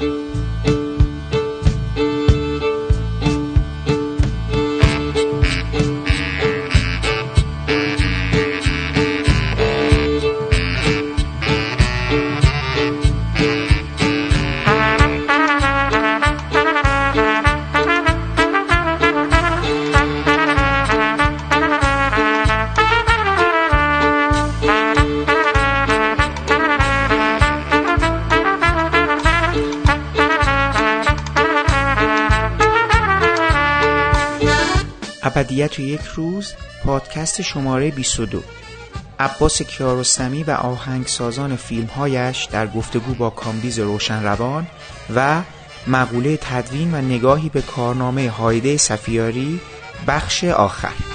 ابدیت و یک روز پادکست شماره 22 عباس کیارستمی و آهنگسازان فیلمهایش در گفتگو با کامبیز روشن روان و مقوله تدوین و نگاهی به کارنامه هایده سفیاری بخش آخر.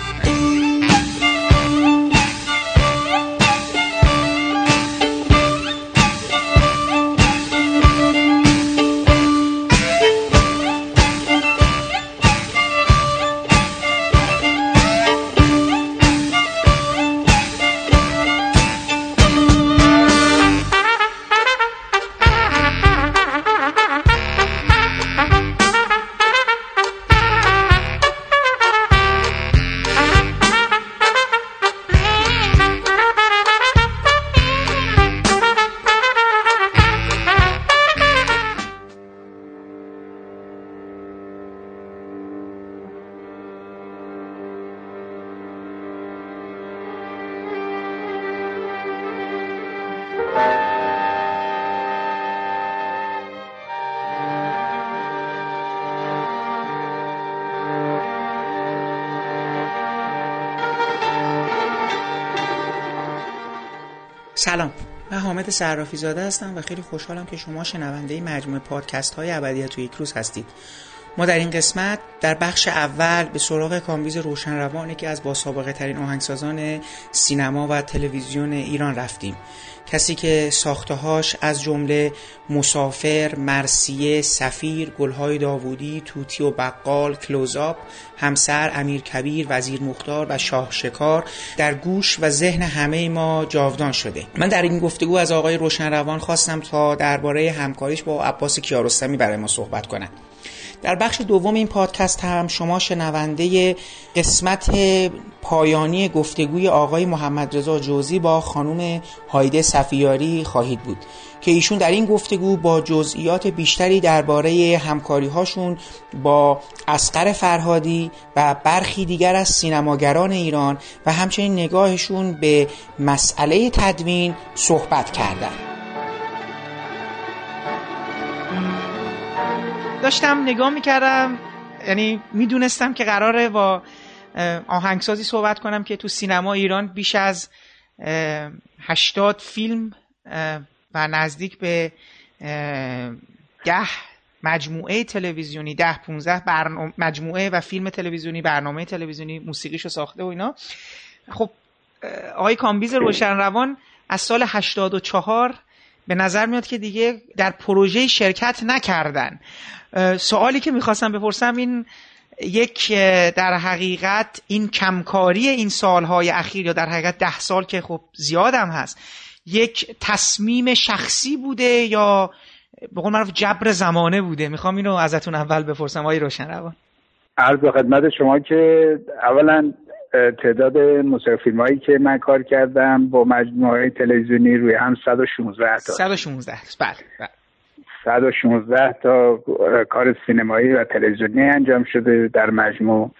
صرافی زاده هستم و خیلی خوشحالم که شما شنونده مجموعه پادکست های ابدیت و یک روز هستید. ما در این قسمت در بخش اول به سراغ کامبیز روشن روان که از با سابقه ترین آهنگسازان سینما و تلویزیون ایران رفتیم. کسی که ساختهاش از جمله مسافر، مرثیه، سفیر، گلهای داوودی، طوطی و بقال، کلوزآپ، همسر، امیر کبیر، وزیر مختار و شاه شکار در گوش و ذهن همه ما جاودان شده. من در این گفتگو از آقای روشنروان خواستم تا درباره همکاریش با عباس کیارستمی برای ما صحبت کنم در بخش دوم این پادکست هم شما شنونده قسمت پایانی گفتگوی آقای محمد رضا جوزی با خانم هایده صفیاری خواهید بود که ایشون در این گفتگو با جزئیات بیشتری درباره همکاری هاشون با اسقر فرهادی و برخی دیگر از سینماگران ایران و همچنین نگاهشون به مسئله تدوین صحبت کردند. داشتم نگاه می‌کردم یعنی می‌دونستم که قراره با آهنگسازی صحبت کنم که تو سینما ایران بیش از هشتاد فیلم و نزدیک به ده مجموعه تلویزیونی ده 15 برنامه مجموعه و فیلم تلویزیونی برنامه تلویزیونی موسیقیشو ساخته و اینا. خب آقای کامبیز روشن روان از سال 84 به نظر میاد که دیگه در پروژه شرکت نکردن. سوالی که می‌خواستم بپرسم این یک در حقیقت این کمکاری این سالهای اخیر یا در حقیقت ده سال که خب زیادم هست یک تصمیم شخصی بوده یا به قول معروف جبر زمانه بوده؟ می‌خوام اینو ازتون اول بپرسم آقای روشن روان عرض خدمت شما که اولا تعداد موسیقی فیلم هایی که من کار کردم با مجموعه تلویزیونی روی هم 116 تا. 116 بله بله. 116 تا کار سینمایی و تلویزیونی انجام شده در مجموع.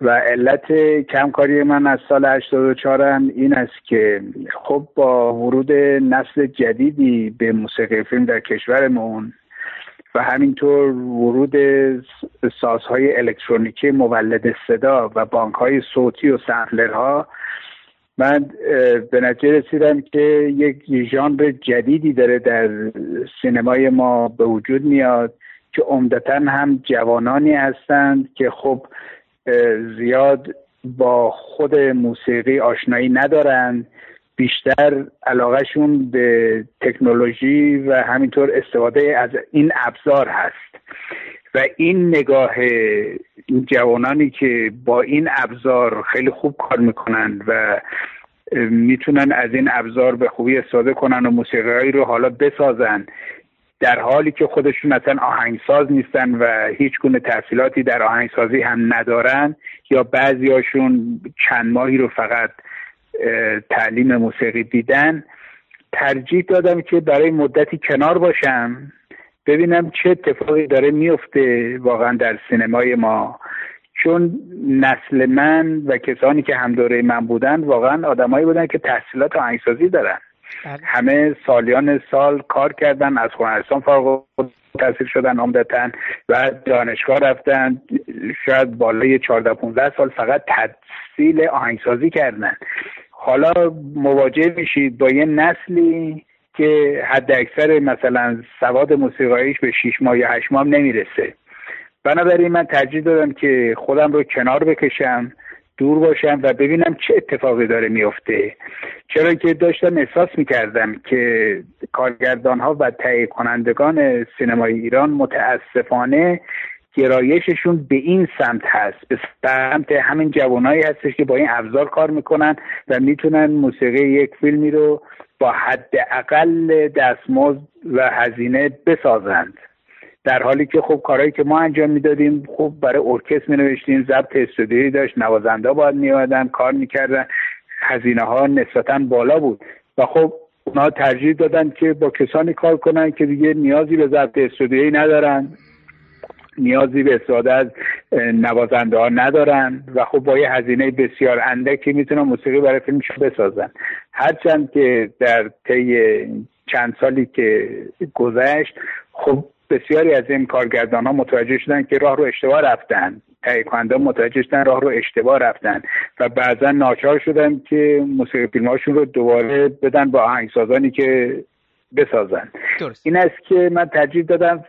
و علت کمکاری من از سال 84 هم این است که خب با ورود نسل جدیدی به موسیقی فیلم در کشورمون و همینطور ورود سازهای الکترونیکی مولد صدا و بانک های صوتی و سمپلرها من به نتیجه رسیدم که یک ژانر جدیدی داره در سینمای ما به وجود میاد که عمدتا هم جوانانی هستند که خب زیاد با خود موسیقی آشنایی ندارند بیشتر علاقهشون به تکنولوژی و همینطور استفاده از این ابزار هست. و این نگاه جوانانی که با این ابزار خیلی خوب کار می‌کنن و می‌تونن از این ابزار به خوبی استفاده کنن و موسیقی رو حالا بسازن در حالی که خودشون اصلا آهنگساز نیستن و هیچ گونه تحصیلاتی در آهنگسازی هم ندارن یا بعضیاشون چند ماهی رو فقط تعلیم موسیقی دیدن ترجیح دادم که برای مدتی کنار باشم. ببینم چه اتفاقی داره میفته واقعا در سینمای ما. چون نسل من و کسانی که هم دوره من بودن واقعا آدمایی بودن که تحصیلات آهنگسازی دارن. بله. همه سالیان سال کار کردن از هنرستان فارغ تحصیل شدن عمدتا و دانشگاه رفتن. شاید بالای 14 15 سال فقط تحصیل آهنگسازی کردن. حالا مواجه میشید با یه نسلی که حد اکثر مثلا سواد موسیقاییش به 6 ماه یا 8 ماه نمی‌رسه. بنابراین من ترجیح دادم که خودم رو کنار بکشم دور باشم و ببینم چه اتفاقی داره میفته. چرا که داشتم احساس می‌کردم که کارگردان ها و تهیه کنندگان سینمای ایران متاسفانه گرایششون به این سمت هست به سمت همین جوانایی هستش که با این ابزار کار می‌کنن و می‌تونن موسیقی یک فیلمی رو با حد اقل دستمزد و هزینه بسازند. در حالی که خب کارهایی که ما انجام می‌دادیم خب برای ارکستر می نوشتیم ضبط استودیویی داشت نوازنده باید میادن کار می‌کردن هزینه ها نسبتا بالا بود. و خب اونا ترجیح دادن که با کسانی کار کنن که دیگه نیازی به ضبط استودیویی ندارن. نیازی به استفاده از نوازنده ها ندارن و خب با یه هزینه بسیار اندکی می‌تونن موسیقی برای فیلمشون بسازن. هرچند که در طی چند سالی که گذشت خب بسیاری از این کارگردان ها متوجه شدن که راه رو اشتباه رفتن. تهیه کننده متوجه شدن راه رو اشتباه رفتن و بعضا ناچار شدن که موسیقی فیلم رو دوباره بدن با آهنگسازانی که بسازن. درست. این است که من ترجیح دادم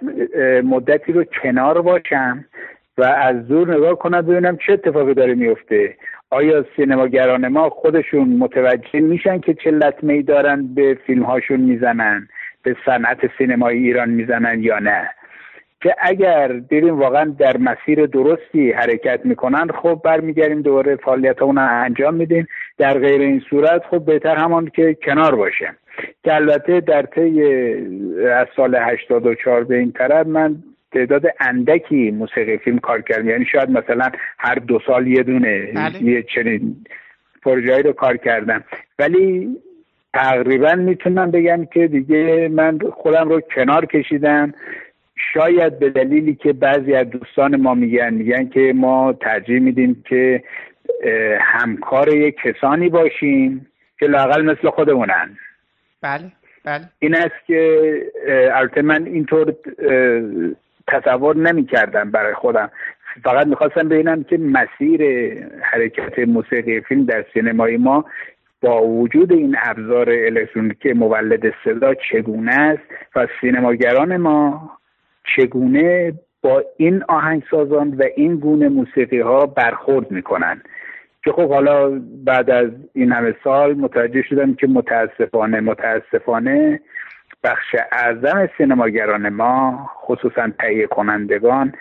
مدتی رو کنار باشم و از دور نگاه کنم ببینم چه اتفاقی داره میفته. آیا سینماگران ما خودشون متوجه میشن که چه لطمه ای دارن به فیلم هاشون می‌زنن به صنعت سینمایی ایران می‌زنن یا نه؟ که اگر دیدیم واقعا در مسیر درستی حرکت می‌کنن خب برمیگردیم دوباره فعالیت اون انجام میدیم. در غیر این صورت خب بهتر همان که کنار باشه که البته در طی از سال 84 به این طرف من تعداد اندکی موسیقی فیلم کار کردم. یعنی شاید مثلا هر دو سال یه دونه بله. یه چنین پروژه‌ای رو کار کردم. ولی تقریبا می‌تونم بگم که دیگه من خودم رو کنار کشیدم. شاید به دلیلی که بعضی از دوستان ما میگن میگن که ما ترجیح میدیم که همکار یک کسانی باشیم که لاقل مثل خودمونن. بله بله. این است که البته من اینطور تصور نمی کردم برای خودم. فقط می‌خواستم ببینم که مسیر حرکت موسیقی فیلم در سینمای ما با وجود این ابزار الکترونیکی مولد صدا چگونه است و سینماگران ما چگونه با این آهنگسازان و این گونه موسیقی ها برخورد می‌کنن. که خب حالا بعد از این همه سال متوجه شدم که متاسفانه متاسفانه بخش اعظم سینماگران ما خصوصا تهیه کنندگان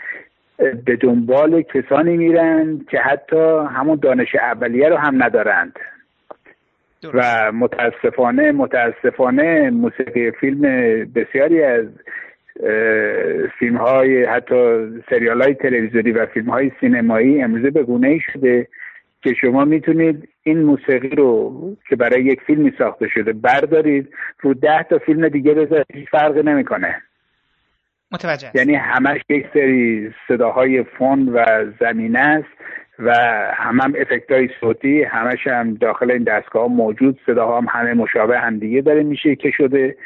به دنبال کسانی میرن که حتی همون دانش اولیه رو هم ندارند. و متاسفانه متاسفانه موسیقی فیلم بسیاری از فیلم های حتی سریال های تلویزیونی و فیلم های سینمایی امروزه به گونه ای شده که شما می‌تونید این موسیقی رو که برای یک فیلمی ساخته شده بردارید رو ده تا فیلم دیگه بذارید هیچ فرقی نمی‌کنه. متوجه یعنی همش یک سری صداهای فون و زمینه است و هم هم افکت های صوتی همش هم داخل این دستگاه موجود صداها هم همه مشابه هم دیگه داره میشه که شده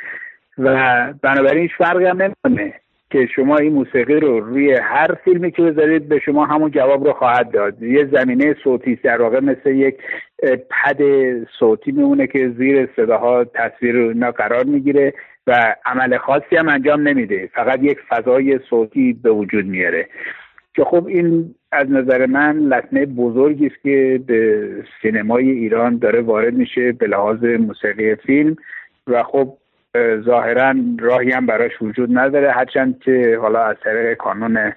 و بنابراین هیچ فرقی هم نمی‌کنه. که شما این موسیقی رو روی هر فیلمی که بذارید به شما همون جواب رو خواهد داد. یه زمینه صوتی در واقع مثل یک پد صوتی میمونه که زیر صداها تصویر اینا قرار می‌گیره و عمل خاصی هم انجام نمیده. فقط یک فضای صوتی به وجود میاره. که خب این از نظر من لطمه بزرگی است که به سینمای ایران داره وارد میشه به لحاظ موسیقی فیلم. و خب ظاهرا راهی هم براش وجود نداره هرچند که حالا از طریق کانون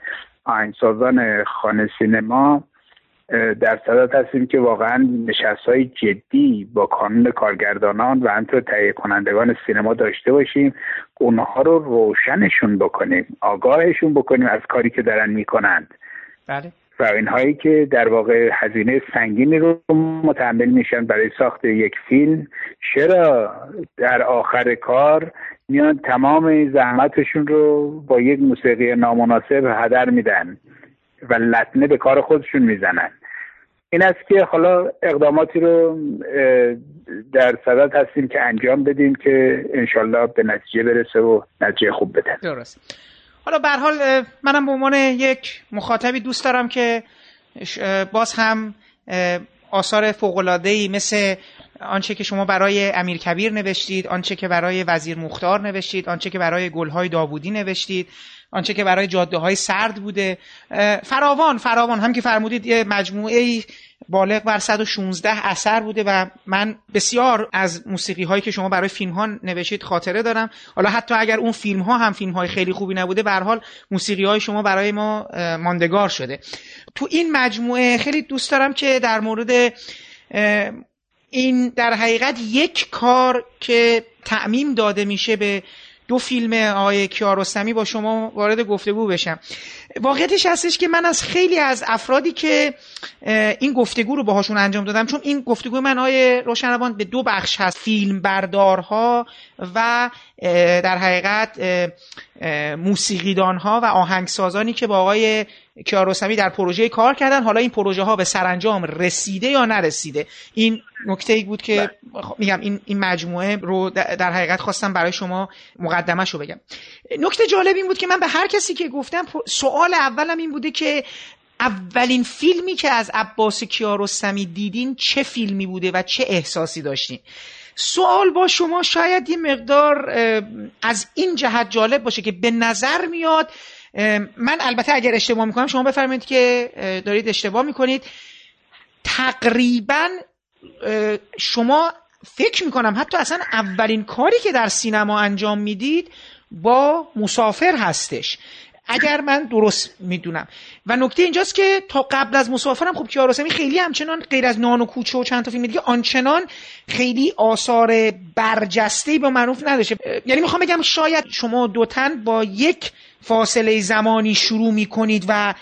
آهنگسازان خانه سینما در صدت هستیم که واقعا نشست های جدی با کانون کارگردانان و همطور تهیه کنندگان سینما داشته باشیم اونها رو روشنشون بکنیم آگاهشون بکنیم از کاری که دارن می‌کنند. بله. و اینهایی که در واقع هزینه سنگینی رو متحمل میشن برای ساخت یک فیلم. چرا در آخر کار میان تمام زحمتشون رو با یک موسیقی نامناسب هدر میدن و لطمه به کار خودشون می‌زنن؟ این است که حالا اقداماتی رو در صدد هستیم که انجام بدیم که انشالله به نتیجه برسه و نتیجه خوب بده درست. حالا به حال منم به عنوان یک مخاطبی دوست دارم که باز هم آثار ای مثل آنچه که شما برای امیر کبیر نوشتید آنچه که برای وزیر مختار نوشتید آنچه که برای گلهای داوودی نوشتید آنچه که برای جاده های سرد بوده. فراوان فراوان هم که فرمودید یه مجموعه بالغ بر 116 اثر بوده و من بسیار از موسیقی هایی که شما برای فیلم ها نوشید خاطره دارم. حالا حتی اگر اون فیلم ها هم فیلم های خیلی خوبی نبوده به حال موسیقی های شما برای ما ماندگار شده. تو این مجموعه خیلی دوست دارم که در مورد این در حقیقت یک کار که تعمیم داده میشه به دو فیلم آقای کیارستمی با شما وارد گفتگو بشم. واقعیتش هستش که من از خیلی از افرادی که این گفتگو رو باهاشون انجام دادم چون این گفتگو من آقای روشنروان به دو بخش هست فیلم بردارها و در حقیقت موسیقیدان ها و آهنگسازانی که با آقای کیارستمی در پروژه کار کردن. حالا این پروژه ها به سرانجام رسیده یا نرسیده؟ این نکته ای بود که بله. میگم این این مجموعه رو در حقیقت خواستم برای شما مقدمش رو بگم. نکته جالب این بود که من به هر کسی که گفتم سوال اولم این بوده که اولین فیلمی که از عباس کیارستمی دیدین چه فیلمی بوده و چه احساسی داشتین؟ سوال با شما شاید یه مقدار از این جهت جالب باشه که به نظر میاد من البته اگر اشتباه می‌کنم شما بفرمایید که دارید اشتباه می‌کنید. تقریبا شما فکر می‌کنم حتی اصلا اولین کاری که در سینما انجام می‌دید با مسافر هستش. اگر من درست می‌دونم. و نکته اینجاست که تا قبل از مسافرم خب کیارستمی خیلی همچنان غیر از نان و کوچه و چند تا فیلم دیگه آنچنان خیلی آثار برجسته به معروف نداشته. یعنی می‌خوام بگم شاید شما دوتن با یک فاصله زمانی شروع می‌کنید و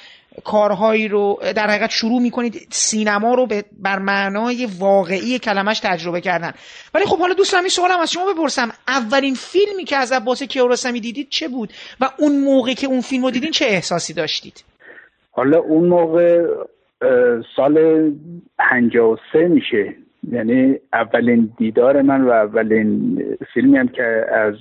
کارهایی رو در حقیقت شروع می‌کنید سینما رو بر معنای واقعی کلمش تجربه کردن. ولی خب حالا دوستم این سوالم از شما بپرسم. اولین فیلمی که از عباس کیارستمی دیدید چه بود؟ و اون موقع که اون فیلم رو دیدین چه احساسی داشتید؟ حالا اون موقع سال 53 میشه. یعنی اولین دیدار من و اولین فیلمی هم که از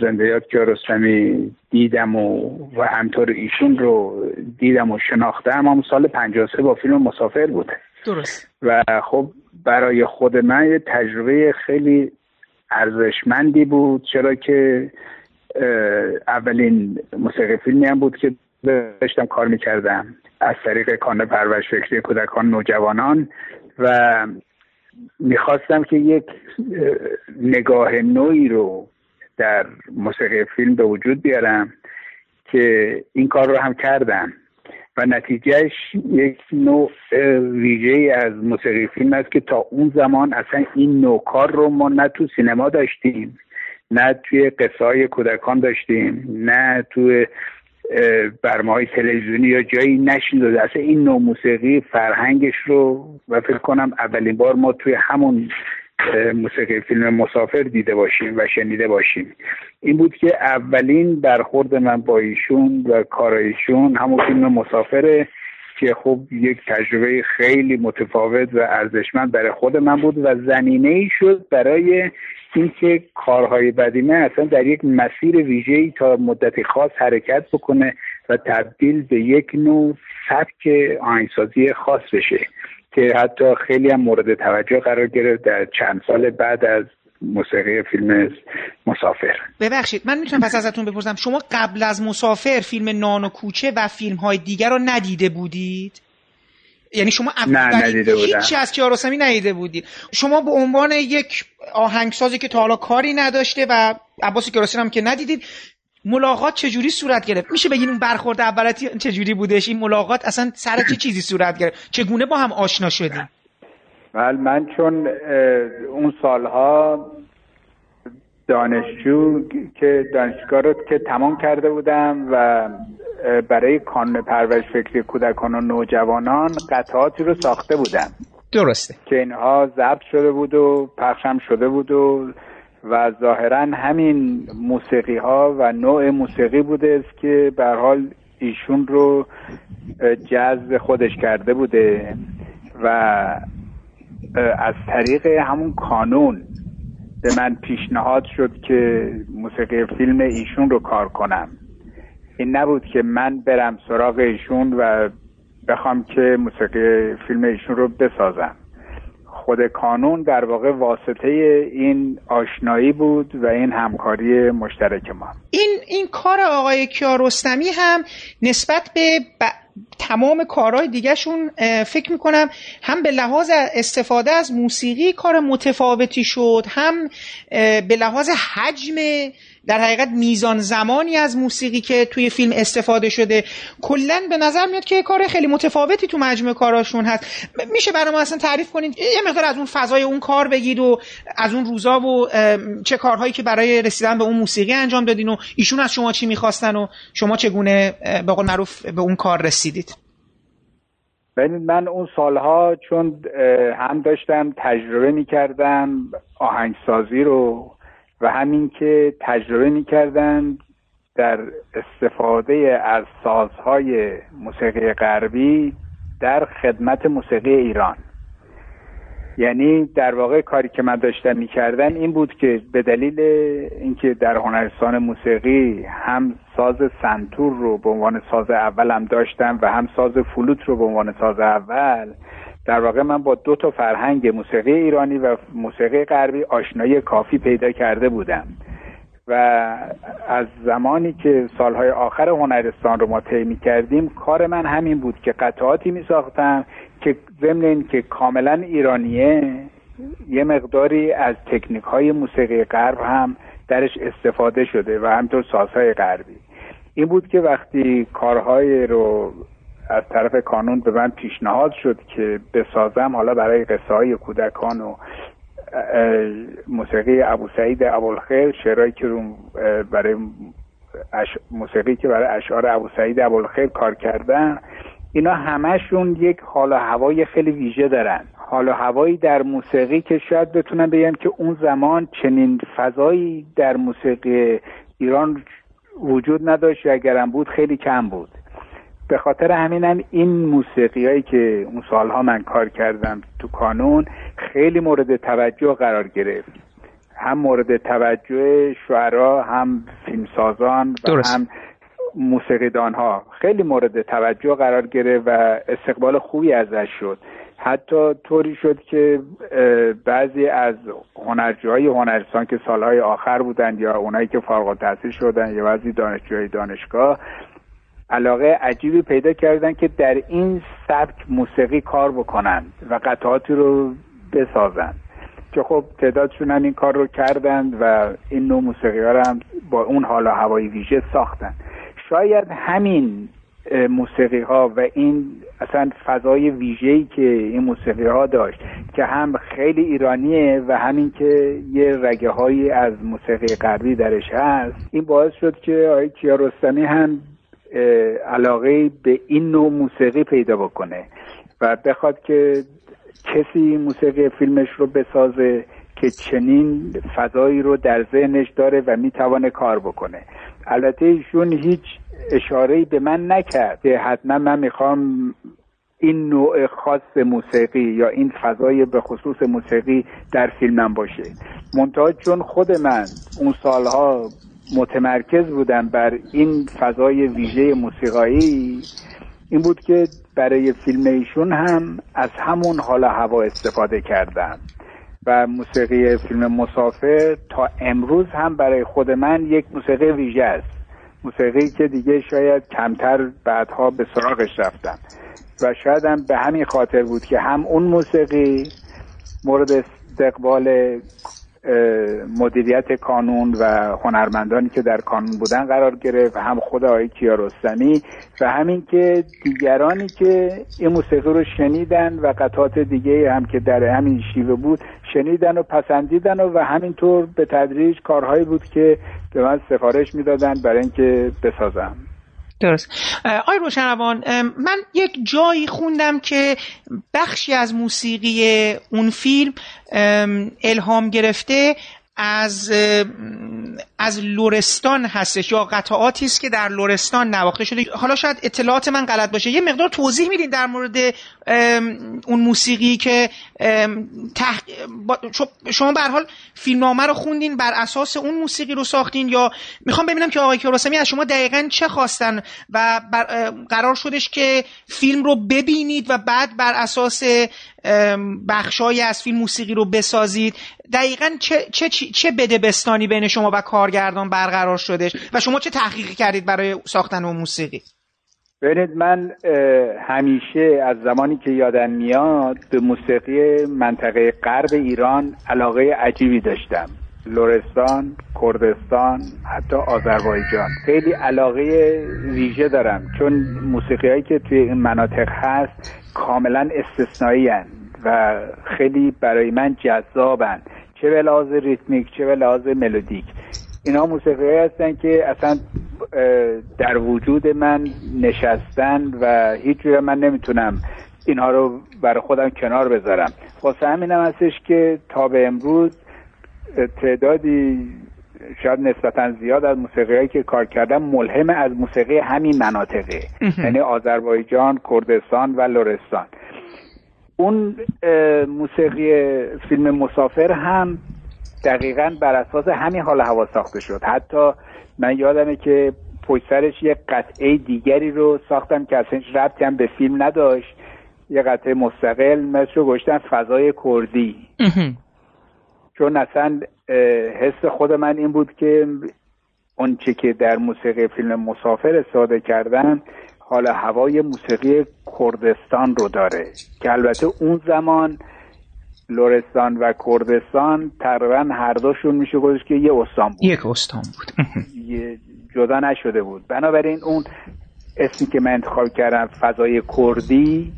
زندیات کیارستمی دیدم و, و همطور ایشون رو دیدم و شناختم هم سال 53 با فیلم مسافر بوده. درست. و خب برای خود من یه تجربه خیلی ارزشمندی بود چرا که اولین موسیقی فیلمی هم بود که داشتم کار می‌کردم. از طریق کانه پرورش فکری کودکان نوجوانان و می‌خواستم که یک نگاه نوعی رو در موسیقی فیلم به وجود بیارم که این کار رو هم کردم. و نتیجهش یک نوع ویژه از موسیقی فیلم است که تا اون زمان اصلا این نوع کار رو ما نه تو سینما داشتیم نه توی قصه های کودکان داشتیم نه توی برنامه های تلویزیونی یا جایی نشین داده اصلا این نوع موسیقی فرهنگش رو و فکر کنم اولین بار ما توی همون موسیقی فیلم مسافر دیده باشیم و شنیده باشیم. این بود که اولین برخورد من با ایشون و کارایشون همون فیلم مسافره که خب یک تجربه خیلی متفاوت و ارزشمند برای خود من بود و زمینه ای شد برای اینکه کارهای بدیمه اصلا در یک مسیر ویژه‌ای تا مدت خاص حرکت بکنه و تبدیل به یک نوع سبک آهنگسازی خاص بشه. که حتی خیلی هم مورد توجه قرار گرفت در چند سال بعد از موسیقی فیلم مسافر. ببخشید من می‌تونم پس ازتون بپرسم. شما قبل از مسافر فیلم نان و کوچه و فیلم های دیگر رو ندیده بودید؟ یعنی شما ندیده هیچی از کیارستمی ندیده بودید. شما به عنوان یک آهنگسازی که تا حالا کاری نداشته و عباس کیارستمی هم که ندیدید ملاقات چجوری صورت گرفت؟ میشه بگین اون برخورد اولاتی چجوری بودش؟ این ملاقات اصلا سر چه چیزی صورت گرفت؟ چگونه با هم آشنا شدیم؟ بله من چون اون سالها دانشجو که دانشگاه رو که تمام کرده بودم و برای کانون پرورش فکری کودکان و نوجوانان قطعاتی رو ساخته بودم. درسته. که اینها ضبط شده بود و پخشم شده بود و و ظاهرا همین موسیقی ها و نوع موسیقی بوده است که به حال ایشون رو جذب خودش کرده بوده و از طریق همون کانون به من پیشنهاد شد که موسیقی فیلم ایشون رو کار کنم. این نبود که من برم سراغ ایشون و بخوام که موسیقی فیلم ایشون رو بسازم. خود کانون در واقع واسطه این آشنایی بود و این همکاری مشترک ما. این این کار آقای کیارستمی هم نسبت به تمام کارهای دیگهشون فکر می‌کنم هم به لحاظ استفاده از موسیقی کار متفاوتی شد هم به لحاظ حجم در حقیقت میزان زمانی از موسیقی که توی فیلم استفاده شده کلا به نظر میاد که کار خیلی متفاوتی تو مجموعه کاراشون هست. میشه برای ما اصلا تعریف کنید یه مقدار از اون فضای اون کار بگید و از اون روزا و چه کارهایی که برای رسیدن به اون موسیقی انجام دادین و ایشون از شما چی می‌خواستن و شما چگونه به قول معروف به اون کار رسیدید؟ ببینید من اون سالها چون هم داشتم تجربه می‌کردم آهنگسازی رو و همین که تجربه می‌کردن در استفاده از سازهای موسیقی غربی در خدمت موسیقی ایران. یعنی در واقع کاری که من داشتم می‌کردم این بود که به دلیل اینکه در هنرستان موسیقی هم ساز سنتور رو به عنوان ساز اولم داشتم و هم ساز فلوت رو به عنوان ساز اول در واقع من با دو تا فرهنگ موسیقی ایرانی و موسیقی غربی آشنایی کافی پیدا کرده بودم. و از زمانی که سالهای آخر هنرستان رو ما طی کردیم کار من همین بود که قطعاتی می ساختم که ضمن این که کاملا ایرانیه یه مقداری از تکنیک های موسیقی غرب هم درش استفاده شده و همطور سازهای غربی. این بود که وقتی کارهای رو از طرف کانون به من پیشنهاد شد که بسازم حالا برای قصه های کودکان و موسیقی ابو سعید ابوالخیر شعرهایی که برای موسیقی که برای اشعار ابو سعید ابوالخیر کار کردن اینا همشون یک حال و هوای خیلی ویژه دارن. حال و هوایی در موسیقی که شاید بتونم بگم که اون زمان چنین فضایی در موسیقی ایران وجود نداشت و اگرم بود خیلی کم بود. به خاطر همینم این موسیقی هایی که اون سالها من کار کردم تو کانون خیلی مورد توجه قرار گرفت. هم مورد توجه شعرا هم فیلمسازان و هم موسیقیدان ها خیلی مورد توجه قرار گرفت و استقبال خوبی ازش شد. حتی طوری شد که بعضی از هنرجوهای هنرستان که سالهای آخر بودند یا اونایی که فارغ التحصیل شدن یا بعضی دانشجوهای دانشگاه علاقه عجیبی پیدا کردن که در این سبک موسیقی کار بکنن و قطعاتی رو بسازن که خب تعدادشون هم این کار رو کردند و این نوع موسیقی ها رو هم با اون حالا هوای ویژه ساختن. شاید همین موسیقی ها و این اصلا فضای ویژه‌ای که این موسیقی ها داشت که هم خیلی ایرانیه و همین که یه رگه هایی از موسیقی غربی درش هست این باعث شد که آقای کیارستمی هم علاقه به این نوع موسیقی پیدا بکنه و بخواد که کسی موسیقی فیلمش رو بسازه که چنین فضایی رو در ذهنش داره و می‌توانه کار بکنه. البته ایشون هیچ اشاره به من نکرد که حتما من می‌خوام این نوع خاص موسیقی یا این فضای به خصوص موسیقی در فیلمم باشه. منتها چون خود من اون سالها متمرکز بودم بر این فضای ویژه موسیقایی این بود که برای فیلم ایشون هم از همون حال هوا استفاده کردم. و موسیقی فیلم مسافر تا امروز هم برای خود من یک موسیقی ویژه است. موسیقی که دیگه شاید کمتر بعدها به سراغش رفتم. و شاید هم به همین خاطر بود که هم اون موسیقی مورد استقبال مدیریت کانون و هنرمندانی که در کانون بودن قرار گرفت و هم خود آقای کیارستمی و همین که دیگرانی که این موسیقی رو شنیدن و قطعات دیگه هم که در همین شیوه بود شنیدن و پسندیدن و, و همینطور به تدریج کارهایی بود که به من سفارش می‌دادن برای اینکه بسازم. درست آی روشنروان من یک جایی خوندم که بخشی از موسیقی اون فیلم الهام گرفته از از لورستان هستش یا قطعاتی است که در لورستان نواخته شده. حالا شاید اطلاعات من غلط باشه. یه مقدار توضیح میدین در مورد اون موسیقی که تح... شما به حال فیلمنامه رو خوندین بر اساس اون موسیقی رو ساختین یا می‌خوام ببینم که آقای کیارستمی از شما دقیقا چه خواستن و قرار شدش که فیلم رو ببینید و بعد بر اساس بخشای از فیلم موسیقی رو بسازید. دقیقا چه, چه, چه بده بستانی بین شما و کارگردان برقرار شدش و شما چه تحقیقی کردید برای ساختن اون موسیقی؟ ببینید من همیشه از زمانی که یادم میاد به موسیقی منطقه غرب ایران علاقه عجیبی داشتم. لورستان، کردستان، حتی آذربایجان. خیلی علاقه ویژه دارم چون موسیقی هایی که توی این مناطق هست کاملا استثنایی و خیلی برای من جذابن چه به لحاظ ریتمیک چه به لحاظ ملودیک. اینا موسیقی هستن که اصلا در وجود من نشستن و هیچ من نمی‌تونم اینها رو برای خودم کنار بذارم. واسه همینم هستش که تا به امروز تعدادی شاید نسبتا زیاد از موسیقی هایی که کار کردم ملهم از موسیقی همین مناطقه. یعنی آذربایجان، کردستان و لرستان اون موسیقی فیلم مسافر هم دقیقا بر اساس همین حال هوا ساخته شد. حتی من یادمه که پشت سرش یه قطعه دیگری رو ساختم که اصلا ربطی هم به فیلم نداشت. یه قطعه مستقل مثل رو گشتن فضای کردی. چون اصلا حس خود من این بود که اون چی که در موسیقی فیلم مسافر استفاده کردن حال هوای موسیقی کردستان رو داره. که البته اون زمان لورستان و کردستان تقریبا هر دوشون میشه گذاشت که یه استان بود. یک استان بود. جدا نشده بود. بنابراین اون اسمی که من انتخاب کردم فضای کردی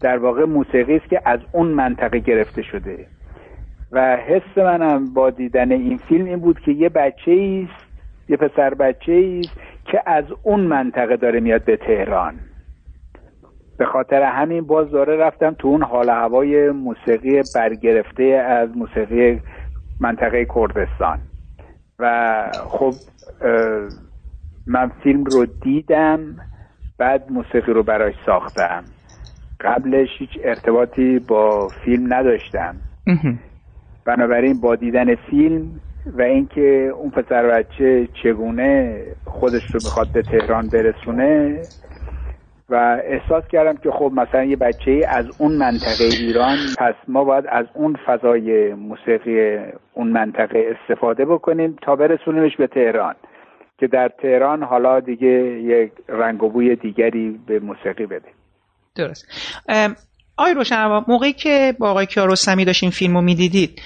در واقع موسیقی است که از اون منطقه گرفته شده. و حس منم با دیدن این فیلم این بود که یه بچه است یه پسر بچه است که از اون منطقه داره میاد به تهران. به خاطر همین باز داره رفتم تو اون حال هوای موسیقی برگرفته از موسیقی منطقه کردستان. و خب من فیلم رو دیدم بعد موسیقی رو براش ساختم. قبلش هیچ ارتباطی با فیلم نداشتم. بنابراین با دیدن فیلم و اینکه اون پسر بچه چگونه خودش رو می‌خواد به تهران برسونه و احساس کردم که خب مثلا یه بچه از اون منطقه ایران پس ما باید از اون فضای موسیقی اون منطقه استفاده بکنیم تا برسونیمش به تهران که در تهران حالا دیگه یک رنگ و بوی دیگری به موسیقی بده. درست. آقای روشن موقعی که با آقای کیارستمی داشتین فیلم رو می‌دیدید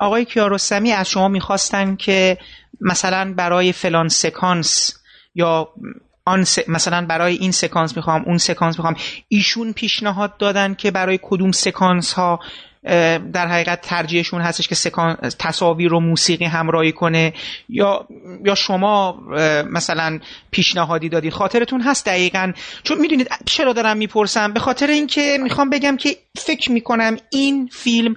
آقای کیارستمی از شما می‌خواستن که مثلا برای فلان سکانس یا آن مثلا برای این سکانس می‌خوام اون سکانس می‌خوام. ایشون پیشنهاد دادن که برای کدوم سکانس ها در حقیقت ترجیحشون هستش که سکان تصاویر رو موسیقی همراهی کنه. یا یا شما مثلا پیشنهادی دادید خاطرتون هست دقیقا. چون می‌دونید چرا دارم می‌پرسم؟ به خاطر اینکه می‌خوام بگم که فکر می‌کنم این فیلم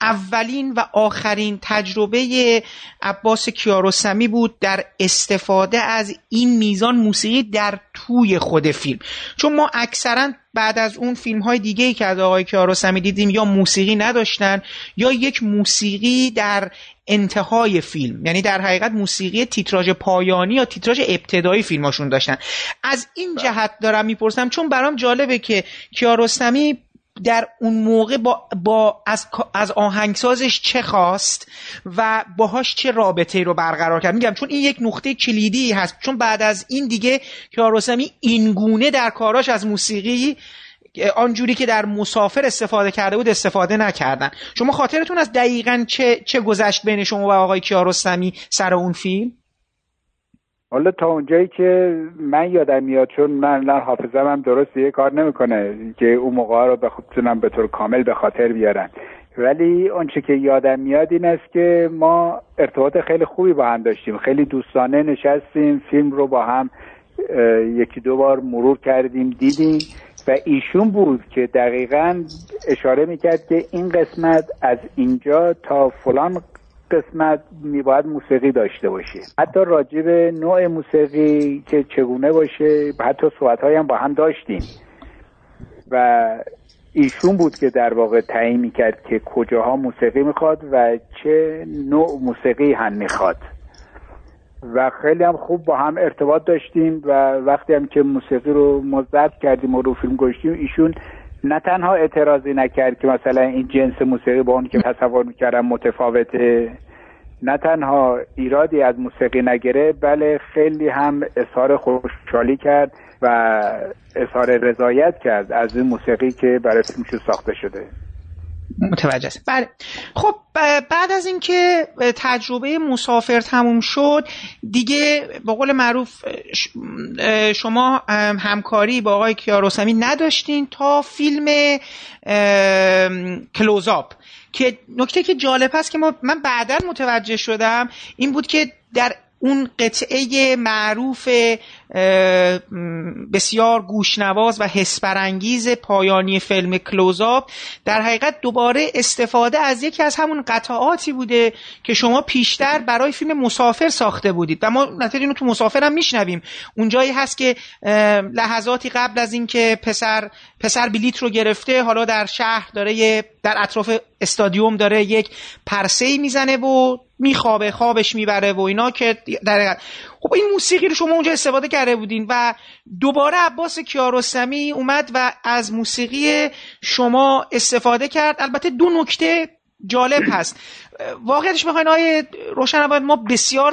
اولین و آخرین تجربه عباس کیارستمی بود در استفاده از این میزان موسیقی در توی خود فیلم. چون ما اکثرا بعد از اون فیلم های دیگه ای که از آقای کیارستمی دیدیم یا موسیقی نداشتن یا یک موسیقی در انتهای فیلم. یعنی در حقیقت موسیقی تیتراژ پایانی یا تیتراژ ابتدایی فیلماشون داشتن. از این بله. جهت دارم می‌پرسم چون برام جالبه که کیارستمی در اون موقع با, با از, از آهنگسازش چه خواست و باهاش چه رابطه رو برقرار کرد؟ میگم چون این یک نقطه کلیدی هست چون بعد از این دیگه کیارستمی اینگونه در کاراش از موسیقی آنجوری که در مسافر استفاده کرده بود استفاده نکردن. شما خاطرتون از دقیقا چه, چه گذشت بین شما و آقای کیارستمی سر اون فیلم؟ حالا تا اونجایی که من یادم میاد چون من حافظم هم درست یه کار نمی‌کنه که اون موقع رو بتونم به طور کامل به خاطر بیارم ولی اونچه که یادم میاد این است که ما ارتباط خیلی خوبی با هم داشتیم. خیلی دوستانه نشستیم فیلم رو با هم یکی دو بار مرور کردیم دیدیم و ایشون بود که دقیقا اشاره می‌کرد که این قسمت از اینجا تا فلان قسمت میباید موسیقی داشته باشه حتی راجع به نوع موسیقی که چگونه باشه حتی صحبت هم با هم داشتیم. و ایشون بود که در واقع تعیین می‌کرد که کجاها موسیقی می‌خواد و چه نوع موسیقی هم می‌خواد. و خیلی هم خوب با هم ارتباط داشتیم و وقتی هم که موسیقی رو مزد کردیم و رو فیلم گشتیم ایشون نه تنها اعتراضی نکرد که مثلا این جنس موسیقی با اون که تصور می‌کردم متفاوته نه تنها ایرادی از موسیقی نگره بله خیلی هم اظهار خوشحالی کرد و اظهار رضایت کرد از این موسیقی که برای فیلمشو ساخته شده. متوجه است بله. خب بعد از اینکه تجربه مسافر تموم شد دیگه به قول معروف شما همکاری با آقای کیاروسمی نداشتین تا فیلم کلوزاپ که نکته که جالب هست که ما من بعدا متوجه شدم این بود که در اون قطعه معروف بسیار گوشنواز و حسپرانگیز پایانی فیلم کلوزاب در حقیقت دوباره استفاده از یکی از همون قطعاتی بوده که شما پیشتر برای فیلم مسافر ساخته بودید. و ما نتیجه اینو تو مسافر هم میشنویم. اونجایی هست که لحظاتی قبل از اینکه پسر پسر بلیت رو گرفته حالا در شهر داره در اطراف استادیوم داره یک پرسه می‌زنه و میخوابه خوابش می‌بره و اینا که در خب این موسیقی رو شما اونجا استفاده کرده بودین و دوباره عباس کیارستمی اومد و از موسیقی شما استفاده کرد. البته دو نکته جالب هست. واقعیتش بخواین آقای روشن ما بسیار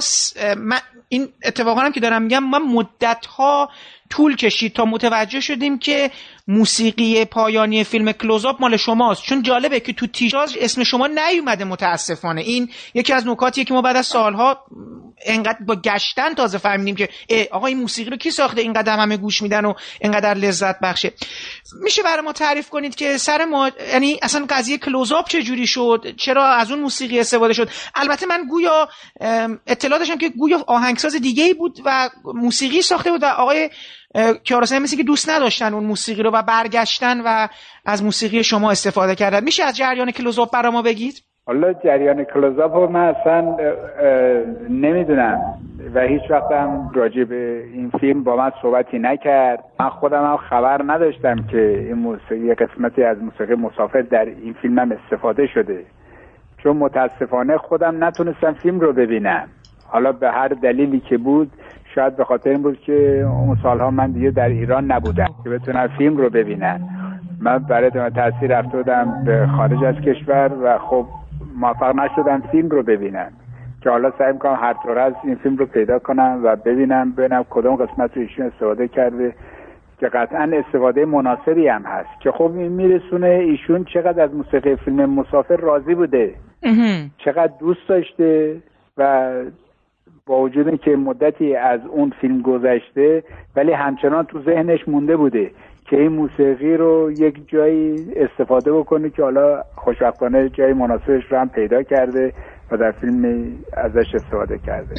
این اتفاقا هم که دارم میگم من مدت ها طول کشید تا متوجه شدیم که موسیقی پایانی فیلم کلوزاپ مال شماست. چون جالبه که تو تیتراژ اسم شما نیومده متاسفانه. این یکی از نکاتیه که ما بعد از سالها انقدر با گشتن تازه فهمیدیم که آقا این موسیقی رو کی ساخته؟ اینقدر همه گوش میدن و اینقدر لذت بخشه. میشه برای ما تعریف کنید که سر ما یعنی اصلا قضیه کلوزاپ چه جوری شد؟ چرا از اون موسیقی استفاده شد؟ البته من گویا اطلاع داشتم که گویا آهنگساز دیگه ای بود و موسیقی ساخته بود و آقای کیارستمی مثل که دوست نداشتن اون موسیقی رو و برگشتن و از موسیقی شما استفاده کردن. میشه از جریان کلوزاپ برای ما بگید؟ حالا جریان کلوزاپ رو من اصلا نمی‌دونم و هیچ وقت هم راجع به این فیلم با من صحبتی نکرد. من خودم هم خبر نداشتم که این موسیقی قسمتی از موسیقی مسافر در این فیلم هم استفاده شده. چون متاسفانه خودم نتونستم فیلم رو ببینم. حالا به هر دلیلی که بود شاید به خاطر این بود که اون سالها من دیگه در ایران نبودم که بتونم فیلم رو ببینم. من برای تاثیر رفته بودم به خارج از کشور و خب موفق نشدم فیلم رو ببینم. که حالا سعی می‌کنم هر طور از این فیلم رو پیدا کنم و ببینم ببینم کدوم قسمت رو ایشون استفاده کرده. که قطعا استفاده مناسبی هم هست. که خب این میرسونه ایشون چقدر از موسیقی فیلم مسافر راضی بوده. چقدر دوست داشته و با وجود که مدتی از اون فیلم گذشته ولی همچنان تو ذهنش مونده بوده که این موسیقی رو یک جایی استفاده بکنه که حالا خوشبختانه جای مناسبش رو هم پیدا کرده و در فیلم ازش استفاده کرده.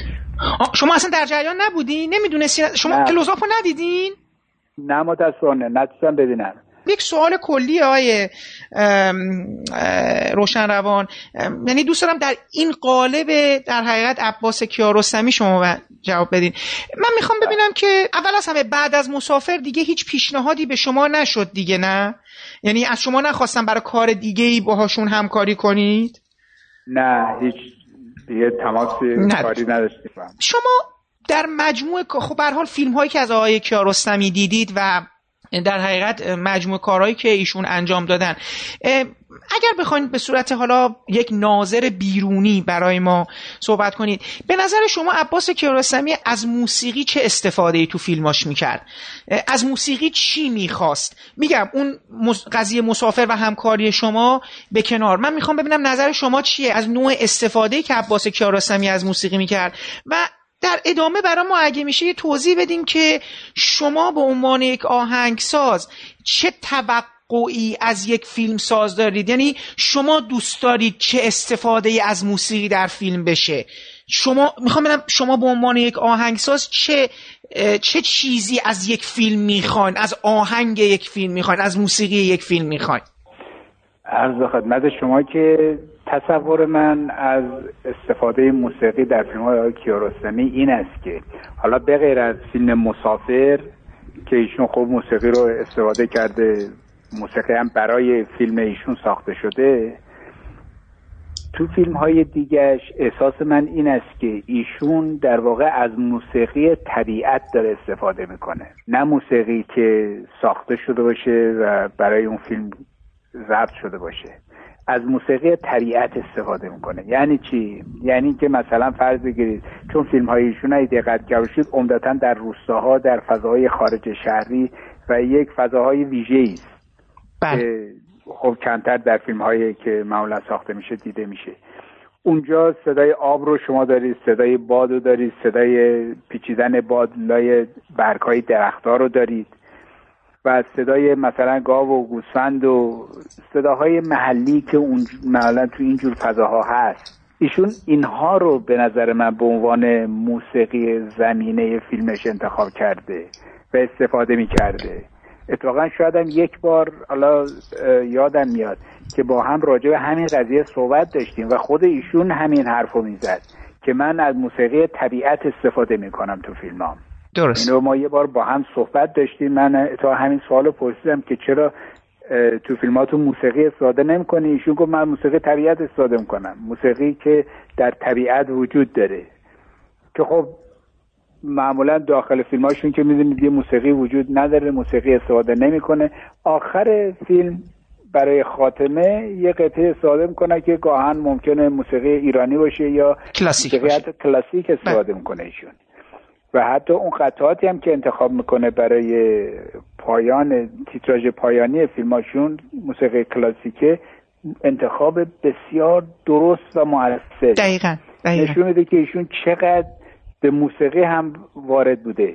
شما اصلا در جریان نبودی نمی‌دونستی شما کلوزاپ رو ندیدین؟ نه متاسفانه. نتونستم ببینم یک سوال کلی های روشن روان یعنی دوست دارم در این قالب در حقیقت عباس کیارستمی شما جواب بدین. من می‌خوام ببینم که اول از همه بعد از مسافر دیگه هیچ پیشنهادی به شما نشد دیگه نه؟ یعنی از شما نخواستم برای کار دیگه ای باهاشون همکاری کنید؟ نه هیچ دیگه تماس کاری نداشتیم. شما در مجموع خب به حال فیلم هایی که از آقای کیارستمی دیدید و در حقیقت مجموع کارهایی که ایشون انجام دادن. اگر بخواید به صورت حالا یک ناظر بیرونی برای ما صحبت کنید به نظر شما عباس کیارستمی از موسیقی چه استفاده ای تو فیلماش می‌کرد؟ از موسیقی چی می‌خواست؟ میگم اون قضیه مسافر و همکاری شما به کنار. من می‌خوام ببینم نظر شما چیه؟ از نوع استفاده که عباس کیارستمی از موسیقی می‌کرد و در ادامه برای ما اگه میشه یه توضیح بدین که شما به عنوان یک آهنگساز چه توقعی از یک فیلم ساز دارید؟ یعنی شما دوست دارید چه استفاده ای از موسیقی در فیلم بشه؟ شما می‌خوام بدم شما به عنوان یک آهنگساز چه چه چیزی از یک فیلم می‌خواین؟ از آهنگ یک فیلم می‌خواین؟ از موسیقی یک فیلم می‌خواین؟ عرض خدمت شما که تصور من از استفاده موسیقی در فیلم های کیارستمی این است که حالا بغیر از فیلم مسافر که ایشون خوب موسیقی رو استفاده کرده موسیقی هم برای فیلم ایشون ساخته شده تو فیلم های دیگرش احساس من این است که ایشون در واقع از موسیقی طبیعت داره استفاده می‌کنه. نه موسیقی که ساخته شده باشه و برای اون فیلم ضبط شده باشه. از موسیقی طبیعت استفاده می‌کنه. یعنی چی؟ یعنی که مثلا فرض بگیرید چون فیلم های ایشون ای دقت کردید عمدتا در روستاها در فضاهای خارج شهری و یک فضاهای ویژه است. بله. که خب کمتر در فیلم هایی که معمولا ساخته میشه دیده میشه. اونجا صدای آب رو شما دارید صدای باد رو دارید صدای پیچیدن باد لای برگ های درختها رو دارید. و صدای مثلا گاو و گوسفند و صداهای محلی که اون معمولا تو اینجور فضاها هست. ایشون اینها رو به نظر من به عنوان موسیقی زمینه فیلمش انتخاب کرده و استفاده می کرده اتفاقا شاید هم یک بار حالا یادم میاد که با هم راجع به همین قضیه صحبت داشتیم و خود ایشون همین حرف رو می‌زد که من از موسیقی طبیعت استفاده می‌کنم تو فیلمام. درست. اینو ما یه بار با هم صحبت داشتیم. من تا همین سوالو پرسیدم که چرا تو فیلماتون موسیقی استفاده نمی‌کنی؟ ایشون گفت من موسیقی طبیعت استفاده می‌کنم. موسیقی که در طبیعت وجود داره. که خب معمولا داخل فیلماشون که می‌دونید یه موسیقی وجود نداره موسیقی استفاده نمی‌کنه. آخر فیلم برای خاتمه یه قطعه استفاده می‌کنه که گاهن ممکنه موسیقی ایرانی باشه یا کلاسیک باشه. کلاسیک استفاده بله. می‌کنه ایشون. و حتی اون قطعاتی هم که انتخاب می‌کنه برای پایان تیتراژ پایانی فیلماشون موسیقی کلاسیکه انتخاب بسیار درست و موثر دقیقا, نشون میده که ایشون چقدر به موسیقی هم وارد بوده.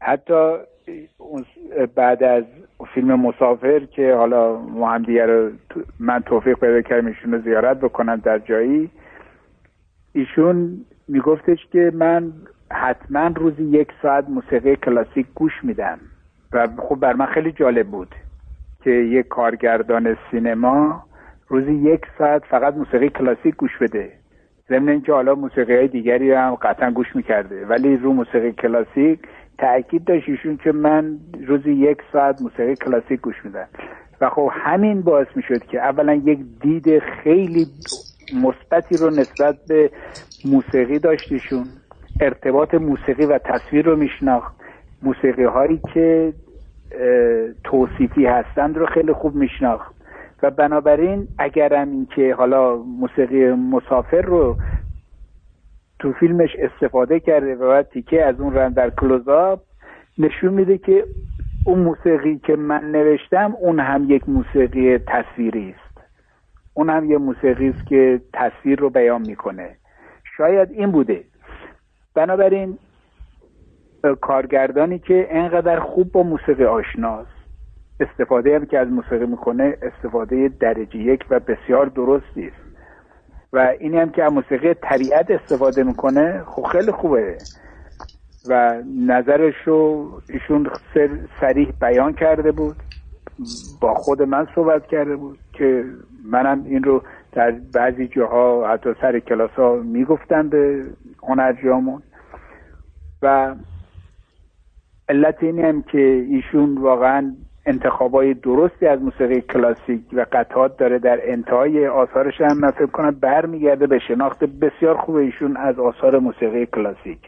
حتی بعد از فیلم مسافر که حالا ما هم دیگر من توفیق پیدا کردم ایشون رو زیارت بکنم در جایی ایشون میگفتش که من حتما روزی یک ساعت موسیقی کلاسیک گوش میدم. و خب بر من خیلی جالب بود که یک کارگردان سینما روزی یک ساعت فقط موسیقی کلاسیک گوش بده. ضمن اینکه حالا موسیقی های دیگری هم قطعا گوش می‌کرده. ولی رو موسیقی کلاسیک تاکید داشت ایشون که من روزی یک ساعت موسیقی کلاسیک گوش میدم. و خب همین باعث می‌شد که اولا یک دید خیلی مثبتی رو نسبت به موسیقی داشتیشون ارتباط موسیقی و تصویر رو میشناخت. موسیقی هایی که توصیفی هستند رو خیلی خوب میشناخت. و بنابراین اگرم اینکه حالا موسیقی مسافر رو تو فیلمش استفاده کرده و بعد تیکه از اون رن در کلوزاب نشون میده که اون موسیقی که من نوشتم اون هم یک موسیقی تصویری است. اون هم یه موسیقی است که تصویر رو بیان می‌کنه. شاید این بوده. بنابراین کارگردانی که انقدر خوب با موسیقی آشناست استفاده هم که از موسیقی می‌کنه استفاده درجه یک و بسیار درستی است. و اینی هم که از موسیقی طبیعت استفاده می‌کنه خب خیلی خوبه. و نظرش رو ایشون سریح بیان کرده بود با خود من صحبت کرده بود که منم این رو در بعضی جاها حتی سر کلاس ها می‌گفتم به هنرجامون و علت اینی هم که ایشون واقعا انتخابای درستی از موسیقی کلاسیک و قطعات داره در انتهای آثارش هم من فکر برمیگرده به شناخت بسیار خوب ایشون از آثار موسیقی کلاسیک.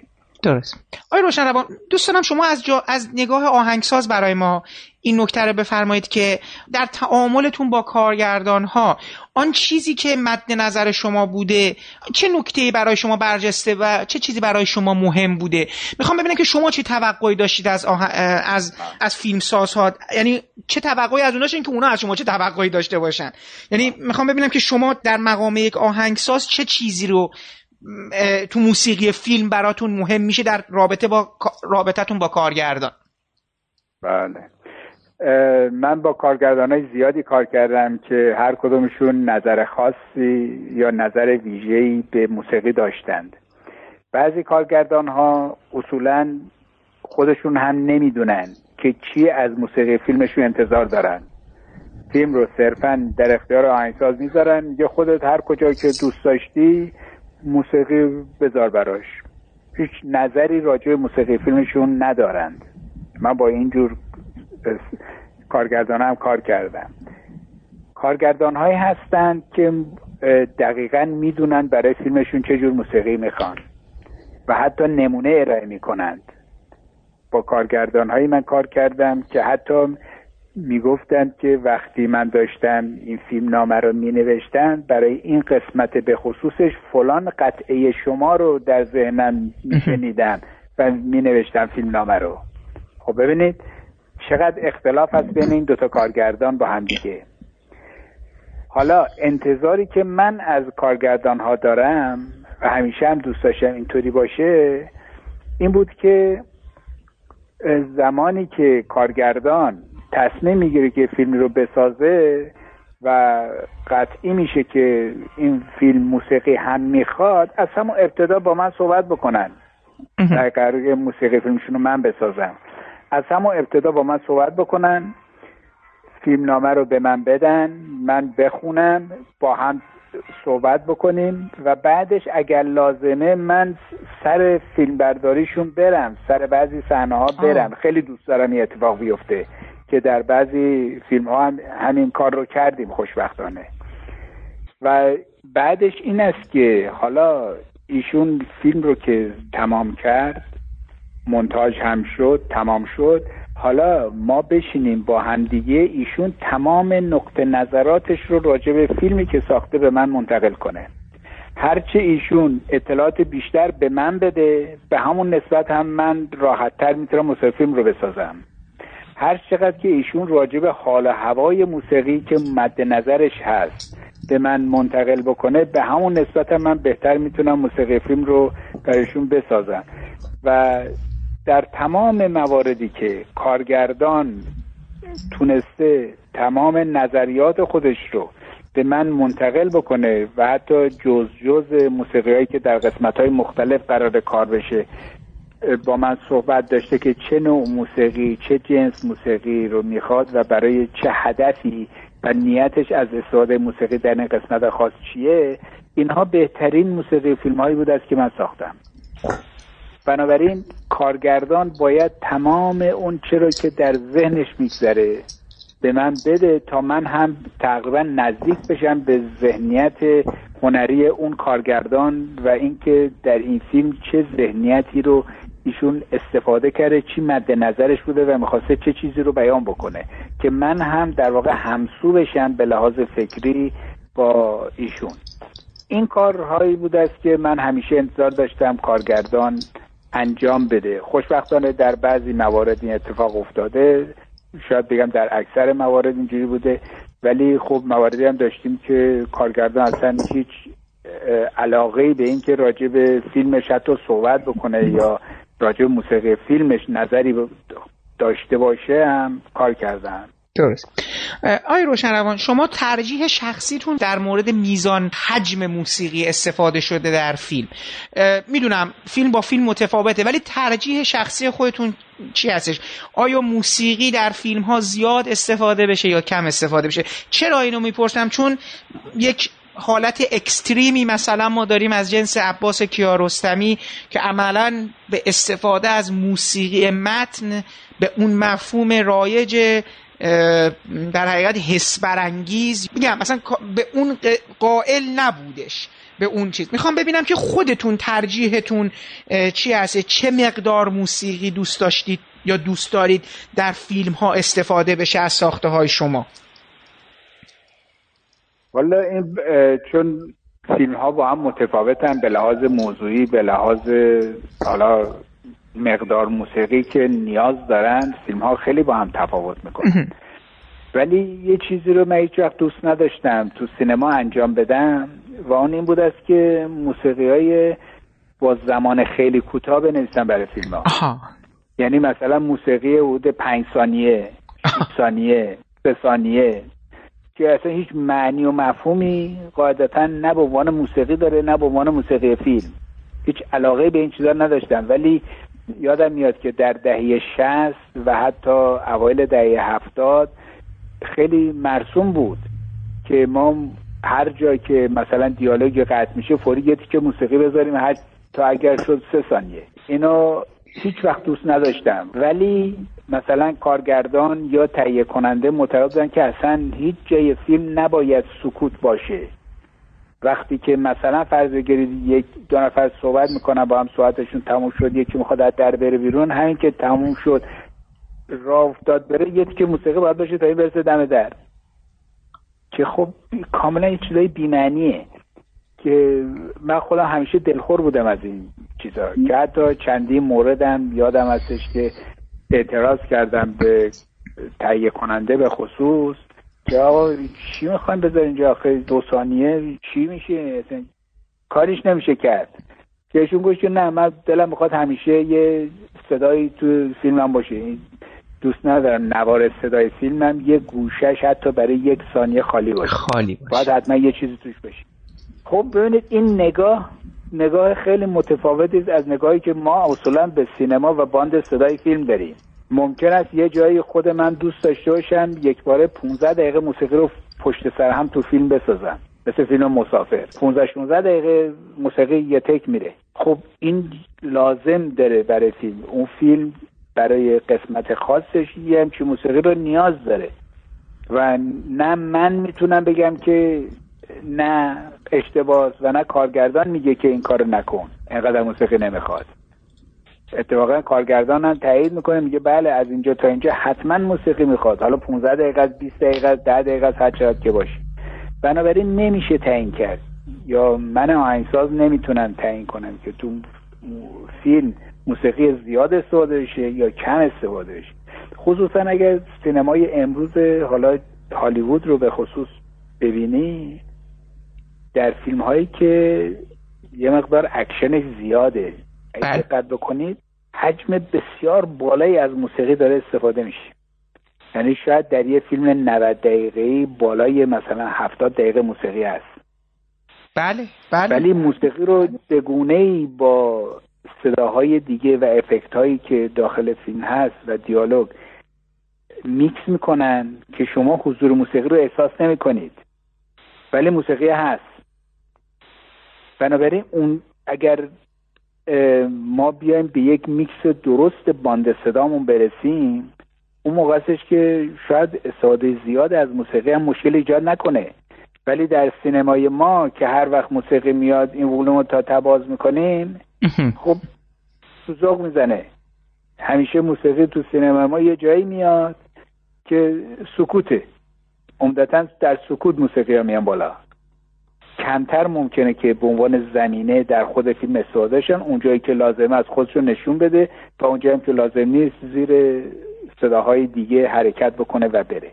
درست. آقای روشن دوست دارم شما از, جا، از نگاه آهنگساز برای ما این نکته رو بفرمایید که در تعاملتون با کارگردان ها آن چیزی که مد نظر شما بوده چه نکته برای شما برجسته و چه چیزی برای شما مهم بوده؟ می‌خوام ببینم که شما چه توقعی داشتید از آه... از از فیلم ها یعنی چه توقعی از اونها که اونا از شما چه توقعی داشته باشن؟ یعنی می‌خوام ببینم که شما در مقام یک آهنگساز چه چیزی رو تو موسیقی فیلم براتون مهم میشه در رابطه با رابطتون با کارگردان. بله. من با کارگردان های زیادی کار کردم که هر کدومشون نظر خاصی یا نظر ویژه‌ای به موسیقی داشتند. بعضی کارگردان ها اصولا خودشون هم نمی‌دونن که چی از موسیقی فیلمشون انتظار دارن. فیلم رو صرفا در اختیار آهنگساز می‌ذارن. یا خودت هر کجا که دوست داشتی موسیقی بذار براش. هیچ نظری راجع به موسیقی فیلمشون ندارند. من با اینجور کارگردان هم کار کردم. کارگردان هایی هستند که دقیقا می‌دونن برای فیلمشون چه جور موسیقی می‌خوان و حتی نمونه ارائه می‌کنند. با کارگردان هایی من کار کردم که حتی می‌گفتند که وقتی من داشتم این فیلم نامه رو می نوشتن برای این قسمت به خصوصش فلان قطعه شما رو در ذهنم می و می نوشتم فیلم نامه رو. خب ببینید چقدر اختلاف هست بین این دوتا کارگردان با هم دیگه. حالا انتظاری که من از کارگردان ها دارم و همیشه هم دوست داشتم اینطوری باشه این بود که زمانی که کارگردان تصمیم می‌گیره که فیلم رو بسازه و قطعی میشه که این فیلم موسیقی هم می‌خواد از همون ابتدا با من صحبت بکنن. در قرار موسیقی فیلمشون رو من بسازم. از همون ابتدا با من صحبت بکنن فیلم نامه رو به من بدن من بخونم با هم صحبت بکنیم و بعدش اگر لازمه من سر فیلم برداریشون برم سر بعضی صحنه ها برم خیلی دوست دارم این اتفاق بیفته. که در بعضی فیلم ها هم همین کار رو کردیم خوشبختانه. و بعدش این است که حالا ایشون فیلم رو که تمام کرد منتاج هم شد تمام شد. حالا ما بشینیم با همدیگه ایشون تمام نقطه نظراتش رو راجع به فیلمی که ساخته به من منتقل کنه. هرچه ایشون اطلاعات بیشتر به من بده به همون نسبت هم من راحتتر می‌تونم فیلم رو بسازم. هر چقدر که ایشون راجع به حال هوای موسیقی که مد نظرش هست به من منتقل بکنه به همون نسبت من بهتر می‌تونم موسیقی فیلم رو برایشون بسازم. و در تمام مواردی که کارگردان تونسته تمام نظریات خودش رو به من منتقل بکنه و حتی جز جز موسیقی هایی که در قسمت های مختلف قرار کار بشه با من صحبت داشته که چه نوع موسیقی چه جنس موسیقی رو می‌خواد و برای چه هدفی و نیتش از استفاده موسیقی در این قسمت خاص چیه. اینها بهترین موسیقی فیلم هایی بود است که من ساختم. بنابراین کارگردان باید تمام اون چرا که در ذهنش میگذره به من بده تا من هم تقریبا نزدیک بشم به ذهنیت هنری اون کارگردان و اینکه در این فیلم چه ذهنیتی رو ایشون استفاده کرده چی مد نظرش بوده و می‌خواسته چه چیزی رو بیان بکنه. که من هم در واقع همسو بشم به لحاظ فکری با ایشون. این کارهایی بوده است که من همیشه انتظار داشتم کارگردان انجام بده. خوشبختانه در بعضی موارد این اتفاق افتاده. شاید بگم در اکثر موارد اینجوری بوده. ولی خب مواردی هم داشتیم که کارگردان اصلا هیچ علاقه به اینکه راجع به فیلمش حتی صحبت بکنه یا راجع موسیقی فیلمش نظری داشته باشه هم کار کردن درست. آی روشن شما ترجیح شخصیتون در مورد میزان حجم موسیقی استفاده شده در فیلم. می‌دونم فیلم با فیلم متفاوته ولی ترجیح شخصی خودتون چی هستش؟ آیا موسیقی در فیلم ها زیاد استفاده بشه یا کم استفاده بشه؟ چرا اینو می‌پرسم؟ چون یک حالت اکستریمی مثلا ما داریم از جنس عباس کیارستمی که عملا به استفاده از موسیقی متن به اون مفهوم رایج در حقیقت حس برانگیز. میگم مثلا به اون قائل نبودش به اون چیز. می‌خوام ببینم که خودتون ترجیحتون چی هست؟ چه مقدار موسیقی دوست داشتید یا دوست دارید در فیلم ها استفاده بشه از ساخته های شما؟ والا این چون فیلم ها با هم متفاوتن به لحاظ موضوعی به لحاظ حالا مقدار موسیقی که نیاز دارن فیلم ها خیلی با هم تفاوت می‌کنن. ولی یه چیزی رو من هیچ وقت دوست نداشتم. تو سینما انجام بدم و اون این بود است که موسیقی های با زمان خیلی کوتاه بنویسم برای فیلم ها یعنی مثلا موسیقی حدود پنج ثانیه ثانیه سه ثانیه. که اصلا هیچ معنی و مفهومی قاعدتا نه به عنوان موسیقی داره نه به عنوان موسیقی فیلم. هیچ علاقه به این چیزا نداشتم ولی یادم میاد که در دهه شست و حتی اوایل دهه هفتاد خیلی مرسوم بود که ما هر جا که مثلا دیالوگ قطع میشه فوری یه که موسیقی بذاریم هر تا اگر شد سه ثانیه. اینو هیچ وقت دوست نداشتم. ولی مثلا کارگردان یا تهیه کننده معتقد بودن که اصلا هیچ جای فیلم نباید سکوت باشه. وقتی که مثلا فرض بگیرید یک دو نفر صحبت می‌کنن با هم صحبتشون تموم شد یکی می‌خواد از در بره بیرون همین که تموم شد راه افتاد بره یکی که موسیقی باید باشه تا این برسه دم در. که خب کاملا یه چیزای بیمعنیه که من خودم همیشه دلخور بودم از این چیزا. که حتی چندی موردم یادم هستش که اعتراض کردم به تهیه کننده به خصوص که آقا چی می‌خوایم بذار اینجا آخه دو ثانیه؟ چی میشه؟ کاریش نمیشه کرد. که ایشون گوش نه من دلم می‌خواد همیشه یه صدایی تو فیلمم باشه. دوست ندارم نوار صدای فیلمم یه گوشش حتی برای یک ثانیه خالی باشه. خالی باشه. باید حتما یه چیزی توش بشه خب ببینید این نگاه نگاه خیلی متفاوتی از نگاهی که ما اصولا به سینما و باند صدای فیلم داریم. ممکن است یه جایی خود من دوست داشته باشم یک باره 15 دقیقه موسیقی رو پشت سر هم تو فیلم بسازم. مثل فیلم مسافر. 15 16 دقیقه موسیقی یه تک میره خب این لازم داره برای فیلم. اون فیلم برای قسمت خاصش یه همچین موسیقی رو نیاز داره. و نه من می‌تونم بگم که نه اشتباس و نه کارگردان میگه که این کارو نکن. اینقدر موسیقی نمی‌خواد. اتفاقا کارگردان هم تایید می‌کنه میگه بله از اینجا تا اینجا حتما موسیقی می‌خواد. حالا 15 دقیقه از 20 دقیقه از 10 دقیقه هر چقدر که باشه. بنابراین نمیشه تعیین کرد. یا من آهنگساز نمی‌تونم تعیین کنم که تو فیلم موسیقی زیاد استفاده بشه یا کم استفاده بشه. خصوصا اگر سینمای امروز حالا هالیوود رو به خصوص ببینی در فیلم هایی که یه مقدار اکشن زیاده اگه بله. دقت بکنید حجم بسیار بالایی از موسیقی داره استفاده میشه. یعنی شاید در یه فیلم 90 دقیقه بالای مثلا 70 دقیقه موسیقی هست. بله بله. ولی موسیقی رو به ای با صداهای دیگه و افکت هایی که داخل فیلم هست و دیالوگ میکس می‌کنن که شما حضور موسیقی رو احساس نمی کنید ولی موسیقی هست. بنابراین اون اگر ما بیایم به یک میکس درست باند صدامون برسیم اون موقع هستش که شاید استفاده زیاد از موسیقی هم مشکل ایجاد نکنه. ولی در سینمای ما که هر وقت موسیقی میاد این ولوم رو تا ته باز می‌کنیم خب سوزاق می‌زنه. همیشه موسیقی تو سینما ما یه جایی میاد که سکوته. عمدتا در سکوت موسیقی ها میان بالا. کمتر ممکنه که به عنوان زمینه در خود فیلم استفاده شن اونجایی که لازمه از خودش رو نشون بده تا اونجایی که لازم نیست زیر صداهای دیگه حرکت بکنه و بره.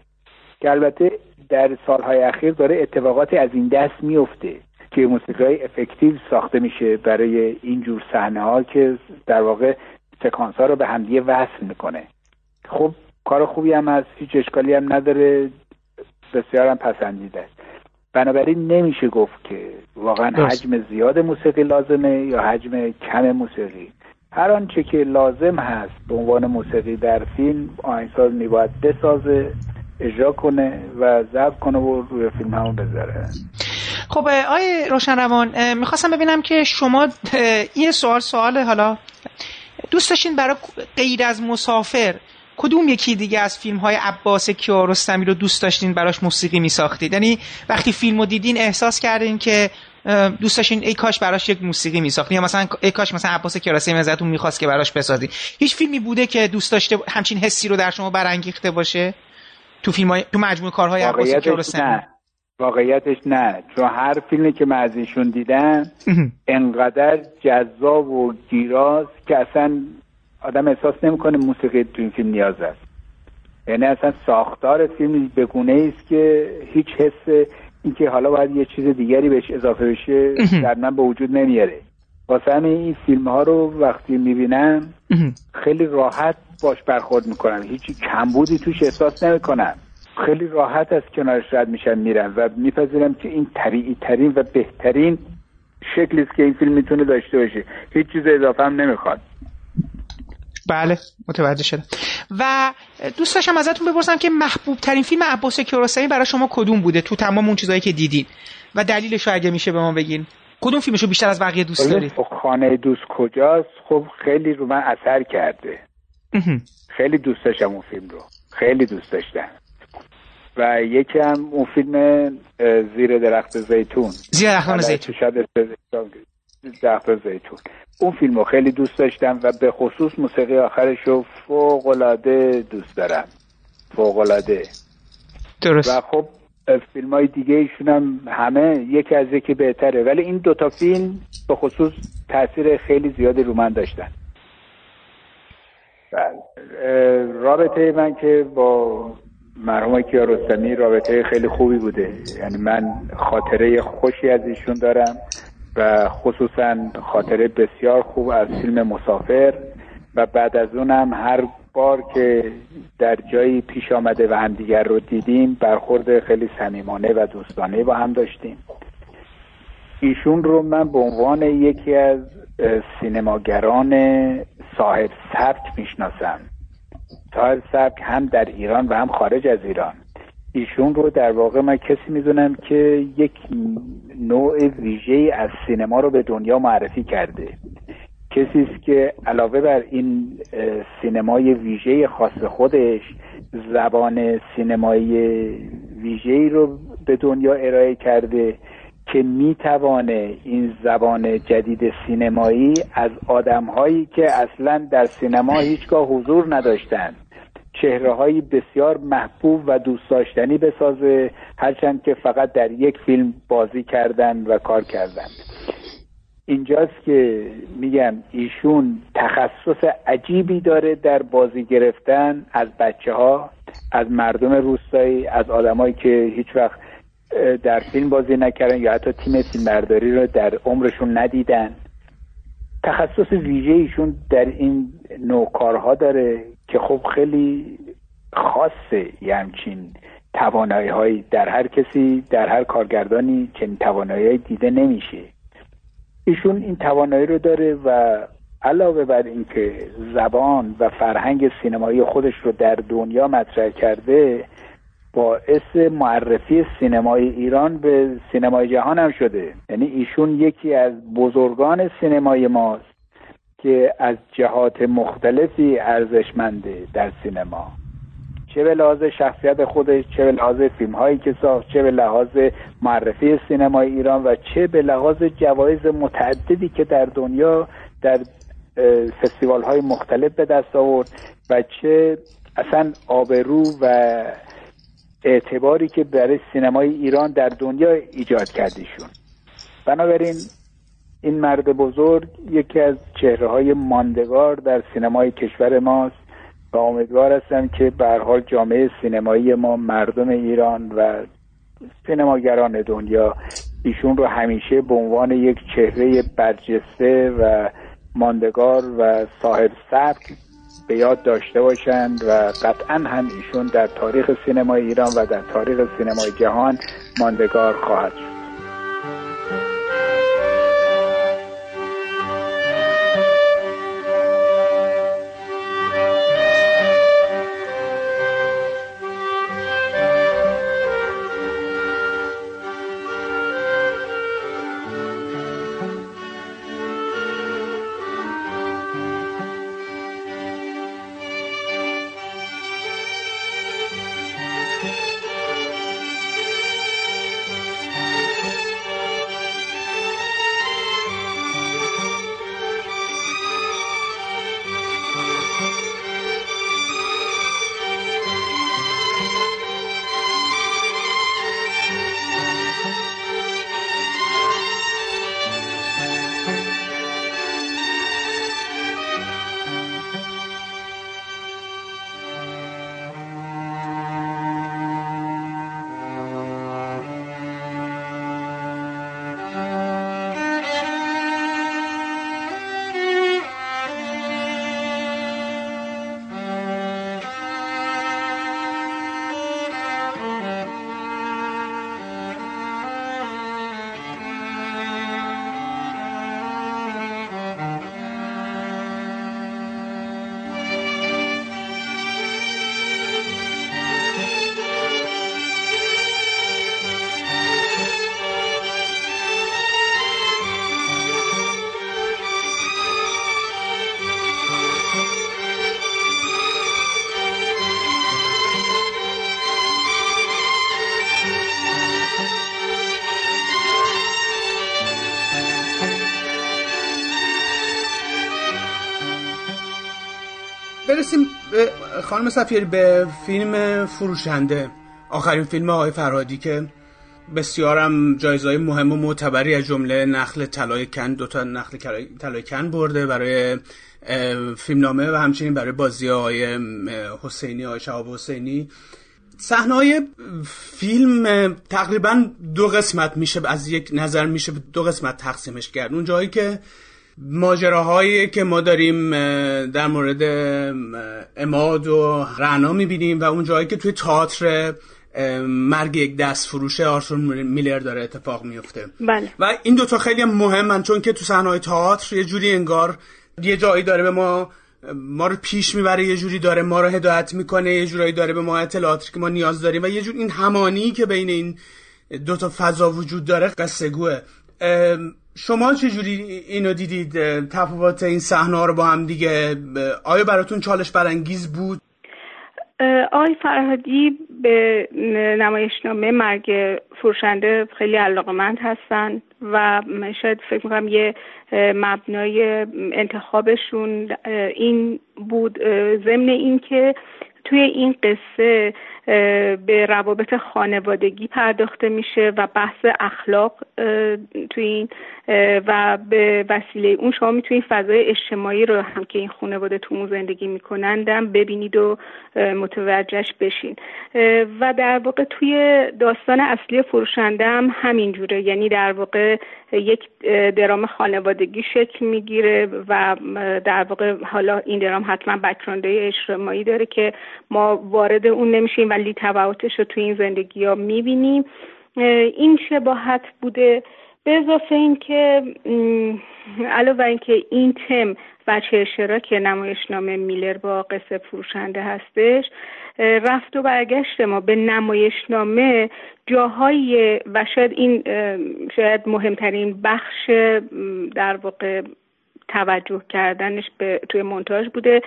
که البته در سالهای اخیر داره اتفاقاتی از این دست میفته که موسیقی افکتیو ساخته میشه برای این جور صحنه ها که در واقع سکانس ها رو به همدیگه وصل می‌کنه. خب کار خوبی هم از هیچ اشکالی هم نداره. بسیار هم پسندیده بنابراین نمیشه گفت که واقعا حجم زیاد موسیقی لازمه یا حجم کم موسیقی. هر آنچه که لازم هست به عنوان موسیقی در فیلم آهنگساز میباید بسازه اجرا کنه و ضبط کنه و روی فیلم همون بذاره. خب آقای روشنروان می‌خواستم ببینم که شما این سوال سوال حالا دوست داشتین برای غیر از مسافر کدوم یکی دیگه از فیلم های عباس کیارستمی رو دوست داشتین براش موسیقی می ساختید یعنی وقتی فیلم رو دیدین احساس کردین که دوست داشتین ای کاش براش یک موسیقی میساخت یا مثلا ای کاش مثلا عباس کیارستمی ازتون می‌خواست که براش بسازی هیچ فیلمی بوده که دوست داشته همچین حسی رو در شما برانگیخته باشه؟ تو فیلم های... تو مجموعه کارهای عباس کیارستمی؟ واقعیتش نه. چون هر فیلمی که من از ایشون دیدم انقدر جذاب و گیراز که اصلا آدم احساس نمی‌کنه موسیقی تو این فیلم نیاز است. یعنی اصلا ساختار فیلم به گونه است که هیچ حس اینکه حالا باید یه چیز دیگری بهش اضافه بشه در من به وجود نمیاره. واسه همین این فیلم ها رو وقتی می‌بینم خیلی راحت باش برخورد می‌کنم. هیچی کمبودی توش احساس نمی‌کنم. خیلی راحت از کنارش رد میشم میرم و میپذیرم که این طبیعی ترین و بهترین شکلی است که این فیلم می‌تونه داشته باشه. هیچ چیز اضافه هم نمی‌خواد. بله متوجه شدم. و دوست داشتم ازتون بپرسم که محبوب ترین فیلم عباس کیارستمی برای شما کدوم بوده؟ تو تمام اون چیزهایی که دیدین. و دلیلش رو اگه میشه به ما بگین. کدوم فیلمشو بیشتر از بقیه دوست دارید؟ خانه دوست کجاست؟ خب خیلی رو من اثر کرده. خیلی دوست داشتم اون فیلم رو. خیلی دوست داشتم. و یکی هم اون فیلم زیر درخت زیتون. زیر درخت زیتون. درخت زیتون. اون فیلم رو خیلی دوست داشتم و به خصوص موسیقی آخرش رو فوقلاده دوست دارم. فوقلاده درست. و خب فیلم های دیگه ایشون هم همه یکی از یکی بهتره. ولی این دوتا فیلم به خصوص تاثیر خیلی زیادی رو من داشتن. بله. رابطه من که با مرحوم کیارستمی رابطه خیلی خوبی بوده. یعنی من خاطره خوشی از ایشون دارم. و خصوصا خاطره بسیار خوب از فیلم مسافر و بعد از اونم هر بار که در جایی پیش آمده و همدیگر رو دیدیم برخورد خیلی صمیمانه و دوستانه با هم داشتیم. ایشون رو من به عنوان یکی از سینماگران صاحب سبک می‌شناسم. صاحب سبک هم در ایران و هم خارج از ایران. ایشون رو در واقع من کسی می‌دونم که یک نوع ویژه از سینما رو به دنیا معرفی کرده. کسی است که علاوه بر این سینمای ویژه خاص خودش زبان سینمایی ویژه‌ای رو به دنیا ارائه کرده که می‌توانه این زبان جدید سینمایی از آدمهایی که اصلا در سینما هیچگاه حضور نداشتند چهره های بسیار محبوب و دوست داشتنی بسازه هرچند که فقط در یک فیلم بازی کردن و کار کردن اینجاست که میگم ایشون تخصص عجیبی داره در بازی گرفتن از بچه ها از مردم روستایی از آدمایی که هیچ وقت در فیلم بازی نکردن یا حتی تیم فیلم برداری رو در عمرشون ندیدن. تخصص ویژه ایشون در این نوع کارها داره. که خب خیلی خاصه یه همچین توانایی های در هر کسی در هر کارگردانی چنین توانایی دیده نمیشه. ایشون این توانایی رو داره و علاوه بر اینکه زبان و فرهنگ سینمایی خودش رو در دنیا مطرح کرده باعث معرفی سینمای ایران به سینمای جهان هم شده. یعنی ایشون یکی از بزرگان سینمای ماست. که از جهات مختلفی ارزشمنده در سینما. چه به لحاظ شخصیت خودش چه به لحاظ فیلم هایی که ساخت چه به لحاظ معرفی سینمای ایران و چه به لحاظ جوایز متعددی که در دنیا در فستیوال های مختلف به دست آورد و چه اصلا آبرو و اعتباری که برای سینمای ایران در دنیا ایجاد کردیشون. بنابراین این مرد بزرگ یکی از چهره های ماندگار در سینمای کشور ماست و امیدوار هستم که به حال جامعه سینمایی ما مردم ایران و سینماگران دنیا ایشون رو همیشه به عنوان یک چهره برجسته و ماندگار و صاحب سبک به یاد داشته باشند و قطعا هم ایشون در تاریخ سینمای ایران و در تاریخ سینمای جهان ماندگار خواهد شد. خانم سفیر به فیلم فروشنده آخرین فیلم آقای فرهادی که بسیارم جایزهای مهم و معتبری از جمله نخل طلای کن دو تا نخل طلای کن برده برای فیلمنامه و همچنین برای بازی آقای حسینی آقای شهاب حسینی. صحنه فیلم تقریبا دو قسمت میشه از یک نظر میشه دو قسمت تقسیمش کرد. اون جایی که ماجراهایی که ما داریم در مورد اماد و رعنا می‌بینیم و اون جایی که توی تئاتر مرگ یک دست فروشه آرسون میلر داره اتفاق میفته بله. و این دوتا خیلی مهمن چون که تو صحنه تئاتر یه جوری انگار یه جایی داره به ما ما رو پیش می‌بره یه جوری داره ما رو هدایت می‌کنه یه جورایی داره به ما اطلاعاتی که ما نیاز داریم و یه جور این همانی که بین این دو تا فضا وجود داره قصه گوه شما چجوری اینو دیدید؟ تفاوت این صحنه رو با هم دیگه آیا براتون چالش برانگیز بود؟ آقای فرهادی به نمایشنامه مرگ فروشنده خیلی علاقمند هستن و شاید فکر می‌کنم یه مبنای انتخابشون این بود ضمن اینکه توی این قصه به روابط خانوادگی پرداخته میشه و بحث اخلاق توی این و به وسیله اون شما می‌تونید فضای اجتماعی رو هم که این خانواده تو زندگی میکنندم ببینید و متوجهش بشین. و در واقع توی داستان اصلی فروشنده هم همینجوره یعنی در واقع یک درام خانوادگی شکل می‌گیره و در واقع حالا این درام حتما بکرانده اجتماعی داره که ما وارد اون نمیشیم ولی تبعاتش رو توی این زندگی ها می‌بینیم. این شباهت بوده. به اضافه اینکه علاوه اینکه این تم بچه اشتراک نمایشنامه میلر با قصه فروشنده هستش رفت و برگشت ما به نمایشنامه جاهای و شاید این شاید مهمترین بخش در واقع توجه کردنش به توی مونتاژ بوده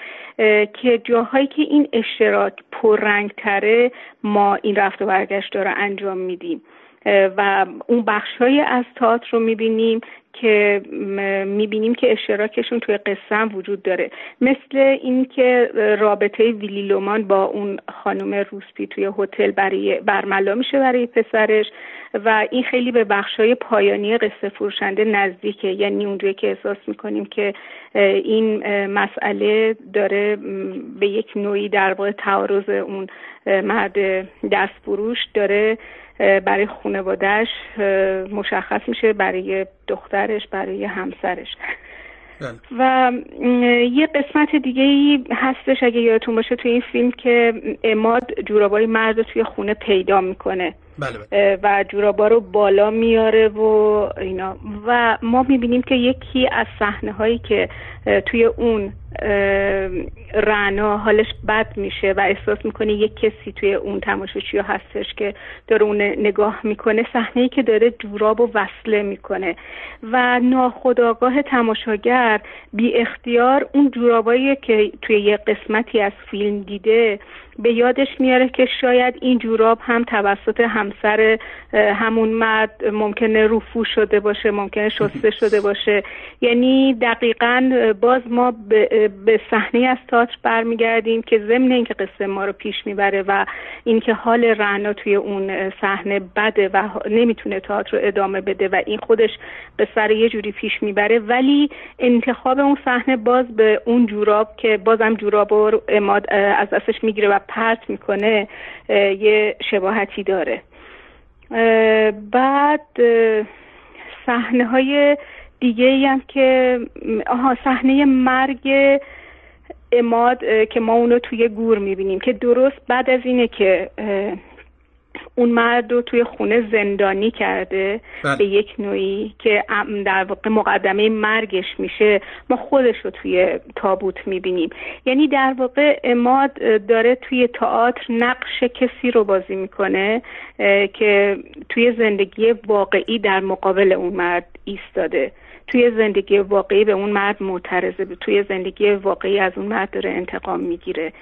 که جاهایی که این اشتراک پررنگ تره ما این رفت و برگشت رو انجام میدیم. و اون بخش از تئاتر رو می‌بینیم که می‌بینیم که اشتراکشون توی قصه هم وجود داره. مثل اینکه رابطه ویلی لومان با اون خانم روسپی توی هتل برای برملا میشه برای پسرش و این خیلی به های پایانی قصه فروشنده نزدیکه. یعنی اونجایی که احساس می‌کنیم که این مسئله داره به یک نوعی در واقع تعارض اون مرد دست فروش داره. برای خانوادهش مشخص میشه برای دخترش برای همسرش بله. و یه قسمت دیگه ای هستش اگه یادتون باشه توی این فیلم که اماد جورابای مرد رو توی خونه پیدا می‌کنه بله بله. و جورابا رو بالا میاره و اینا و ما می‌بینیم که یکی از صحنه هایی که توی اون رعنا حالش بد میشه و احساس می‌کنه یک کسی توی اون تماشاچی هستش که داره اون نگاه می‌کنه صحنه ای که داره جوراب و وصله می‌کنه و ناخداگاه تماشاگر بی اختیار اون جورابایی که توی یه قسمتی از فیلم دیده به یادش میاره که شاید این جوراب هم توسط همسر همون مرد ممکنه رفو شده باشه ممکنه شسته شده باشه. یعنی دقیقا باز ما به صحنه از تئاتر برمیگردیم که ضمن اینکه قصه ما رو پیش می‌بره و اینکه حال رعنا توی اون صحنه بده و نمی‌تونه تئاتر رو ادامه بده و این خودش قصه رو یه جوری پیش می‌بره. ولی انتخاب اون صحنه باز به اون جوراب که بازم جوراب رو اماد از دستش می‌گیره و پرت می‌کنه یه شباهتی داره. بعد صحنه های دیگه ای هم که آها صحنه مرگ اماد که ما اونو توی گور می‌بینیم که درست بعد از اینه که اون مرد رو توی خونه زندانی کرده بله. به یک نوعی که در واقع مقدمه مرگش میشه ما خودش رو توی تابوت می‌بینیم یعنی در واقع اماد داره توی تئاتر نقش کسی رو بازی می‌کنه که توی زندگی واقعی در مقابل اون مرد ایستاده توی زندگی واقعی به اون مرد معترضه توی زندگی واقعی از اون مرد داره انتقام می‌گیره.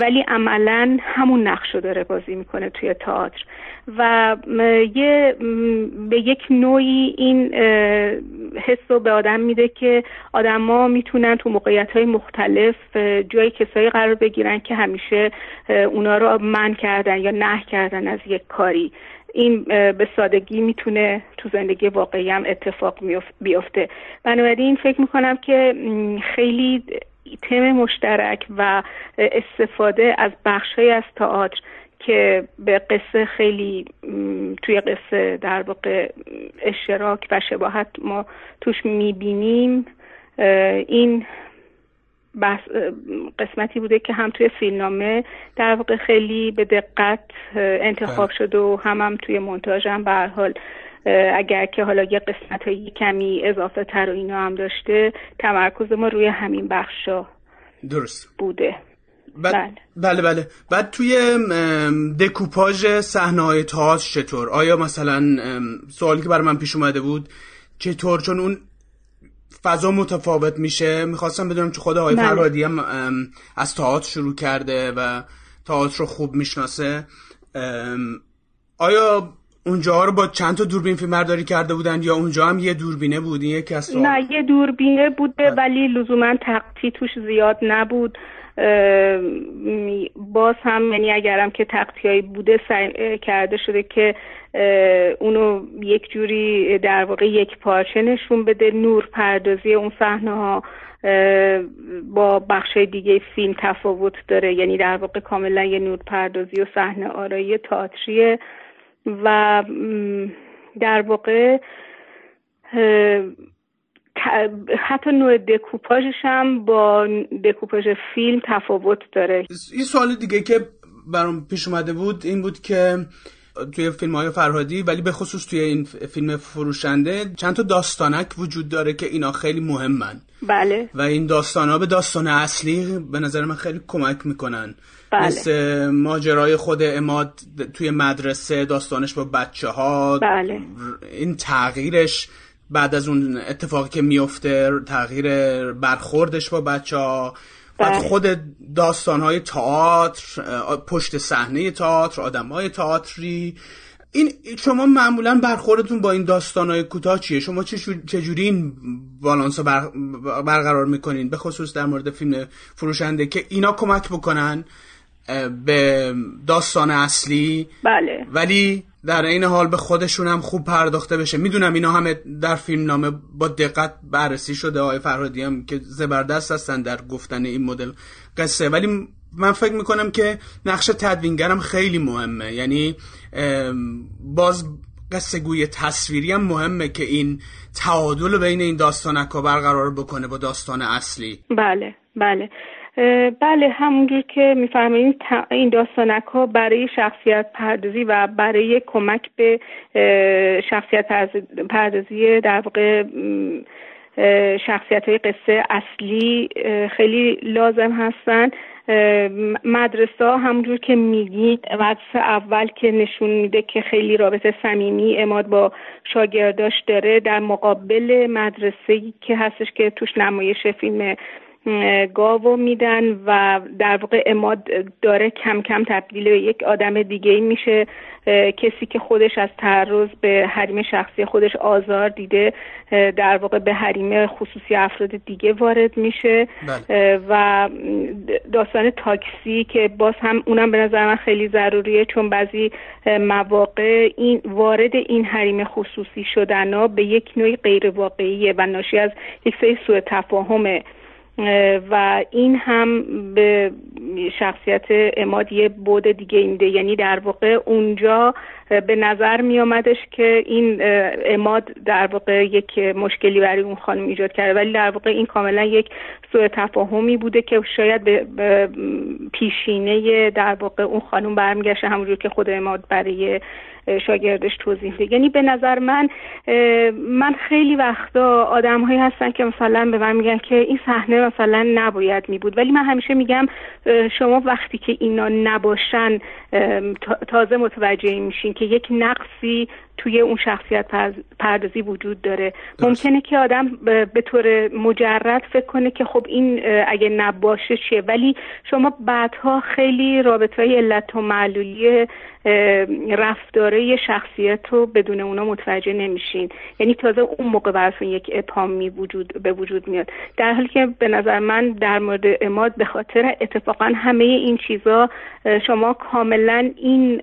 ولی عملا همون نقش رو داره بازی می‌کنه توی تئاتر. و یه به یک نوعی این حس رو به آدم میده که آدما می‌تونن تو موقعیت های مختلف جای کسایی قرار بگیرن که همیشه اونا رو من کردن یا نه کردن از یک کاری. این به سادگی می‌تونه تو زندگی واقعی هم اتفاق بیفته. بنابراین فکر می‌کنم که خیلی تم مشترک و استفاده از بخشهایی از تئاتر که به قصه خیلی توی قصه در واقع اشتراک و شباهت ما توش می‌بینیم این بحث قسمتی بوده که هم توی فیلمنامه در واقع خیلی به دقت انتخاب بله. شده و هم هم توی منتاج هم به حال اگر که حالا یه قسمت های کمی اضافه تر و اینا هم داشته تمرکز ما روی همین بخشا درست. بوده. بله. بله بله. بعد توی دکوپاژ صحنه های چطور؟ آیا مثلا سوالی که برای من پیش اومده بود چطور؟ چون اون فضا متفاوت میشه. می‌خواستم بدونم که خود آقای بله. فرهادی هم از تئاتر شروع کرده و تئاتر رو خوب می‌شناسه. آیا اونجا رو با چند تا دوربین فیلم برداری کرده بودن یا اونجا هم یه دوربینه بود؟ یکی از نه یه دوربینه بوده بله. ولی لزوما تقطی توش زیاد نبود. باز هم یعنی اگرم که تقطیایی بوده سعی کرده شده که اونو یک جوری در واقع یک پارچه نشون بده. نور پردازی اون صحنه ها با بخش دیگه فیلم تفاوت داره. یعنی در واقع کاملا یه نور پردازی و صحنه آرایی تئاتریه. و در واقع حتی نوع دکوپاژش هم با دکوپاژ فیلم تفاوت داره این سوال دیگه که برام پیش اومده بود این بود که توی فیلم های فرهادی ولی به خصوص توی این فیلم فروشنده چند تا داستانک وجود داره که اینا خیلی مهمن بله و این داستان ها به داستان اصلی به نظر من خیلی کمک می‌کنن بله. مثل ماجرای خود اماد توی مدرسه داستانش با بچه ها بله. این تغییرش بعد از اون اتفاقی که میفته تغییر برخوردش با بچه ها بعد بله. خود داستان های تئاتر پشت صحنه تئاتر آدم های تئاتری. این شما معمولا برخوردتون با این داستان های کوتاه چیه؟ شما چجوری این بالانس بر... برقرار می‌کنین؟ به خصوص در مورد فیلم فروشنده که اینا کمک بکنن به داستان اصلی. بله. ولی در این حال به خودشون هم خوب پرداخته بشه. می‌دونم اینا همه در فیلم نامه با دقت بررسی شده. آقای فرهادی هم که زبردست هستن در گفتن این مدل قصه. ولی من فکر می‌کنم که نقش تدوینگرم خیلی مهمه. یعنی باز قصه گوی تصویری هم مهمه که این تعادل بین این داستانک برقرار بکنه با داستان اصلی. بله بله. بله همونجور که میفرمایید این داستانک ها برای شخصیت پردازی و برای کمک به شخصیت پردازی در واقع شخصیت های قصه اصلی خیلی لازم هستن. مدرسه همونجور که میگید مدرسه اول که نشون میده که خیلی رابطه صمیمی اماد با شاگرداش داره در مقابل مدرسه که هستش که توش نمایش فیلم گاو میدن و در واقع اماد داره کم کم تبدیل به یک آدم دیگه میشه کسی که خودش از تعرض به حریم شخصی خودش آزار دیده در واقع به حریم خصوصی افراد دیگه وارد میشه بله. و داستان تاکسی که باز هم اونم به نظر من خیلی ضروریه چون بعضی مواقع این وارد این حریم خصوصی شدن ها به یک نوعی غیر واقعیه و ناشی از یک سری سوء تفاهمه و این هم به شخصیت اماد یه بود دیگه اینده. یعنی در واقع اونجا به نظر می آمدش که این اماد در واقع یک مشکلی برای اون خانم ایجاد کرده. ولی در واقع این کاملا یک سوء تفاهمی بوده که شاید به پیشینه در واقع اون خانم برمیگشته همونجور که خود اماد برای شاگردش توضیح ده یعنی به نظر من من خیلی وقتا آدم هایی هستن که مثلا به من میگن که این صحنه مثلا نباید می بود ولی من همیشه میگم شما وقتی که اینا نباشن تازه متوجه میشین. که یک نقصی توی اون شخصیت پردازی وجود داره. ممکنه که آدم به طور مجرد فکر کنه که خب این اگه نباشه چیه؟ ولی شما بعدها خیلی رابطه های علت و معلولی رفتاره شخصیت رو بدون اونا متوجه نمیشین. یعنی تازه اون موقع براتون یک ابهام می وجود به وجود میاد. در حالی که به نظر من در مورد اماد به خاطر اتفاقا همه این چیزا شما کاملا این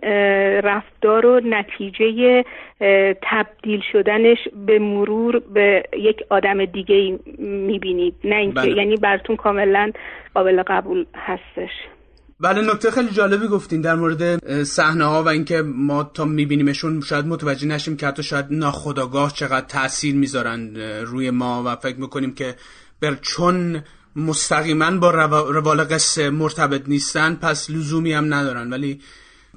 رفتار رو نتیجه تبدیل شدنش به مرور به یک آدم دیگه می‌بینید. نه اینکه بله. یعنی براتون کاملا قابل قبول هستش. بله نکته خیلی جالبی گفتین در مورد صحنه ها و اینکه ما تا میبینیمشون شاید متوجه نشیم که حتی شاید ناخداگاه چقدر تاثیر می‌ذارن روی ما و فکر می‌کنیم که بر چون مستقیما با روال قصه مرتبط نیستن پس لزومی هم ندارن. ولی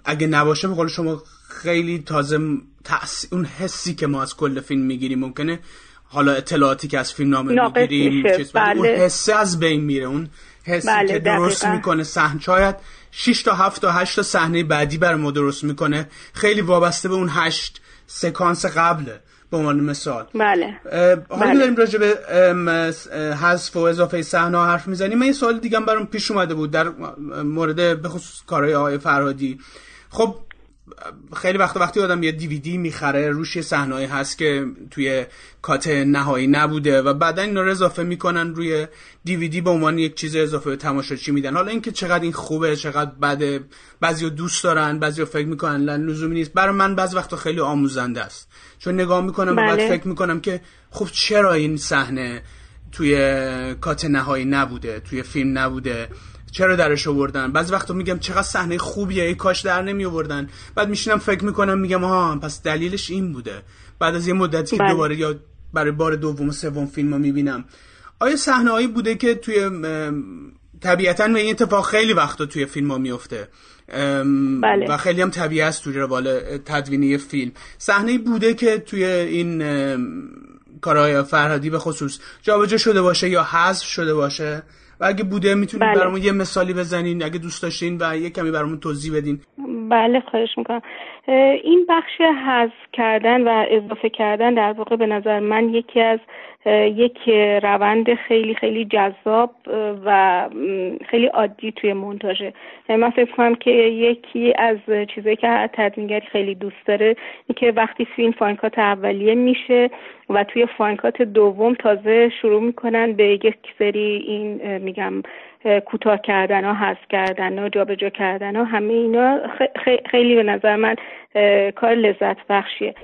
اگه نباشه به شما خیلی تازه تأس... اون حسی که ما از کل فیلم می‌گیریم ممکنه؟ حالا اطلاعاتی که از فیلم نامه می‌گیریم بله. اون حسه از بین میره. اون حسی بله که درست دقیقا. می‌کنه سحن شاید 6 تا 7 تا 8 تا صحنه بعدی بر ما درست می‌کنه. خیلی وابسته به اون 8 سکانس قبله به عنوان مثال. بله. حالا بله. داریم راجع به حذف و اضافه صحنه حرف می‌زنیم. من یه سوال دیگه برام پیش اومده بود در مورد به خصوص کارهای آقای فرهادی. خب خیلی وقت وقتی آدم یه دیویدی می‌خره روش یه صحنه‌ای هست که توی کات نهایی نبوده و بعدا اینا رو اضافه می‌کنن روی دیویدی به عنوان یک چیز اضافه به تماشاچی میدن حالا اینکه چقدر این خوبه چقدر بده بعضیو دوست دارن بعضیو فکر می‌کنن لزومی نیست برای من بعض وقتا خیلی آموزنده است چون نگاه می‌کنم بله. و بعد بله. فکر می‌کنم که خب چرا این صحنه توی کات نهایی نبوده توی فیلم نبوده چرا درش آوردن؟ بعضی وقتا میگم چقدر صحنه خوبیه ای کاش در نمی آوردن بعد میشینم فکر می‌کنم میگم ها پس دلیلش این بوده. بعد از یه مدتی که بله. دوباره یا برای بار دوم و سوم فیلم رو می‌بینم. آیا صحنه هایی بوده که توی طبیعتا به این اتفاق خیلی وقتا توی فیلم ها میفته بله. و خیلی هم طبیعی است توی روال تدوینی فیلم. صحنه بوده که توی این کارهای فرهادی به خصوص جابجا شده باشه یا حذف شده باشه؟ و اگه بوده می‌تونید بله. برامون یه مثالی بزنین اگه دوست داشتین و یه کمی برامون توضیح بدین بله خواهش می‌کنم این بخش حذف کردن و اضافه کردن در واقع به نظر من یکی از یک روند خیلی خیلی جذاب و خیلی عادی توی مونتاژه من فکر کنم که یکی از چیزایی که تدوینگری خیلی دوست داره این که وقتی فیلم فانکات اولیه میشه و توی فانکات دوم تازه شروع می‌کنن به یک سری این میگم کوتاه کردن ها حذف کردن ها جابجا کردن ها همه اینا خیلی به نظر من کار لذت بخشیه.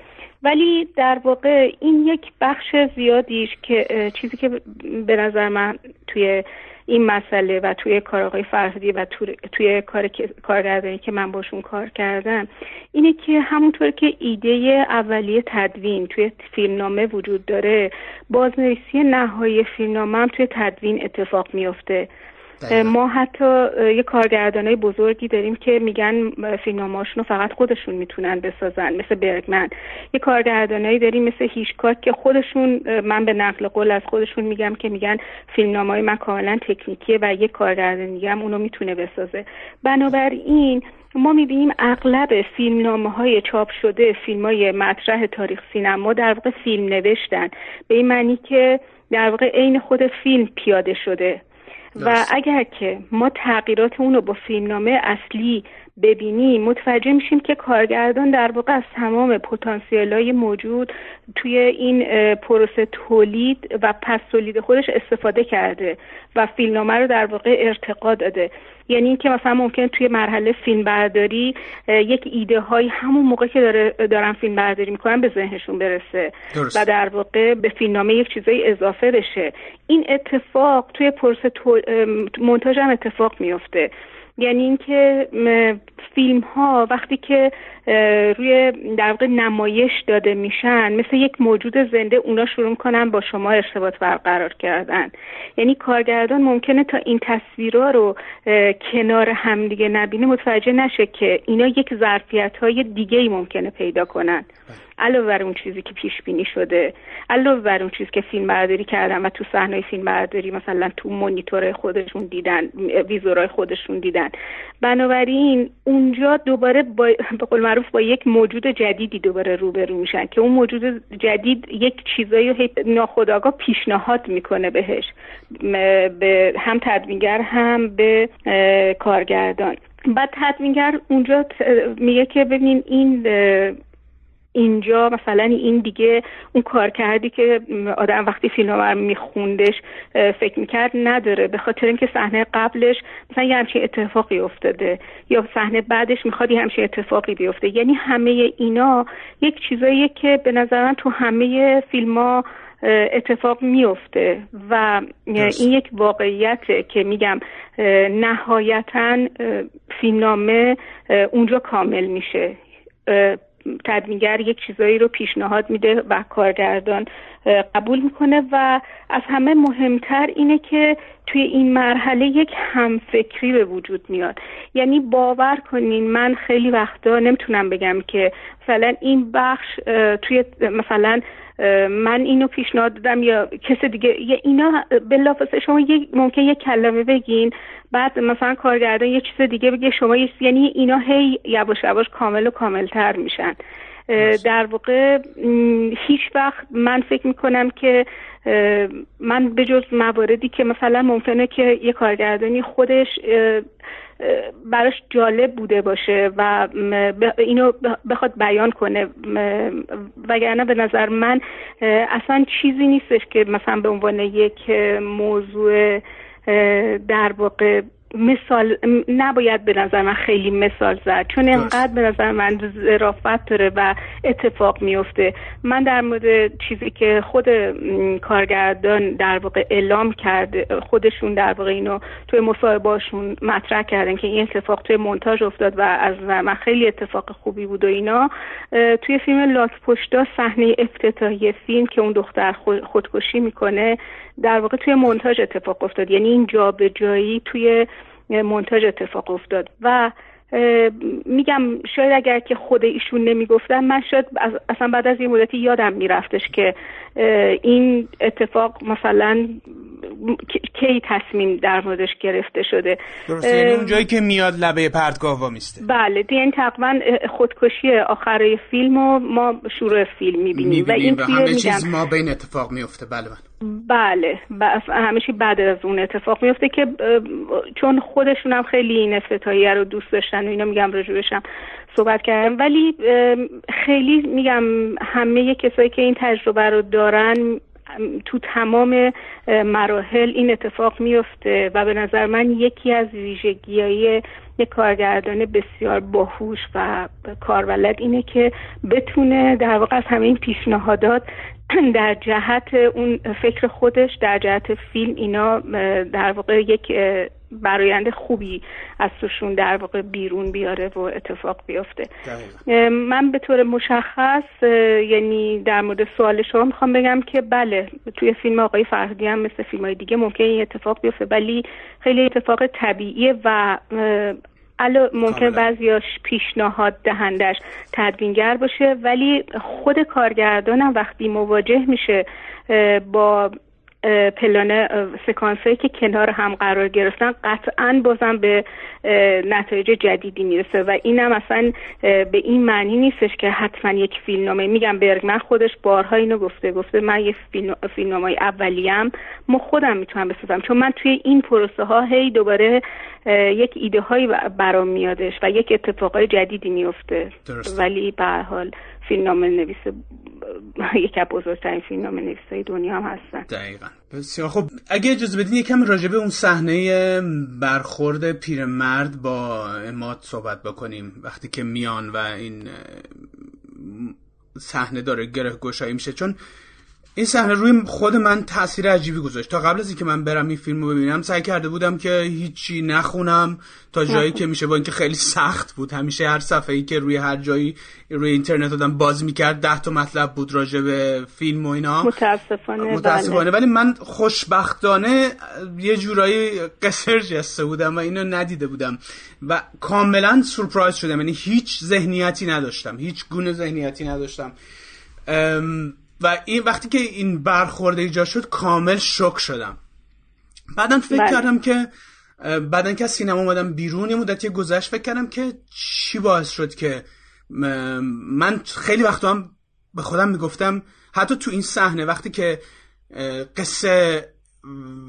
ولی در واقع این یک بخش زیادیش که چیزی که به نظر من توی این مسئله و توی کار آقای فرهادی و توی کار کارگردانی که من باشون کار کردم اینه که همونطور که ایده اولیه تدوین توی فیلمنامه وجود داره بازنویسی نهایی فیلمنامه هم توی تدوین اتفاق ما حتی یه کارگردانای بزرگی داریم که میگن فیلمنامه‌هاشون رو فقط خودشون می‌تونن بسازن مثل برگمن. یه کارگردانایی داریم مثل هیشکاک که خودشون من به نقل قول از خودشون میگم که میگن فیلمنامه‌های من کاملا تکنیکیه و یه کارگردان دیگه هم اونو می‌تونه بسازه. بنابراین ما می‌بینیم اغلب فیلمنامه های چاپ شده فیلم های مطرح تاریخ سینما در واقع فیلم نوشتن. به این معنی که در واقع عین خود فیلم پیاده شده. و اگر که ما تغییرات اون رو با فیلمنامه اصلی ببینیم متوجه میشیم که کارگردان در واقع از تمام پتانسیل های موجود توی این پروسه تولید و پس تولید خودش استفاده کرده و فیلمنامه رو در واقع ارتقا داده. یعنی اینکه مثلا ممکن توی مرحله فیلم برداری یک ایده های همون موقع که داره دارن فیلم برداری می‌کنن به ذهنشون برسه و در واقع به فیلمنامه یک چیزای اضافه بشه. این اتفاق توی پروسه مونتاژ هم اتفاق میفته یعنی اینکه فیلم ها وقتی که روی در واقع نمایش داده میشن مثل یک موجود زنده اونا شروع کنن با شما ارتباط برقرار کردن. یعنی کارگردان ممکنه تا این تصویرها رو کنار همدیگه نبینه متوجه نشه که اینا یک ظرفیت های دیگه ای ممکنه پیدا کنن. علاوه بر اون چیزی که پیش بینی شده علاوه بر اون چیزی که فیلم برداری کردن و تو صحنه فیلم برداری مثلا تو مونیتور خودشون دیدن ویزورای خودشون دیدن. بنابراین اونجا دوباره با به قول معروف با یک موجود جدیدی دوباره روبرو میشن که اون موجود جدید یک چیزایی ناخداگاه پیشنهاد می‌کنه بهش. به هم تدوینگر هم به کارگردان. بعد تدوینگر اونجا میگه که ببین این اینجا مثلا این دیگه اون کار کردی که آدم وقتی فیلم رو میخوندش فکر می‌کرد نداره. به خاطر اینکه صحنه قبلش مثلا یه همچین اتفاقی افتاده یا صحنه بعدش می‌خواد یه همچین اتفاقی بیفته. یعنی همه اینا یک چیزاییه که به نظر من تو همه فیلم ها اتفاق میفته و این یک واقعیته که میگم نهایتا فیلمنامه اونجا کامل میشه. تدوینگر یک چیزایی رو پیشنهاد میده و کارگردان قبول می‌کنه و از همه مهمتر اینه که توی این مرحله یک همفکری به وجود میاد. یعنی باور کنین من خیلی وقتا نمی‌تونم بگم که مثلا این بخش توی مثلا من اینو پیشنهاد دادم یا کس دیگه یا اینا بلافاصله شما یک ممکن یک کلمه بگین بعد مثلا کارگردان یه چیز دیگه بگه شما یعنی اینا هی یواش یواش کامل و کاملتر میشن. در واقع هیچ وقت من فکر می‌کنم که من به جز مواردی که مثلا ممکنه که یه کارگردانی خودش براش جالب بوده باشه و اینو بخواد بیان کنه وگرنه به نظر من اصلا چیزی نیستش که مثلا به عنوان یک موضوع در واقع مثال نباید به نظر من خیلی مثال زد چون انقدر به نظر من ظرافت داره و اتفاق میفته. من در مورد چیزی که خود کارگردان در واقع اعلام کرده خودشون در واقع اینو توی مصاحبهاشون مطرح کردن که این اتفاق توی مونتاژ افتاد و از من خیلی اتفاق خوبی بود و اینا توی فیلم لاک پشتا صحنه افتتاحی فیلم که اون دختر خودکشی می‌کنه در واقع توی مونتاژ اتفاق افتاد. یعنی این جابجایی توی مونتاژ اتفاق افتاد. و میگم شاید اگر که خود ایشون نمی‌گفتن من شاید اصلا بعد از یه مدتی یادم میرفتش که این اتفاق مثلا کی تصمیم در موردش گرفته شده؟ درسته یعنی اون جایی که میاد لبه پرتگاه وامیسته. بله یعنی تقریبا خودکشی آخره فیلم و ما شروع فیلم می‌بینیم و این و همه چیز ما بین اتفاق میفته بله بله. بله همیشه بعد از اون اتفاق میفته که چون خودشون هم خیلی این افتتاحیه رو دوست داشتن و اینا میگم رجوعشم صحبت کردم. ولی خیلی میگم همه کسایی که این تجربه رو دارن تو تمام مراحل این اتفاق میفته و به نظر من یکی از ویژگیهای یک کارگردان بسیار باهوش و کارولد اینه که بتونه در واقع از همه این پیشنهادات در جهت اون فکر خودش در جهت فیلم اینا در واقع یک برایند خوبی از توشون در واقع بیرون بیاره و اتفاق بیفته. من به طور مشخص یعنی در مورد سوال شما می‌خوام بگم که بله توی فیلم آقای فرهادی هم مثل فیلم های دیگه ممکن این اتفاق بیفته ولی خیلی اتفاق طبیعیه و الا ممکن بعضیاش پیشنهاد دهندش تدوینگر باشه ولی خود کارگردانم وقتی مواجه میشه با پلانه سکانس که کنار هم قرار گرفتن قطعا بازم به نتایج جدیدی می‌رسه و اینم اصلا به این معنی نیستش که حتما یک فیلمنامه میگم برگمن خودش بارها اینو گفته گفته من یک فیلم های اولیم ما خودم می‌تونم بسازم. چون من توی این پروسه ها هی دوباره یک ایده هایی برام میادش و یک اتفاقای جدیدی میفته ولی به حال فیلمنامه نویس یکی از بزرگترین فیلمنامه نویسای دنیا هم هستن. دقیقا. بسیار خب اگه اجازه بدین یکم راجبه اون صحنه برخورد پیرمرد با اماد صحبت بکنیم. وقتی که میان و این صحنه داره گره گشایی میشه. چون این صحنه روی خود من تاثیر عجیبی گذاشت. تا قبل از اینکه من برم این فیلم رو ببینم سعی کرده بودم که هیچی نخونم تا جایی که میشه با اینکه خیلی سخت بود. همیشه هر صفحه ای که روی هر جایی روی اینترنت آدم باز می‌کرد ده تا مطلب بود راجع به فیلم و اینا. متاسفانه متاسفانه. ولی من خوشبختانه یه جورایی قصر جسته بودم و اینو ندیده بودم. و کاملا سورپرایز شدم. یعنی هیچ ذهنیتی نداشتم. هیچ گونه ذهنیتی نداشتم. و این وقتی که این برخورده ایجاد شد کامل شک شدم بعدا فکر بله. کردم که بعدن که از سینما اومدم بیرون یه مدتی گذشت فکر کردم که چی باعث شد که من خیلی وقتا هم به خودم می‌گفتم حتی تو این صحنه وقتی که قصه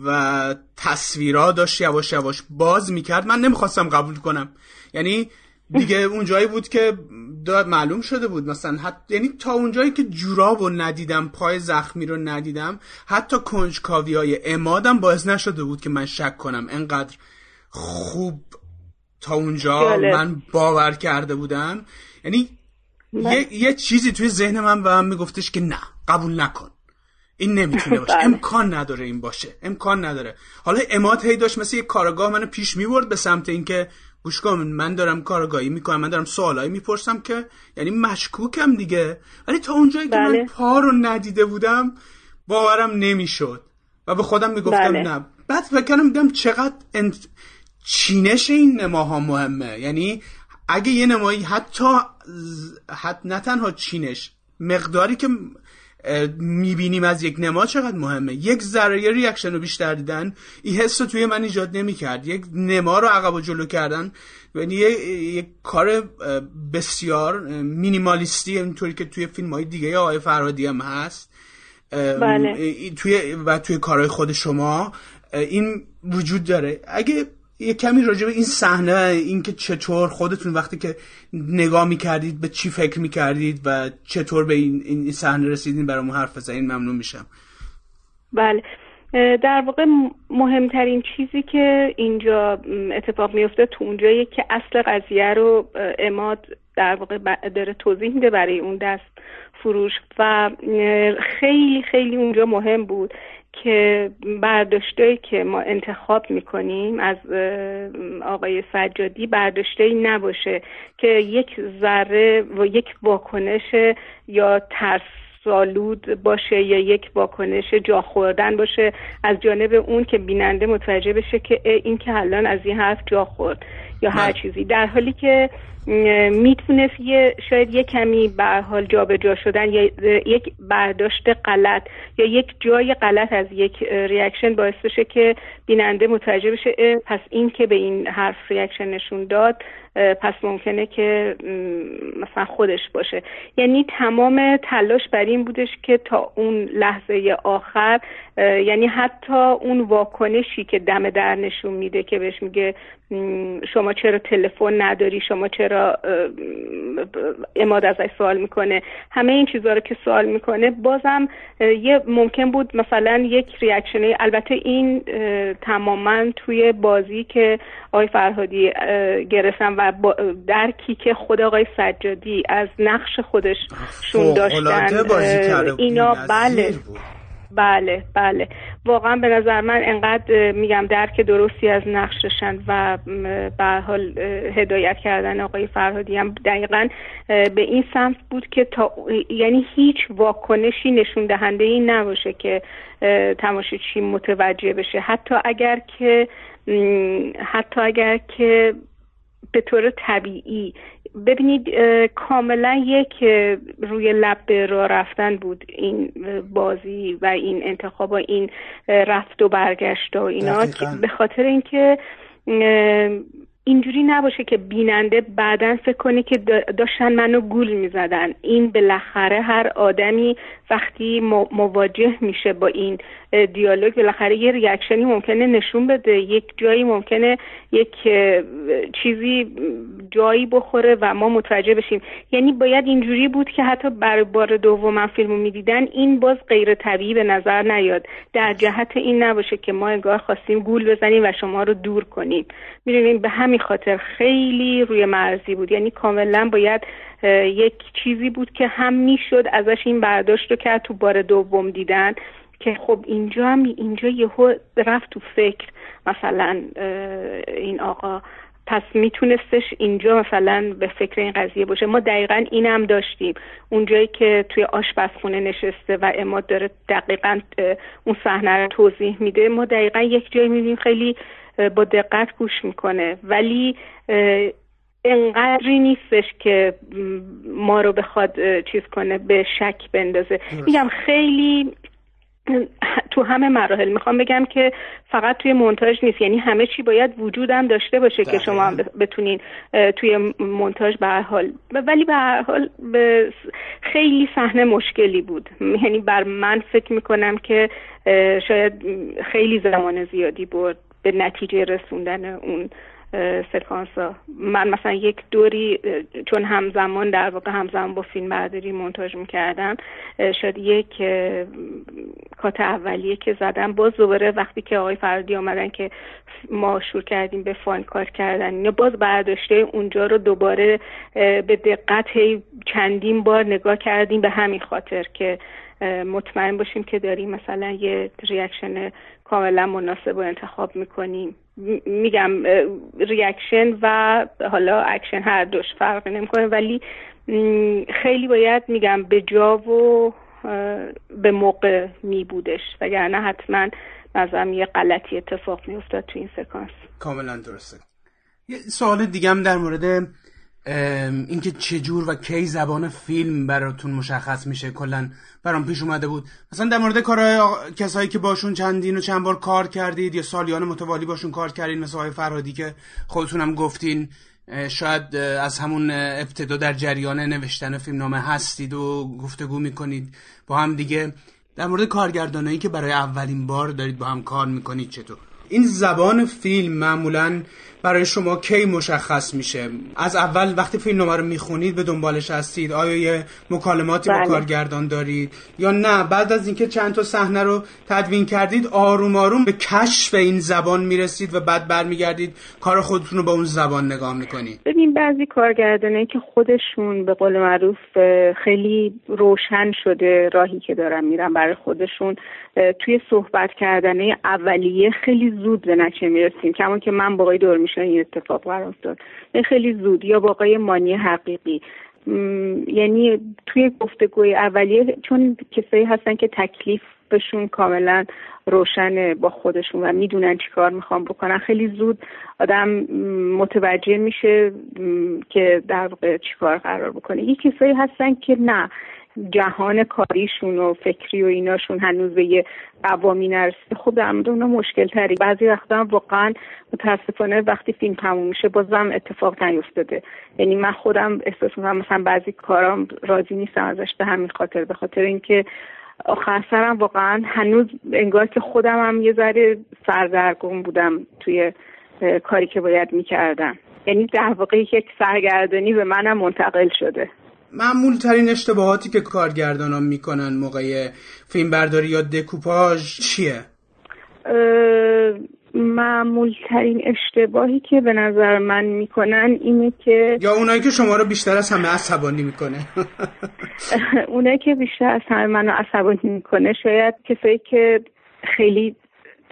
و تصویرها داشت یواش یواش باز می‌کرد من نمی‌خواستم قبول کنم یعنی دیگه اون جایی بود که داد معلوم شده بود مثلا حتی یعنی تا اونجایی که جوراب رو ندیدم پای زخمی رو ندیدم حتی کنجکاوی های امادم باعث نشده بود که من شک کنم. انقدر خوب تا اونجا من باور کرده بودم. یعنی یه،, یه چیزی توی ذهن من به من میگفتش که نه قبول نکن. این نمی‌تونه باشه. بله. امکان نداره این باشه. امکان نداره. حالا اماد هی داشت مثل یه کارگاه منو پیش می‌برد به سمت اینکه گوش کن من دارم کارگاهی می‌کنم من دارم سوالایی می‌پرسم که یعنی مشکوکم دیگه ولی تا اونجایی که من بله. پا رو ندیده بودم باورم نمی‌شد و به خودم می‌گفتم بله. نه بعد فکرم دیدم چقدر انت... چینش این نماها مهمه یعنی اگه یه نمایی حتی حتی نه تنها چینش مقداری که می‌بینیم از یک نما چقدر مهمه. یک ذره ریاکشن رو بیشتر دیدن این حس رو توی من ایجاد نمی‌کرد. یک نما رو عقب و جلو کردن. یعنی یک کار بسیار مینیمالیستی اینطوری که توی فیلم های دیگه آقای فرادی هم هست. بله. توی و توی کارهای خود شما این وجود داره. اگه یه کمی راجع به این صحنه اینکه چطور خودتون وقتی که نگاه می‌کردید به چی فکر می‌کردید و چطور به این صحنه رسیدین برامون حرف بزنین ممنون میشم. بله. در واقع مهمترین چیزی که اینجا اتفاق میفته تو اونجایی که اصل قضیه رو اماد در واقع داره توضیح میده برای اون دست فروش و خیلی خیلی اونجا مهم بود. که برداشته که ما انتخاب می‌کنیم از آقای سجادی برداشته نباشه که یک ذره و یک واکنش یا ترس سالود باشه یا یک واکنش جا خوردن باشه از جانب اون که بیننده متوجه بشه که این که الان از این حرف جا خورد یا هر بله. چیزی در حالی که می‌تونست یه شاید یه کمی به حال جابجا شدن یا یک برداشت غلط یا یک جای غلط از یک reaction باعث بشه که بیننده متوجه بشه پس این که به این حرف reaction نشون داد پس ممکنه که مثلا خودش باشه. یعنی تمام تلاش بر این بودش که تا اون لحظه آخر یعنی حتی اون واکنشی که دم در نشون میده که بهش میگه شما چرا تلفن نداری شما چرا اماد ازش سوال می‌کنه. همه این چیزها رو که سوال می‌کنه بازم یه ممکن بود مثلا یک ریاکشنه البته این تماما توی بازی که آقای فرهادی گرفتن و درکی که خود آقای سجادی از نقش خودششون داشتن اینا بله. بله بله. واقعا به نظر من انقدر میگم درک درستی از نقششن و به حال هدایت کردن آقای فرهادی هم دقیقا به این سمت بود که تا یعنی هیچ واکنشی نشون دهنده این نباشه که تماشاچی متوجه بشه. حتی اگر که حتی اگر که به طور طبیعی ببینید کاملا یک روی لب به راه رفتن بود این بازی و این انتخاب و این رفت و برگشت و اینا. به خاطر اینکه اینجوری نباشه که بیننده بعدا فکر کنه که داشتن منو گول می‌زدن. این بالاخره هر آدمی وقتی مواجه میشه با این دیالوگ بالاخره یه ریاکشنی ممکنه نشون بده. یک جایی ممکنه یک چیزی جایی بخوره و ما متوجه بشیم. یعنی باید اینجوری بود که حتی برای بار دوم فیلمو می‌دیدن این باز غیر طبیعی به نظر نیاد. در جهت این نباشه که ما انگار خواستیم گول بزنیم و شما رو دور کنیم. می‌دونیم به همین خاطر خیلی روی مرزی بود. یعنی کاملا باید یک چیزی بود که هم می‌شد ازش این برداشت رو کرد تو بار دوم دیدن که خب اینجا هم اینجا یهو رفت تو فکر. مثلا این آقا پس میتونستش اینجا مثلا به فکر این قضیه باشه. ما دقیقا این هم داشتیم. اونجایی که توی آشپزخونه نشسته و اماد داره دقیقا اون صحنه رو توضیح میده ما دقیقا یک جایی می‌بینیم خیلی با دقت گوش می‌کنه. ولی انقدری نیستش که ما رو بخواد چیز کنه به شک بندازه. میگم خیلی تو همه مراحل می‌خوام بگم که فقط توی مونتاژ نیست. یعنی همه چی باید وجودم داشته باشه که شما بتونین توی مونتاژ به حال. ولی به هر حال خیلی صحنه مشکلی بود. یعنی بر من فکر می‌کنم که شاید خیلی زمان زیادی برد. به نتیجه رسوندن اون سکانس ها من مثلا یک دوری چون همزمان در واقع همزمان با فیلم برداری منتاج می‌کردم شاید یک کات اولیه که زدم. باز دوباره وقتی که آقای فرادی آمدن که ما شروع کردیم به fine cut کردن یا باز برداشته اونجا رو دوباره به دقت چندین بار نگاه کردیم به همین خاطر که مطمئن باشیم که داریم مثلا یه reaction کاملا مناسب و انتخاب می‌کنیم. میگم reaction و حالا اکشن هر دوش فرقی نمی‌کنه ولی خیلی باید میگم به جا و به موقع می بودش وگرنه حتما نظرم یه غلطی اتفاق میافتاد تو این سکانس. کاملا درسته. یه سوال دیگم در مورد اینکه چجور و کی زبان فیلم براتون مشخص میشه. کلا برام پیش اومده بود. مثلا در مورد کارهای کسایی که باشون چندین و چند بار کار کردید یا سالیان متوالی باشون کار کردین مثل های فرادی که خودتونم گفتین شاید از همون ابتدا در جریان نوشتن فیلمنامه هستید و گفتگو می‌کنید. با هم دیگه در مورد کارگردانایی که برای اولین بار دارید با هم کار می‌کنید چطور؟ این زبان فیلم معمولا برای شما کی مشخص میشه؟ از اول وقتی فیلم رو می‌خونید به دنبالش هستید؟ آیا یه مکالماتی با بله. کارگردان دارید؟ یا نه؟ بعد از اینکه چند تا صحنه رو تدوین کردید آروم آروم به کشف این زبان می‌رسید و بعد برمیگردید کار خودتون رو با اون زبان نگاه می‌کنید. ببین بعضی کارگردانه که خودشون به قول معروف خیلی روشن شده راهی که دارن میرن برای خودشون. توی صحبت کردنه اولیه خیلی زود به نچه می‌رسیم. کما که من با دور این اتفاق قرار افتاد. خیلی زود. یا واقعی مانی حقیقی. یعنی توی گفتگوی اولیه چون کسایی هستن که تکلیفشون کاملا روشنه با خودشون و می‌دونن چی کار می‌خوام بکنن. خیلی زود آدم متوجه میشه که در واقع چی کار قرار بکنه. یه کسایی هستن که نه. جهان کاریشون و فکری و ایناشون هنوز به یه قوامی نرسیده. خب در مورد اونا مشکل تری بعضی وقتا واقعا متاسفانه وقتی فیلم تموم میشه بازم اتفاق نیفتاده. یعنی من خودم احساس می‌کنم مثلا بعضی کارام راضی نیستم ازش به همین خاطر. به خاطر اینکه آخر سرم واقعا هنوز انگار که خودم هم یه ذره سردرگم بودم توی کاری که باید می‌کردم. یعنی در واقع یک سرگردانی به منم منتقل شده. معمول ترین اشتباهاتی که کارگردان ها می‌کنن موقع فیلم برداری یا دکوپاژ چیه؟ معمول ترین اشتباهی که به نظر من می‌کنن اینه که یا اونایی که شما رو بیشتر از همه عصبانی می‌کنه اونایی که بیشتر از همه منو عصبانی می‌کنه شاید کسایی که خیلی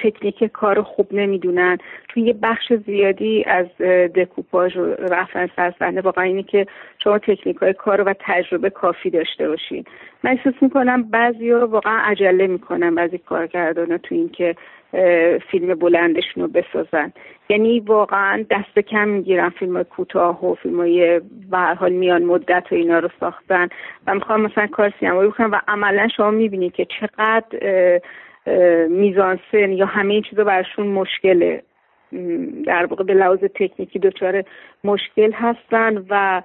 تکنیک کار خوب نمی‌دونن. توی یه بخش زیادی از دکوپاژ و رفتن سرصحنه واقعا اینه که شما تکنیک های کار و تجربه کافی داشته باشین. من احساس می‌کنم بعضی رو واقعا عجله می‌کنن بعضی کارگردان تو این که فیلم بلندشون رو بسازن. یعنی واقعا دست کم می‌گیرن فیلم کوتاه و فیلم های حال میان مدت و اینا رو ساختن. و می‌خوام مثلا کار سینمایی بکنم و عملا شما می‌بینید که چقدر میزانسن یا همه این چیزا برشون مشکله. در واقع به لحاظ تکنیکی دچار مشکل هستن و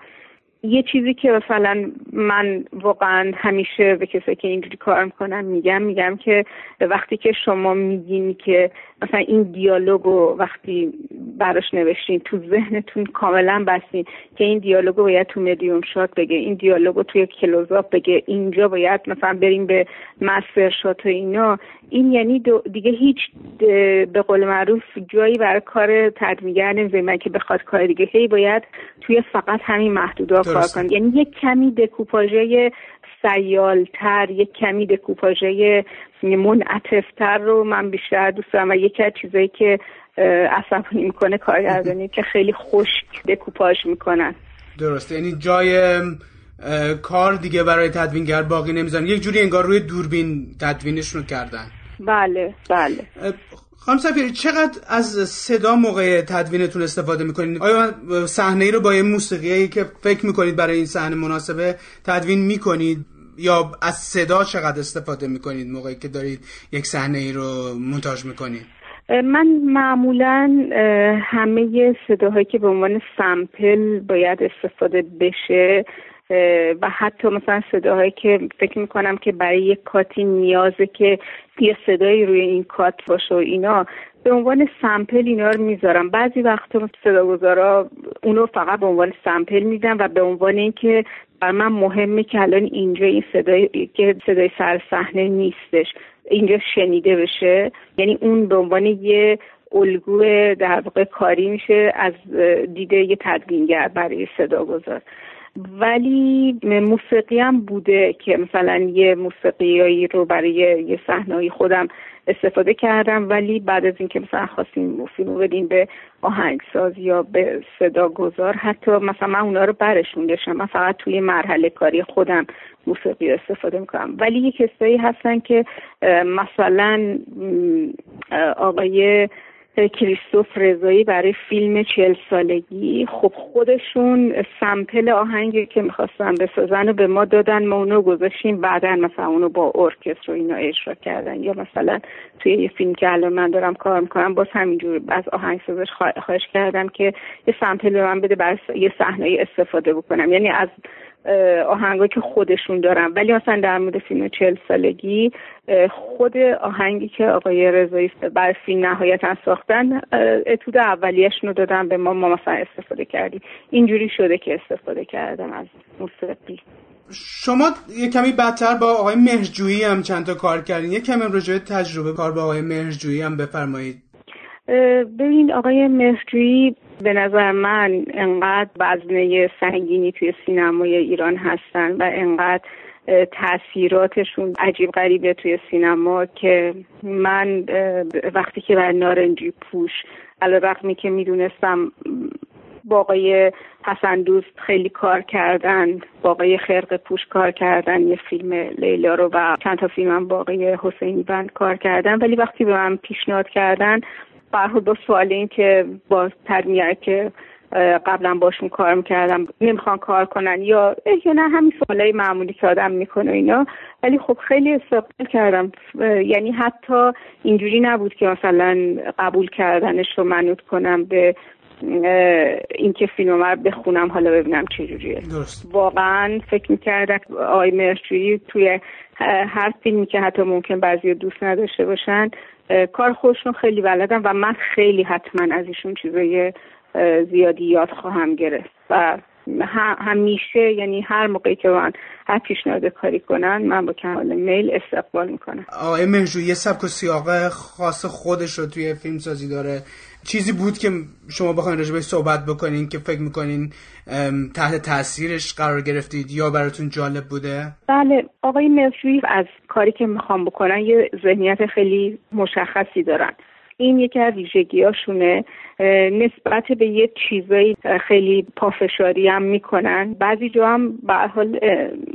یه چیزی که مثلا من واقعا همیشه به کسایی که اینجوری کار می‌کنن میگم میگم که وقتی که شما میگین که مثلا این دیالوگو وقتی براش نوشتین تو ذهنتون کاملا بستین که این دیالوگو باید تو medium shot بگه این دیالوگو توی close-up بگه اینجا باید مثلا بریم به master shot و اینا این یعنی دیگه هیچ به قول معروف جایی برای کار تدوینگر نمی‌ذاریم که بخواد کار دیگه هی باید توی فقط همین محدوده کار کنید یعنی یک کمی دکوپاژه سیالتر یک کمی دکوپاژه منعطفتر رو من بیشتر دوست دارم و یکی از چیزایی که عصبانی می‌کنه کارگردانی که خیلی خشک دکوپاژ می‌کنن. درسته. یعنی جای کار دیگه برای تدوینگر باقی نمی‌ذارن. یک جوری انگار روی دوربین تدوینشون رو کردن. بله بله. خانم سفیری چقدر از صدا موقع تدوینتون استفاده می‌کنید؟ آیا صحنه ای رو با یه موسیقی که فکر می‌کنید برای این صحنه مناسبه تدوین می‌کنید؟ یا از صدا چقدر استفاده می‌کنید موقعی که دارید یک صحنه ای رو مونتاژ می‌کنید؟ من معمولا همه صداهایی که به عنوان سمپل باید استفاده بشه و حتی مثلا صداهایی که فکر می‌کنم که برای یک کاتی نیازه که یه صدایی روی این کات باشه و اینا به عنوان سمپل اینا رو می‌ذارم. بعضی وقتا صداگذارا اونو فقط به عنوان سمپل میدم و به عنوان اینکه بر من مهمه که الان اینجا این صدای که صدای سر صحنه نیستش اینجا شنیده بشه. یعنی اون به عنوان یه الگو در واقع کاری میشه از دیده یه تدوینگر برای صداگذار ولی موسیقی هم بوده که مثلا یه موسیقیایی رو برای یه صحنه خودم استفاده کردم ولی بعد از اینکه مثلا خواستیم فیلمو بدیم به آهنگساز یا به صدا گذار حتی مثلا من اونا رو برشون داشتم من فقط توی مرحله کاری خودم موسیقی استفاده می‌کنم. ولی یه کسایی هستن که مثلا آقای کریستوف رضایی برای فیلم چهل سالگی. خب خودشون سمپل آهنگی که می‌خواستن بسازن و به ما دادن ما اونو گذاشتیم. بعدا مثلا اونو با ارکستر و اینا اجرا کردن. یا مثلا توی یه فیلم که الان من دارم کار می‌کنم باز همینجور از آهنگسازش خواهش کردم که یه سمپل به من بده برای یه صحنه استفاده بکنم. یعنی از آهنگایی که خودشون دارن. ولی مثلا در مورد فیلم چهل سالگی خود آهنگی که آقای رضایی بر فیلم نهایتا ساختن اتود اولیشون رو دادن به ما. ما مثلا استفاده کردیم. اینجوری شده که استفاده کردم از موسیقی. شما یه کمی بدتر با آقای مهرجویی هم چند تا کار کردین. یه کمی راجع تجربه کار با آقای مهرجویی هم بفرمایید. ببین آقای مهرجویی به نظر من انقدر وزنه سنگینی توی سینمای ایران هستن و انقدر تاثیراتشون عجیب غریبه توی سینما که من وقتی که بر نارنجی پوش علا رقمی که می‌دونستم با آقای حسن دوست خیلی کار کردن با آقای خرق پوش کار کردن یه فیلم لیلا رو و چند تا فیلم هم با آقای حسینی بند کار کردن ولی وقتی به من پیشنهاد کردن برخورد با سوال این که با ترمیه که قبلا باشون کار می‌کردم نمی‌خوان کار کنن یا یا نه همین سوالای معمولی که آدم می‌کنه اینا. ولی خب خیلی استقبال کردم. یعنی حتی اینجوری نبود که مثلا قبول کردنش رو منوط کنم به اینکه فیلم رو بخونم حالا ببینم چجوریه واقعا فکر می‌کردم آقای مرچوری توی هر فیلمی که حتی ممکن بعضی دوست نداشته باشن کار خودشون خیلی بلدن و من خیلی حتما از ایشون چیزای زیادی یاد خواهم گرفت. و همیشه یعنی هر موقعی که من هر پیشنهاد کاری کنن من با کمال میل استقبال می‌کنم. آقای مهجو یه سبک و سیاقه خاص خودش رو توی فیلم سازی داره. چیزی بود که شما بخواین راجبه صحبت بکنین که فکر می‌کنین تحت تاثیرش قرار گرفتید یا براتون جالب بوده؟ بله آقای مهجویی از کاری که می‌خوام بکنن یه ذهنیت خیلی مشخصی دارن. این یکی از ویژگیاشونه نسبت به یه چیزایی خیلی پافشاری هم می‌کنن. بعضی جا هم به حال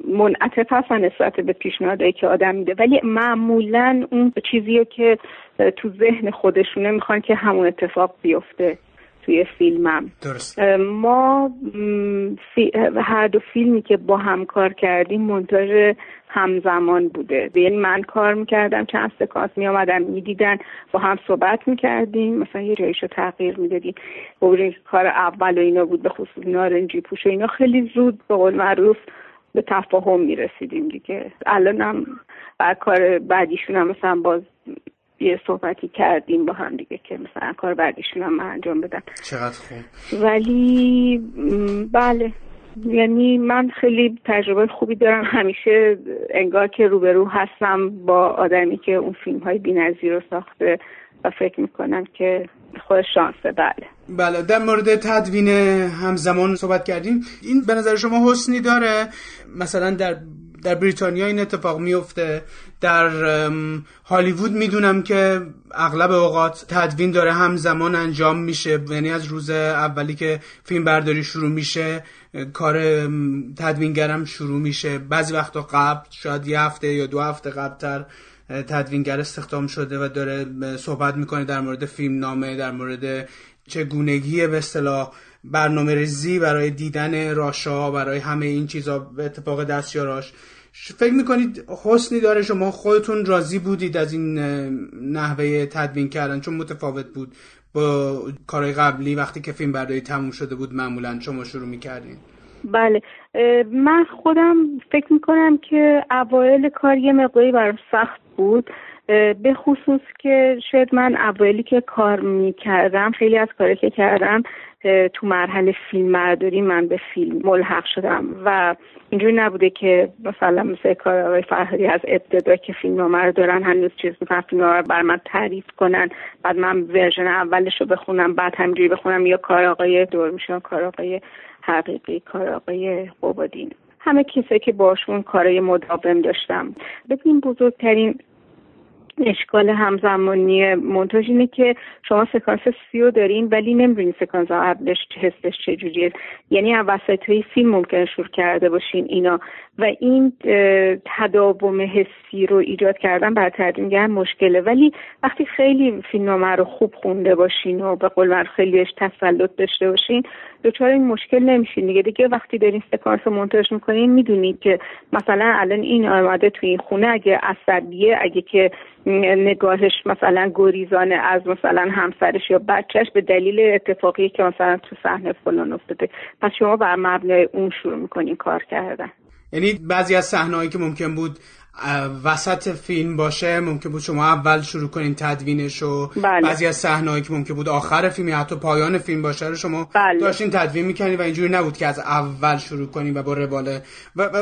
منعطف هستن نسبت به پیشنهادهایی که آدم میده. ولی معمولا اون چیزی که تو ذهن خودشونه می‌خوان که همون اتفاق بیفته. توی فیلمم. درست. ما هر دو فیلمی که با هم کار کردیم منتاژ همزمان بوده. یعنی من کار می‌کردم چند سکانس میامدم می‌دیدن با هم صحبت می‌کردیم. مثلا یه جایشو تغییر می‌دادیم. با کار اول و اینا بود به خصوص نارنجی پوش و اینا خیلی زود به قول معروف به تفاهم می‌رسیدیم دیگه. الانم بعد کار بعدیشون هم مثلا باز یه صحبتی کردیم با هم دیگه که مثلا کار بعدیشون هم انجام بدم چقدر خوب. ولی بله. یعنی من خیلی تجربه خوبی دارم. همیشه انگار که روبرو هستم با آدمی که اون فیلم های بینظیر رو ساخته و فکر می‌کنم که خود شانسه بله. بله در مورد تدوین همزمان صحبت کردیم. این به نظر شما حسنی داره؟ مثلا در در بریتانیا این اتفاق میفته در هالیوود می‌دونم که اغلب اوقات تدوین داره همزمان انجام میشه. یعنی از روز اولی که فیلم برداری شروع میشه کار تدوینگرم شروع میشه. بعضی وقتا قبل شاید یه هفته یا دو هفته قبلتر تدوینگر استخدام شده و داره صحبت می‌کنه در مورد فیلم نامه در مورد چگونگی به اصطلاح برنامه ریزی برای دیدن راشا برای همه این چیزا به اتفاق دستیاراش. فکر می‌کنید حسنی داره؟ شما خودتون راضی بودید از این نحوه تدوین کردن؟ چون متفاوت بود با کارهای قبلی وقتی که فیلم برداری تموم شده بود معمولا شما شروع می‌کردین. بله. من خودم فکر می‌کنم که اوایل کار یه مقداری برام سخت بود. به خصوص که شاید من اوایلی که کار می‌کردم خیلی از کاری که کردم تو مرحله فیلم برداری من به فیلم ملحق شدم و اینجوری نبوده که مثلا مثل کار آقای فرهادی از ابتدا که فیلم رو دارن هنوز چیز می‌کنن فیلم رو بر من تعریف کنن بعد من ورژن اولش رو بخونم بعد همینجوری بخونم یا کار آقای دور میشن کار آقای حقیقی کار آقای قبادین همه کسایی که باشون کارای مداوم داشتم. ببین بزرگترین اشکال همزمانی مونتاژ اینه که شما سکانس سی رو دارین ولی نمی‌دونین سکانس قبلش حسش چجوریه یعنی وسط های فیلم ممکنه شروع کرده باشین اینا. و این تداوم حسی رو ایجاد کردن بر ترجمه مشکله. ولی وقتی خیلی فیلمنامه رو خوب خونده باشین و به قول خیلی تسلط داشته باشین دچار این مشکل نمیشین. دیگه دیگه وقتی دارین سکانس مونتاژ می‌کنین می‌دونید که مثلا الان این آمده توی این خونه اگه عصبیه اگه که نگاهش مثلا گریزانه از مثلا همسرش یا بچهش به دلیل اتفاقی که مثلا تو صحنه فلان افتاده. پس شما بر مبنای اون شروع می‌کنین کار کردن. یعنی بعضی از صحنه‌هایی که ممکن بود وسط فیلم باشه ممکن بود شما اول شروع کنین تدوینش و بله. بعضی از صحنه‌هایی که ممکن بود آخر فیلم یا حتی پایان فیلم باشه رو شما بله. داشتین تدوین می‌کنین و اینجوری نبود که از اول شروع کنین و با رواله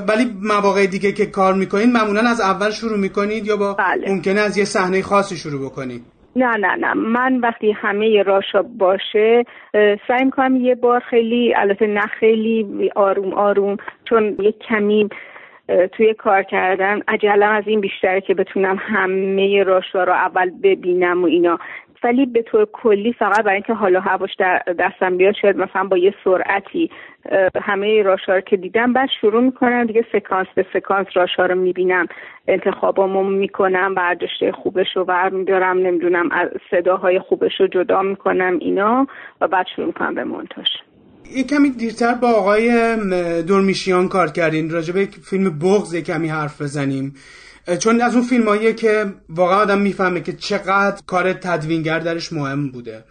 ولی مواقع دیگه که کار می‌کنین معمولا از اول شروع می‌کنید یا با بله. ممکنه از یه صحنه خاصی شروع بکنید نه نه نه من وقتی همه راشا باشه سعی می‌کنم یه بار خیلی البته نه خیلی آروم آروم چون یه کمی توی کار کردن. عجلم از این بیشتره که بتونم همه راشا رو اول ببینم و اینا. ولی به طور کلی فقط برای اینکه حالا هواش در دستم بیاد شاید مثلا با یه سرعتی همه راشا رو که دیدم بعد شروع می‌کنم دیگه سکانس به سکانس راشا رو می‌بینم. انتخابامو می‌کنم برداشته خوبش رو برمیدارم نمی‌دونم صداهای خوبش رو جدا می‌کنم اینا. و بعد شروع می‌کنم به مونتاژ. یه کمی دیرتر با آقای دورمیشیان کار کردین. راجع به فیلم بغز کمی حرف بزنیم. چون از اون فیلم که واقعا آدم می‌فهمه که چقدر کار تدوینگر درش مهم بوده.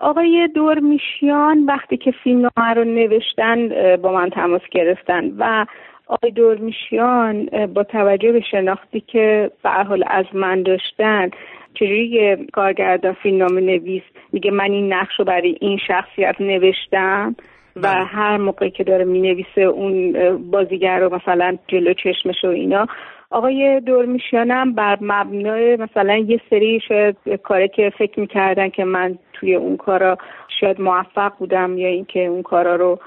آقای دورمیشیان وقتی که فیلم رو نوشتن با من تماس گرفتن و آقای دورمیشیان با توجه به شناختی که به حال از من داشتن چجوری کارگردان فیلمنامه نویس؟ میگه من این نقش رو برای این شخصیت نوشتم و بله. هر موقعی که داره می‌نویسه اون بازیگر رو مثلا جلو چشمش و اینا. آقای دورمیشیانم بر مبنای مثلا یه سری شاید کاری که فکر می‌کردن که من توی اون کارا شاید موفق بودم یا اینکه اون کارا رو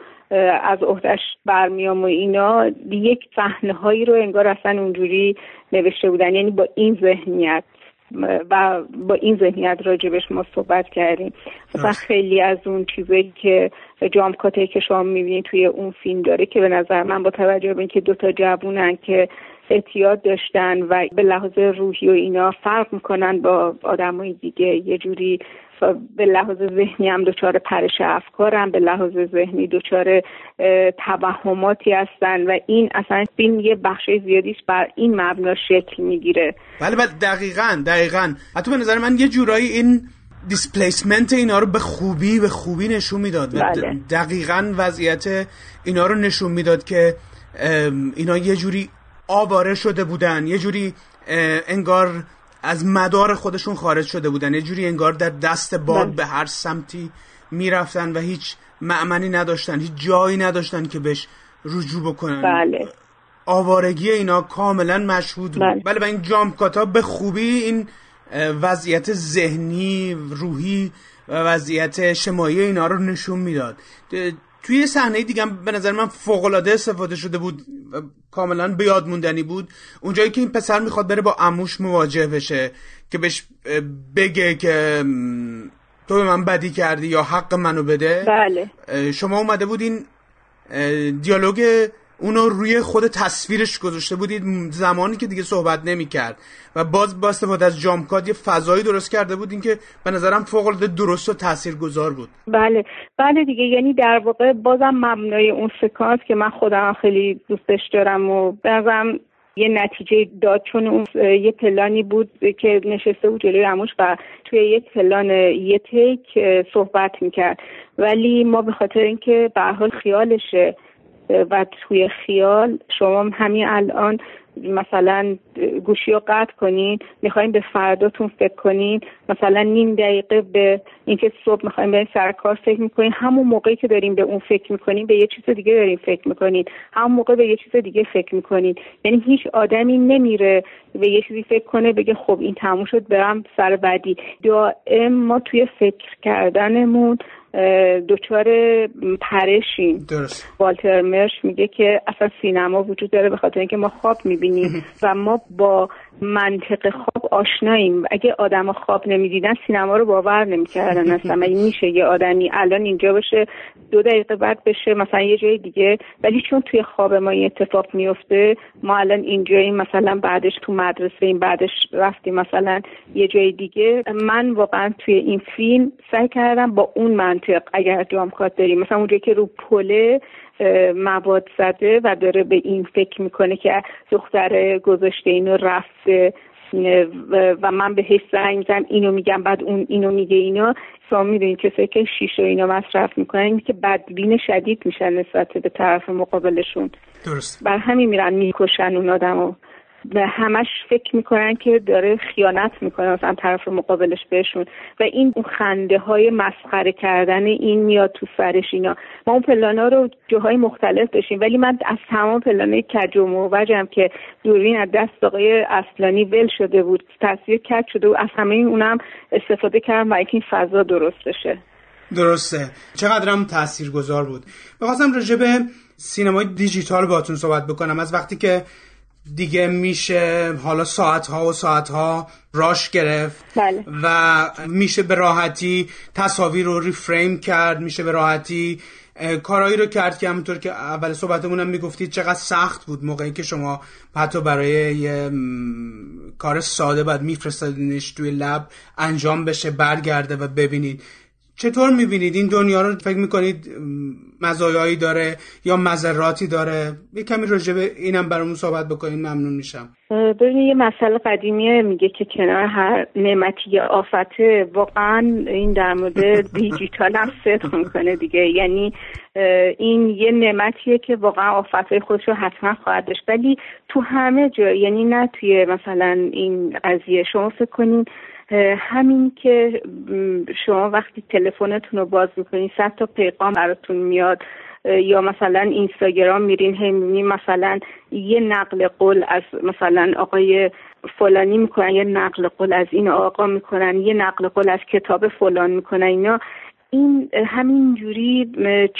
از عهدهش برمیام و اینا یک صحنه هایی رو انگار اصلا اونجوری نوشته بودن. یعنی با این ذهنیت. و با این ذهنیت راجبش ما صحبت کردیم. مثلا خیلی از اون چیزایی که جامکاتی که شما می‌بینید توی اون فیلم داره که به نظر من با توجه به اینکه دوتا جوونن که اعتیاد داشتن و به لحاظ روحی و اینا فرق می‌کنن با آدمای دیگه یه جوری به لحاظ ذهنی هم دچار پرش افکارم به لحاظ ذهنی دچار توهماتی هستن و این اصلا فیلم یه بخش زیادیش بر این مبنا شکل می‌گیره. بله بله دقیقا دقیقا. حتی به نظر من یه جورایی این دیسپلیسمنت اینا رو به خوبی به خوبی نشون می‌داد. بله. دقیقا وضعیت اینا رو نشون می‌داد که اینا یه جوری آواره شده بودن یه جوری انگار از مدار خودشون خارج شده بودن. یه جوری انگار در دست باد بله. به هر سمتی می‌رفتن و هیچ معمنی نداشتن هیچ جایی نداشتن که بهش رجوع بکنن. بله. آوارگی اینا کاملا مشهود بله. بله و این جامکاتا به خوبی این وضعیت ذهنی روحی و وضعیت شمایی اینا رو نشون می‌داد. توی صحنه دیگه به نظر من فوق العاده استفاده شده بود کاملا به یاد موندنی بود. اونجایی که این پسر می‌خواد بره با عموش مواجه بشه که بهش بگه که تو به من بدی کردی یا حق منو بده. بله. شما اومده بودین دیالوگ اونو روی خود تصویرش گذاشته بودید زمانی که دیگه صحبت نمی‌کرد. و باز با استفاده از جامکاد یه فضایی درست کرده بودین که به نظرم فوق العاده درست و تاثیرگذار بود. بله. بله دیگه. یعنی در واقع بازم مبنای اون سکانس که من خودم خیلی دوستش دارم و بازم یه نتیجه داد چون اون یه پلانی بود که نشسته بود جلوی عموش و توی یک پلان یه تیک صحبت می‌کرد. ولی ما به خاطر اینکه به حال خیالشه و توی خیال شما همین الان مثلا گوشی رو قطع کنین می‌خوایم به فرداتون فکر کنین مثلا نیم دقیقه به اینکه صبح می‌خوایم به سر کار فکر می‌کنین همون موقعی که داریم به اون فکر می‌کنین به یه چیز دیگه داریم فکر می‌کنین همون موقع به یه چیز دیگه فکر می‌کنین. یعنی هیچ آدمی نمیره به یه چیزی فکر کنه بگه خب این تموم شد برم سر بعدی. دائم ما توی فکر کردنمون دچار پرشیم درست. والتر مرش میگه که اصلا سینما وجود داره به خاطر اینکه ما خواب می‌بینیم و ما با منطق خواب آشناییم. اگه آدم خواب نمی‌دیدن سینما رو باور نمی‌کردن اصلا. مگه میشه یه آدمی الان اینجا باشه دو دقیقه بعد بشه مثلا یه جای دیگه. ولی چون توی خواب ما یه اتفاق میفته ما الان اینجاییم مثلا بعدش تو مدرسه این بعدش رفتیم مثلا یه جای دیگه. من واقعا توی این فیلم سعی کردم با اون منطق اگر جامکات داریم. مثلا اونجایی که رو پله مواد زده و داره به این فکر می‌کنه که دختر گذاشته اینو رفته و من به حس زنگ زن اینو میگم بعد اون اینو میگه اینا. شما می‌دونید کسایی که شیشه اینا مصرف می‌کنن این که بدبین شدید میشن نسبت به طرف مقابلشون. درست بر همین میرن می‌کشن اون آدمو. و همش فکر می‌کنن که داره خیانت می‌کنه مثلا طرف مقابلش بهشون. و این خنده های مسخره کردن این میاد تو سرش اینا. ما اون پلانا رو جاهای مختلف داشتیم ولی من از تمام پلانه کج و موجم که دوربین از دست آقای اصلانی ول شده بود تصویر کج شده و از همه اونم استفاده کردم و این فضا درست بشه. درسته. چقدرم تاثیرگذار بود. می‌خواستم راجع به سینمای دیجیتال باتون صحبت بکنم. از وقتی که دیگه میشه حالا ساعت ها و ساعت ها راش گرفت بله. و میشه به راحتی تصاویر رو ریفریم کرد میشه به راحتی کارهایی رو کرد که همونطور که اول صحبتمون هم می‌گفتید چقدر سخت بود موقعی که شما حتی برای یه کار ساده باید میفرستادینش توی لب انجام بشه برگرده و ببینید چطور می‌بینید؟ این دنیا رو فکر می‌کنید مزایایی داره یا مذراتی داره؟ یه کمی راجع به اینم برامون صحبت بکنید ممنون میشم. ببینید یه مسئله قدیمیه میگه که کنار هر نعمتی یا آفته واقعا این در مورد دیجیتال هم صدق می‌کنه دیگه. یعنی این یه نعمتیه که واقعا آفت خودش رو حتما خواهد داشت. ولی تو همه جا یعنی نه توی مثلا این قضیه. شما فکر کنین همین که شما وقتی تلفنتون رو باز می‌کنین صد تا پیغام براتون میاد یا مثلا اینستاگرام میرین هم مثلا یه نقل قول از مثلا آقای فلانی می‌کنن یه نقل قول از این آقا می‌کنن یه نقل قول از کتاب فلان می‌کنن اینا. این همین جوری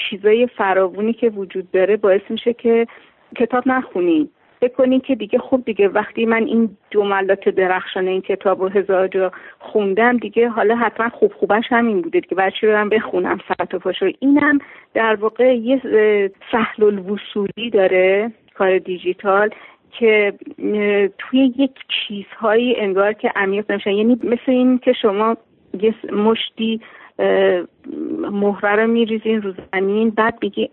چیزای فراوونی که وجود داره باعث میشه که کتاب نخونید کنید که دیگه خوب دیگه وقتی من این جملات درخشان این کتاب رو هزار جا خوندم دیگه حالا حتما خوب خوبش همین بوده که بچه برم بخونم ساعت و پاشو اینم در واقع یه سهل الوصولی داره کار دیجیتال که توی یک چیزهایی انگار که عمیق نمیشن. یعنی مثل این که شما یه مشتی مهره رو میریزین رو زمین بعد میگی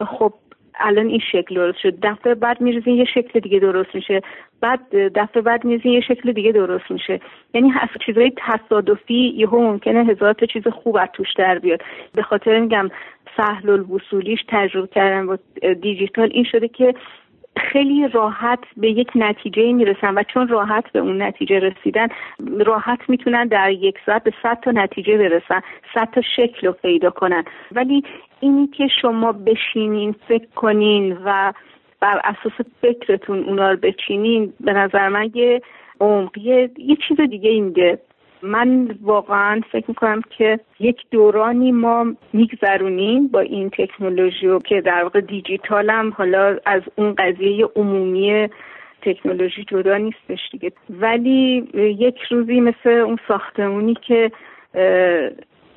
خب الان این شکل درست شد. دفعه بعد میریزین یه شکل دیگه درست میشه. بعد دفعه بعد میریزین یه شکل دیگه درست میشه. یعنی چیزهای تصادفی یهو ممکنه هزار تا چیز خوب از توش در بیاد. به خاطر میگم سهل الوصولیش تجربه کردن با دیجیتال این شده که خیلی راحت به یک نتیجه می‌رسن و چون راحت به اون نتیجه رسیدن راحت می‌تونن در یک ساعت به صد تا نتیجه برسن صد تا شکل رو پیدا کنن. ولی اینی که شما بشینین فکر کنین و بر اساس فکرتون اونا رو بچینین به نظر من یه عمقیه یه چیز دیگه اینده من واقعا فکر می‌کنم که یک دورانی ما میگذرونیم با این تکنولوژی و که در واقع دیجیتال هم حالا از اون قضیه عمومی تکنولوژی جدا نیستش دیگه. ولی یک روزی مثل اون ساختمونی که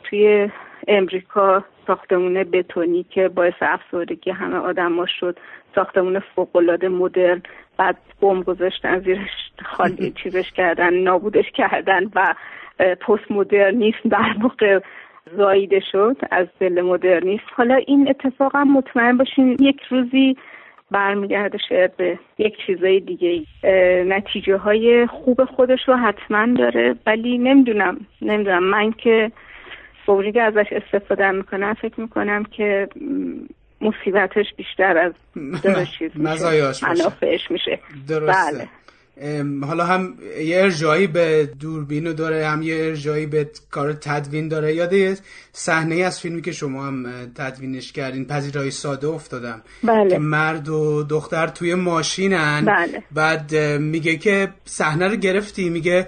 توی امریکا ساختمون بتونی که باعث افسردگی همه آدم شد. ساختمون فوقالعاده مدرن بعد بمب گذاشتن زیرش خالی چیزش کردن نابودش کردن و پست مدرنیسم در موقع زاییده شد از دل مدرنیسم. حالا این اتفاقا مطمئن باشین یک روزی برمیگرده شاید به یک چیزای دیگه نتیجه های خوب خودش رو حتما داره ولی نمی‌دونم نمی‌دونم. من که با که ازش استفاده می‌کنم فکر می‌کنم که مصیبتش بیشتر از چیز میشه. میشه. درسته. بله. حالا هم یه ارجایی به دوربین داره هم یه ارجایی به کار تدوین داره. یاد یه صحنه از فیلمی که شما هم تدوینش کردین پذیرای ساده افتادم. بله. که مرد و دختر توی ماشینن. بله. بعد میگه که صحنه رو گرفتی میگه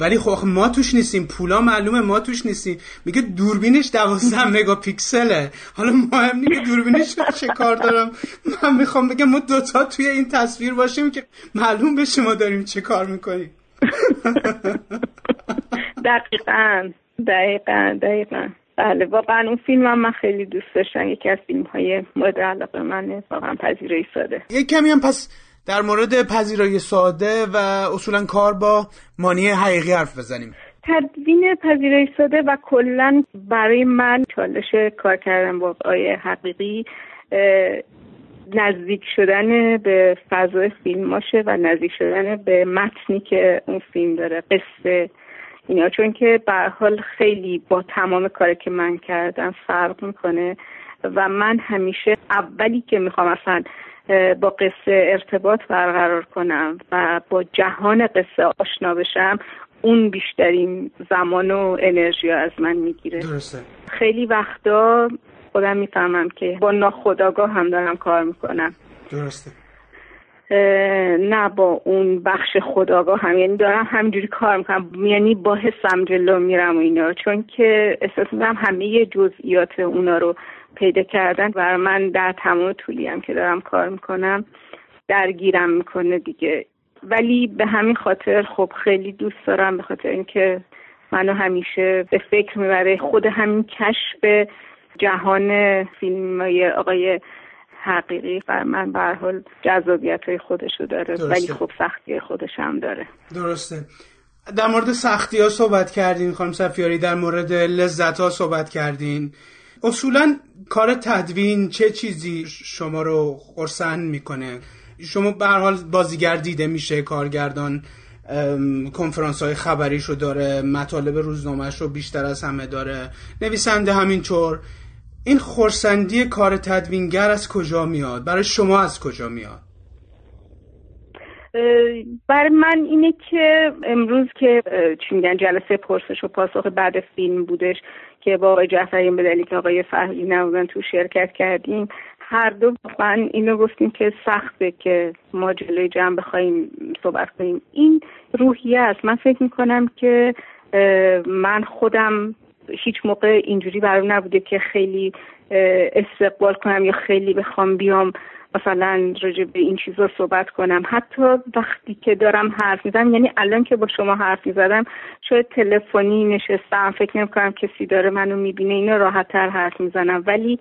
ولی خب ما توش نیستیم. پولا معلومه ما توش نیستیم. میگه دوربینش 12 مگاپیکسله. حالا مهم نیست دوربینش چه کار دارم؟ من می‌خوام بگم ما دوتا توی این تصویر باشیم که معلوم به شما داریم چه کار می‌کنیم. دقیقا دقیقا دقیقا. بله واقعا اون فیلم هم من خیلی دوست داشتم. یکی از فیلم های مورد علاقه منه واقعا پذیرایی ساده یک کمی هم پس در مورد پذیرایی ساده و اصولا کار با مانی حقیقی حرف بزنیم. تدوین پذیرایی ساده و کلا برای من چالش کار کردن با آیه حقیقی نزدیک شدن به فضای فیلماشه و نزدیک شدن به متنی که اون فیلم داره. قصه اینا. چون که به حال خیلی با تمام کاری که من کردم فرق می‌کنه و من همیشه اولی که می‌خوام اصلا با قصه ارتباط برقرار کنم و با جهان قصه آشنا بشم اون بیشترین زمان و انرژی از من می‌گیره. خیلی وقتا خودم می‌فهمم که با ناخداگاه هم دارم کار می‌کنم. درسته. نه با اون بخش خداگاه هم. یعنی دارم همینجوری کار می‌کنم. یعنی با حسم جلو میرم و اینا. چون که احساس می‌کنم همه جزئیات اونا رو پیدا کردن و من در تمام طولی هم که دارم کار می‌کنم درگیرم می‌کنه دیگه. ولی به همین خاطر خب خیلی دوست دارم به خاطر اینکه منو همیشه به فکر می‌بره. خود همین کشف جهان فیلم های آقای حقیقی بر من به حال جذابیت های خودشو داره. ولی خب سختی خودش هم داره. درسته. در مورد سختی ها صحبت کردین خانم سفیاری در مورد لذت ها صحبت کردین. اصولا کار تدوین چه چیزی شما رو خرسند می‌کنه؟ شما به هر حال بازیگر دیده میشه کارگردان کنفرانس های خبریش رو داره مطالب روزنامهش رو بیشتر از همه داره نویسنده همینطور این خورسندی کار تدوینگر از کجا میاد؟ برای شما از کجا میاد؟ برای من اینه که امروز که چی میگن جلسه پرسش و پاسخ بعد فیلم بودش که با آقای جعفری به دلیل که آقای فهمی نبودن تو شرکت کردیم هر دو واقعا اینو گفتیم که سخته که ما جلوی جمع بخوایم صحبت کنیم. این روحیه است. من فکر می‌کنم که من خودم هیچ موقع اینجوری برام نبوده که خیلی استقبال کنم یا خیلی بخوام بیام مثلا راجع به این چیزا صحبت کنم. حتی وقتی که دارم حرف می‌زنم یعنی الان که با شما حرف می‌زدم شاید تلفنی نشستم فکر نمی‌کنم کسی داره منو می‌بینه اینا راحت تر حرف می‌زنم. ولی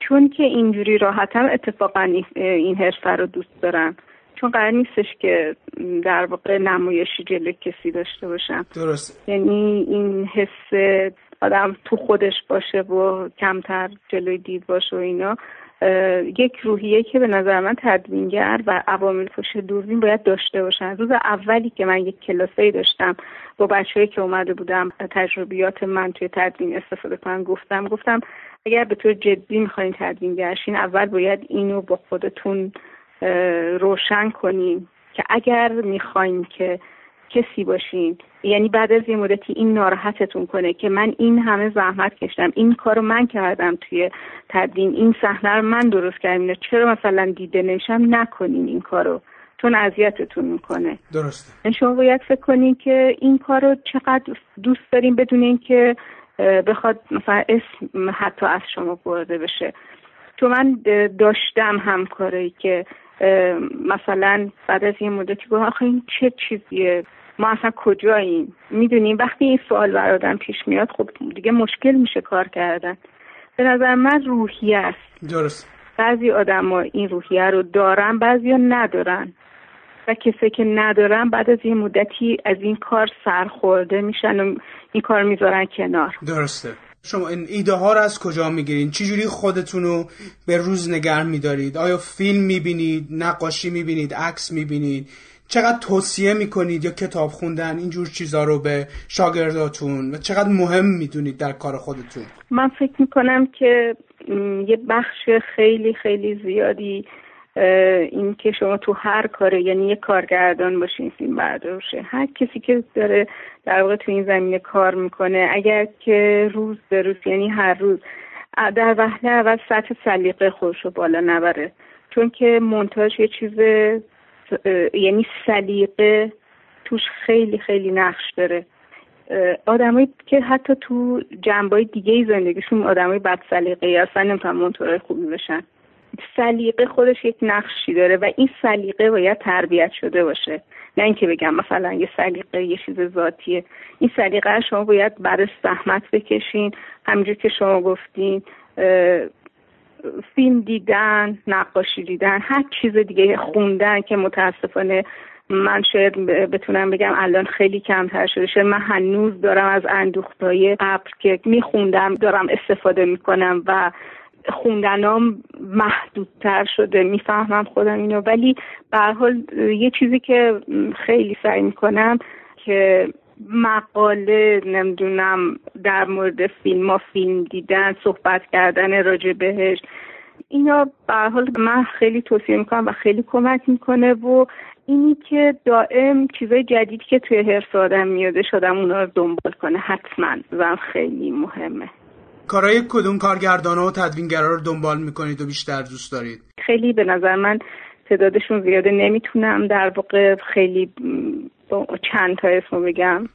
چون که اینجوری راحتم اتفاقا این حرفه رو دوست دارم. چون قرار نیستش که در واقع نمایشی جلوی کسی داشته باشم. درست. یعنی این حس آدم تو خودش باشه و کمتر جلوی دید باشه و اینا. یک روحیه که به نظر من تدوینگر و عوامل پشت دوربین باید داشته باشن. روز اولی که من یک کلاسه داشتم با بچه‌ای که اومده بودم تجربیات من توی تدوین استفاده کنم گفتم گفتم اگر به طور جدی می‌خواین تدوینگرشین اول باید اینو با خودتون روشن کنیم که اگر می‌خواین که کسی باشین یعنی بعد از یه مدتی این ناراحتتون کنه که من این همه زحمت کشتم این کارو من کردم توی تدوین این صحنه رو من درست کردم. چرا مثلا دیده نمیشم؟ نکنین این کارو. چون اذیتتون می‌کنه. درسته. یعنی شما باید فکر کنین که این کارو چقدر دوست داریم بدون اینکه بخواد مثلا اسم حتی از شما برده بشه. تو من داشتم همکاری که مثلا بعد از یه مدتی گفت آخه این چه چیزیه؟ ما اصلا کجاییم؟ می‌دونیم وقتی این سوال برادم پیش میاد خب دیگه مشکل میشه کار کردن. به نظر من روحیه است. درست. بعضی آدما این روحیه رو دارن بعضی ندارن. و کسی که ندارن بعد از یه مدتی از این کار سرخورده میشن و این کار می‌ذارن کنار. درسته. شما این ایده ها رو از کجا می‌گیرین؟ چجوری خودتون رو به روز نگر میدارید؟ آیا فیلم می‌بینید؟ نقاشی می‌بینید؟ عکس می‌بینید؟ چقدر توصیه می‌کنید یا کتاب خوندن اینجور چیزا رو به شاگرداتون و چقدر مهم می‌دونید در کار خودتون؟ من فکر می‌کنم که یه بخش خیلی خیلی زیادی این که شما تو هر کاره یعنی یه کارگردان باشین فیلم برداشه هر کسی که داره در واقع تو این زمینه کار می‌کنه اگر که روز به روز یعنی هر روز در وهله اول سطح سلیقه خودش رو بالا نبره. چون که مونتاژ یه چیز یعنی سلیقه توش خیلی خیلی نقش داره. آدمایی که حتی تو جنبای دیگه زندگیشون آدمای بد سلیقه هستن نمی‌تونن مونتورای خوبی بشن سلیقه خودش یک نقشی داره و این سلیقه باید تربیت شده باشه. نه اینکه بگم مثلا یه سلیقه یه چیز ذاتیه. این سلیقه شما باید برای زحمت بکشین. همینجور که شما گفتین فیلم دیدن نقاشی دیدن هر چیز دیگه خوندن که متاسفانه من شاید بتونم بگم الان خیلی کمتر شده شاید من هنوز دارم از اندوختهای قبل که میخوندم دارم استفاده می‌کنم و خوندنام محدودتر شده. می‌فهمم خودم اینو. ولی به حال یه چیزی که خیلی سعی می‌کنم که مقاله نمی‌دونم در مورد فیلم ها فیلم دیدن صحبت کردن راجع بهش. اینا به حال من خیلی توصیه می‌کنم و خیلی کمک می‌کنه و اینی که دائم چیزای جدیدی که توی حرف آدم میاده شدم اونا رو دنبال کنه حتما. و خیلی مهمه. کارهای کدوم کارگردان و تدوینگرا رو دنبال می‌کنید و بیشتر دوست دارید؟ خیلی به نظر من تعدادشون زیاده. نمی‌تونم در واقع خیلی چند تا اسمو بگم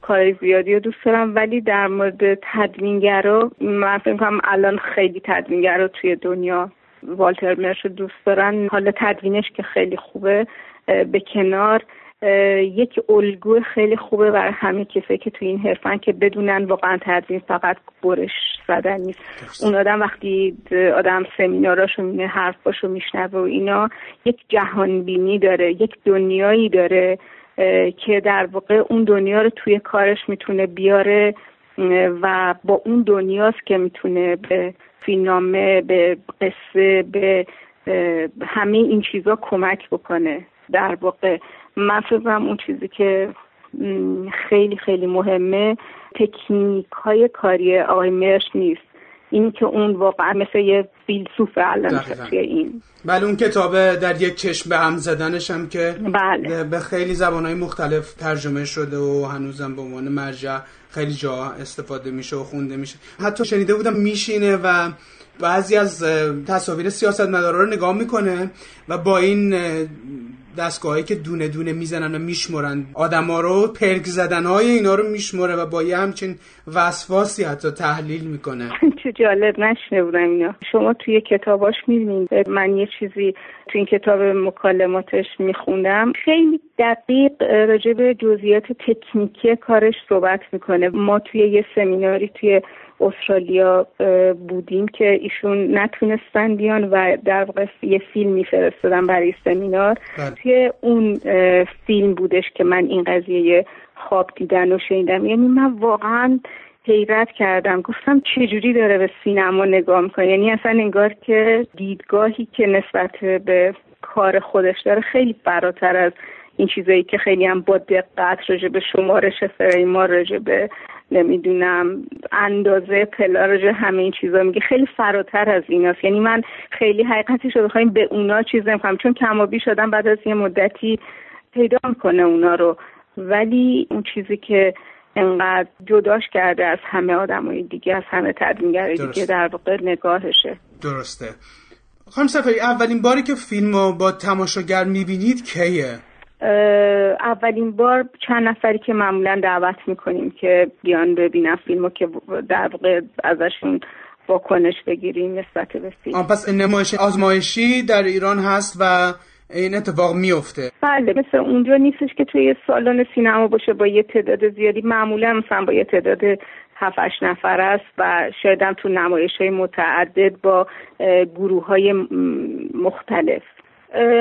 کار زیادی رو دوست دارم ولی در مورد تدوینگرا من فکر کنم الان خیلی تدوینگرا توی دنیا والتر مرش رو دوست دارن. حالا تدوینش که خیلی خوبه به کنار. یک الگو خیلی خوبه برای همه کسایی که توی این حرفن که بدونن واقعا تدوین فقط برش زدن نیست. اون آدم وقتی آدم سمیناراشو می‌بینه حرفاشو میشنوه و اینا یک جهان بینی داره یک دنیایی داره که در واقع اون دنیا رو توی کارش می‌تونه بیاره و با اون دنیاست که می‌تونه به فیلمنامه به قصه به همه این چیزا کمک بکنه. در واقع من اون چیزی که خیلی خیلی مهمه تکنیک های کاری آقای مرش نیست. این که اون واقعا مثل یه فیلسوف الان توی این. بله اون کتاب در یک چشم به هم زدنش هم که بله. به خیلی های مختلف ترجمه شده و هنوزم به عنوان مرجع خیلی جا استفاده میشه و خونده میشه. حتی شنیده بودم میشینه و بعضی از تصاویر سیاست مدارا رو نگاه می‌کنه و با این دستگاهایی که دونه دونه می‌زنن و میشمرن آدما رو پرک زدن های اینا رو میشمره و با یه همچین وسواسی حتی تحلیل می‌کنه. چه جالب نشنه بودم اینا. شما توی کتاباش می‌بینید من یه چیزی توی این کتاب مکالماتش میخوندم. خیلی دقیق راجع به جزئیات تکنیکی کارش صحبت می‌کنه. ما توی یه سمیناری توی استرالیا بودیم که ایشون نتونستن بیان و در واقع یه فیلم میفرستادن برای سمینار. بله. توی اون فیلم بودش که من این قضیه خواب دیدن و شنیدم. یعنی من واقعا حیرت کردم. گفتم چجوری داره به سینما نگاه می‌کنه؟ یعنی اصلا انگار که دیدگاهی که نسبت به کار خودش داره خیلی فراتر از این چیزایی که خیلی هم با دقت راجع به شمارش فریما راجع به نمی‌دونم اندازه پلا راجع همه این چیزا میگه. خیلی فراتر از ایناست. یعنی من خیلی حقیقتش رو بخوایم به اونا چیز نمی‌کنم چون کم و بیش بعد از یه مدتی پیدا می‌کنه اونا رو. ولی اون چیزی که انقدر جداش کرده از همه آدمای دیگه از همه تدوینگرای دیگه در واقع نگاهشه. درسته. خانم سفری اولین باری که فیلم رو با تماشاگر می‌بینید کیه؟ اولین بار چند نفری که معمولا دعوت می‌کنیم که بیان ببینن فیلم که در واقع ازشون واکنش بگیریم نسبت به فیلم. پس نمایش آزمایشی در ایران هست و این اتفاق میفته بله مثل اونجا نیستش که توی سالن سینما باشه با یه تعداد زیادی. معمولا مثلا با یه تعداد هفت نفر است و شاید هم تو نمایش های متعدد با گروه های مختلف.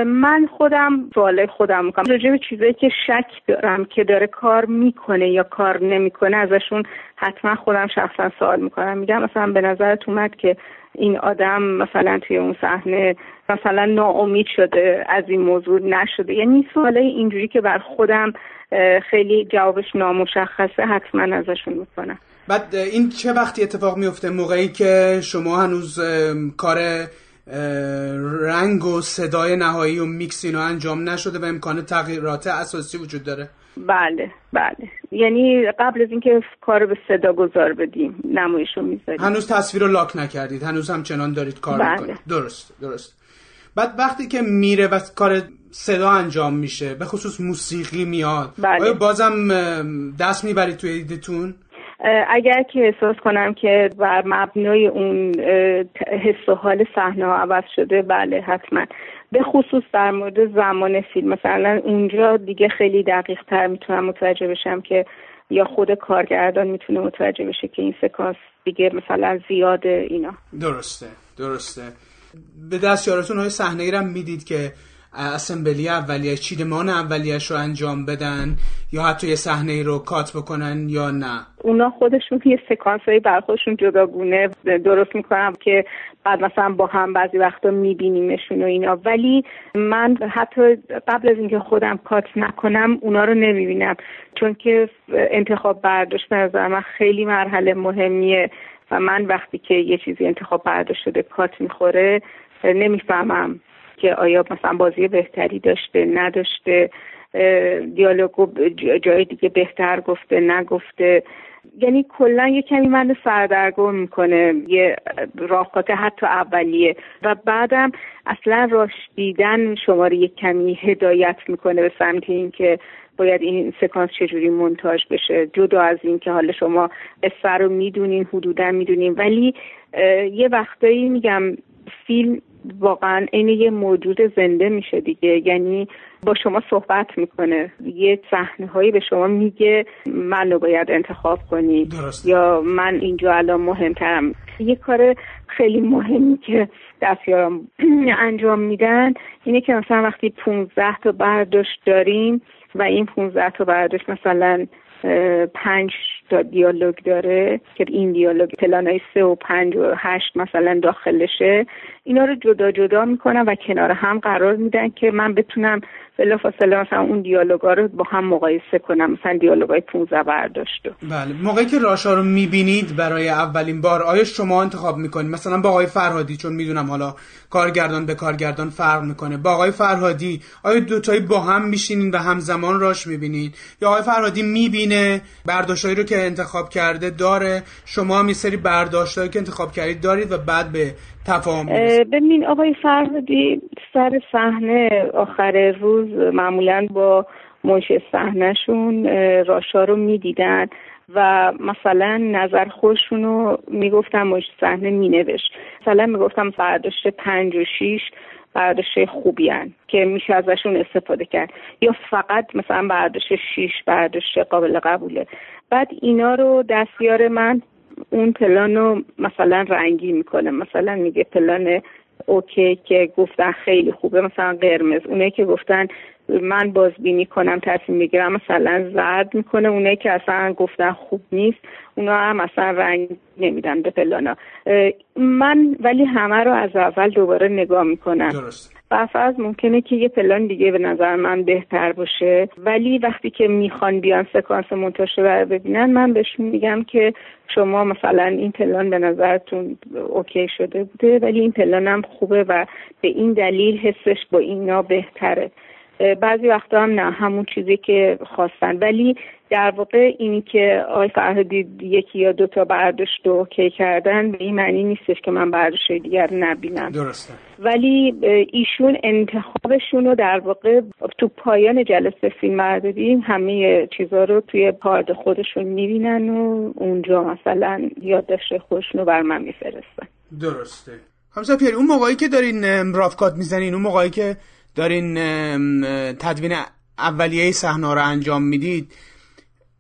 من خودم سوال خودم می‌کنم. راجع به چیزایی که شک دارم که داره کار می‌کنه یا کار نمی‌کنه ازشون حتما خودم شخصا سوال می‌کنم. میگم مثلا به نظرت اومد که این آدم مثلا توی اون صحنه مثلا ناامید شده از این موضوع نشده. یعنی سوالای اینجوری که بر خودم خیلی جوابش نامشخصه حتما ازشون می‌کنم. بعد این چه وقتی اتفاق میفته موقعی که شما هنوز کار رنگ و صدای نهایی و میکس اینا انجام نشده و امکان تغییرات اساسی وجود داره. بله بله. یعنی قبل از اینکه کار به صدا گذار بدیم نمایش رو می‌ذاریم. هنوز تصویر رو لاک نکردید. هنوز همچنان دارید کار بله. می‌کنید. درست درست. بعد وقتی که میره و کار صدا انجام میشه به خصوص موسیقی میاد بله. آیا بازم دست می‌برید توی ایدتون اگر که احساس کنم که بر مبنای اون حس و حال صحنه عوض شده بله حتما. به خصوص در مورد زمان فیلم. مثلا اونجا دیگه خیلی دقیق تر می‌تونم متوجه بشم که یا خود کارگردان می‌تونه متوجه بشه که این سکانس دیگه مثلا زیاده اینا. درسته درسته. به دست یارتون های صحنه ای می‌دید که اسمبلی اولیه چیدمان اولیش رو انجام بدن یا حتی یه صحنه رو کات بکنن یا نه؟ اونا خودشون یه سکانس های بر خودشون جداگونه درست می‌کنم که بعد مثلا با هم بعضی وقتا میبینیمشون و اینا. ولی من حتی قبل از اینکه خودم کات نکنم اونا رو نمی‌بینم. چون که انتخاب برداشت نظر من خیلی مرحله مهمیه و من وقتی که یه چیزی انتخاب برداشت شده کات می‌خوره نمی‌فهمم. که آیا مثلا بازی بهتری داشته نداشته دیالوگو جای دیگه بهتر گفته نگفته. یعنی کلا یه کمی من سردرگم می‌کنه یه راهکات حتی اولیه. و بعدم اصلا راش دیدن شما رو یه کمی هدایت می‌کنه به سمت اینکه باید این سکانس چجوری منتاج بشه. جدا از اینکه حالا شما قصه رو می‌دونین حدودا می‌دونین. ولی یه وقتایی میگم فیلم واقعا عین یه موجود زنده میشه دیگه. یعنی با شما صحبت می‌کنه. یه صحنه هایی به شما میگه من رو باید انتخاب کنی. یا من اینجا الان مهمترم. یه کار خیلی مهمی که دستیارم انجام میدن اینه که مثلا وقتی 15 تا برداشت داریم و این 15 تا برداشت مثلا پنج تا دیالوگ داره که این دیالوگ پلانای سه و پنج و هشت مثلا داخلشه اینا رو جدا جدا می‌کنم و کنار هم قرار میدن که من بتونم فاصله مثلا اون دیالوگا رو با هم مقایسه کنم. مثلا دیالوگای 15 برداشت بله. موقعی که راشا رو می‌بینید برای اولین بار آیا شما انتخاب می‌کنید؟ مثلا با آقای فرهادی چون می‌دونم حالا کارگردان به کارگردان فرق می‌کنه. با آقای فرهادی آیا دوتایی با هم میشینین و همزمان راش می‌بینید یا آقای فرهادی می‌بینه برداشتایی رو که انتخاب کرده داره؟ شما هم سری برداشتایی که انتخاب کردید دارید و بعد به تفاهم ببین آقای فرهادی سر صحنه آخر روز معمولا با منش صحنهشون راشا رو می‌دیدن و مثلا نظر خودشون رو می‌گفتم مش صحنه مینوش مثلا می‌گفتم برداشت پنج و شیش برداشت خوبی هن که میشه ازشون استفاده کرد. یا فقط مثلا برداشت شیش برداشت قابل قبوله. بعد اینا رو دستیار من اون پلان رو مثلا رنگی می‌کنه. مثلا میگه پلان اوکی که گفتن خیلی خوبه مثلا قرمز. اونه که گفتن من بازبینی کنم تصمیم بگیرم مثلا زرد می‌کنه. اونه که اصلا گفتن خوب نیست اونا هم اصلا رنگ نمیدن به پلانا من ولی همه رو از اول دوباره نگاه می‌کنم. درست. فرض ممکنه که یه پلان دیگه به نظر من بهتر باشه. ولی وقتی که می‌خوان بیان سکانس منتاج رو ببینن من بهشون میگم که شما مثلا این پلان به نظرتون اوکی شده بوده ولی این پلان هم خوبه و به این دلیل حسش با اینا بهتره. بعضی وقتا هم نه همون چیزی که خواستن. ولی در واقع اینی که آقای فرهادی یکی یا دوتا برداشت و اوکی کردن به این معنی نیستش که من برداشت دیگر نبینم. درسته. ولی ایشون انتخابشون رو در واقع تو پایان جلسه فیلم همه چیزها رو توی پارد خودشون می‌بینن و اونجا مثلا یادداشت خودشون رو بر من میفرستن. درسته. همسا پیری اون موقعی که دارین rough cut می‌زنین اون موقعی که دارین تدوین اولیه صحنه رو انجام می‌دید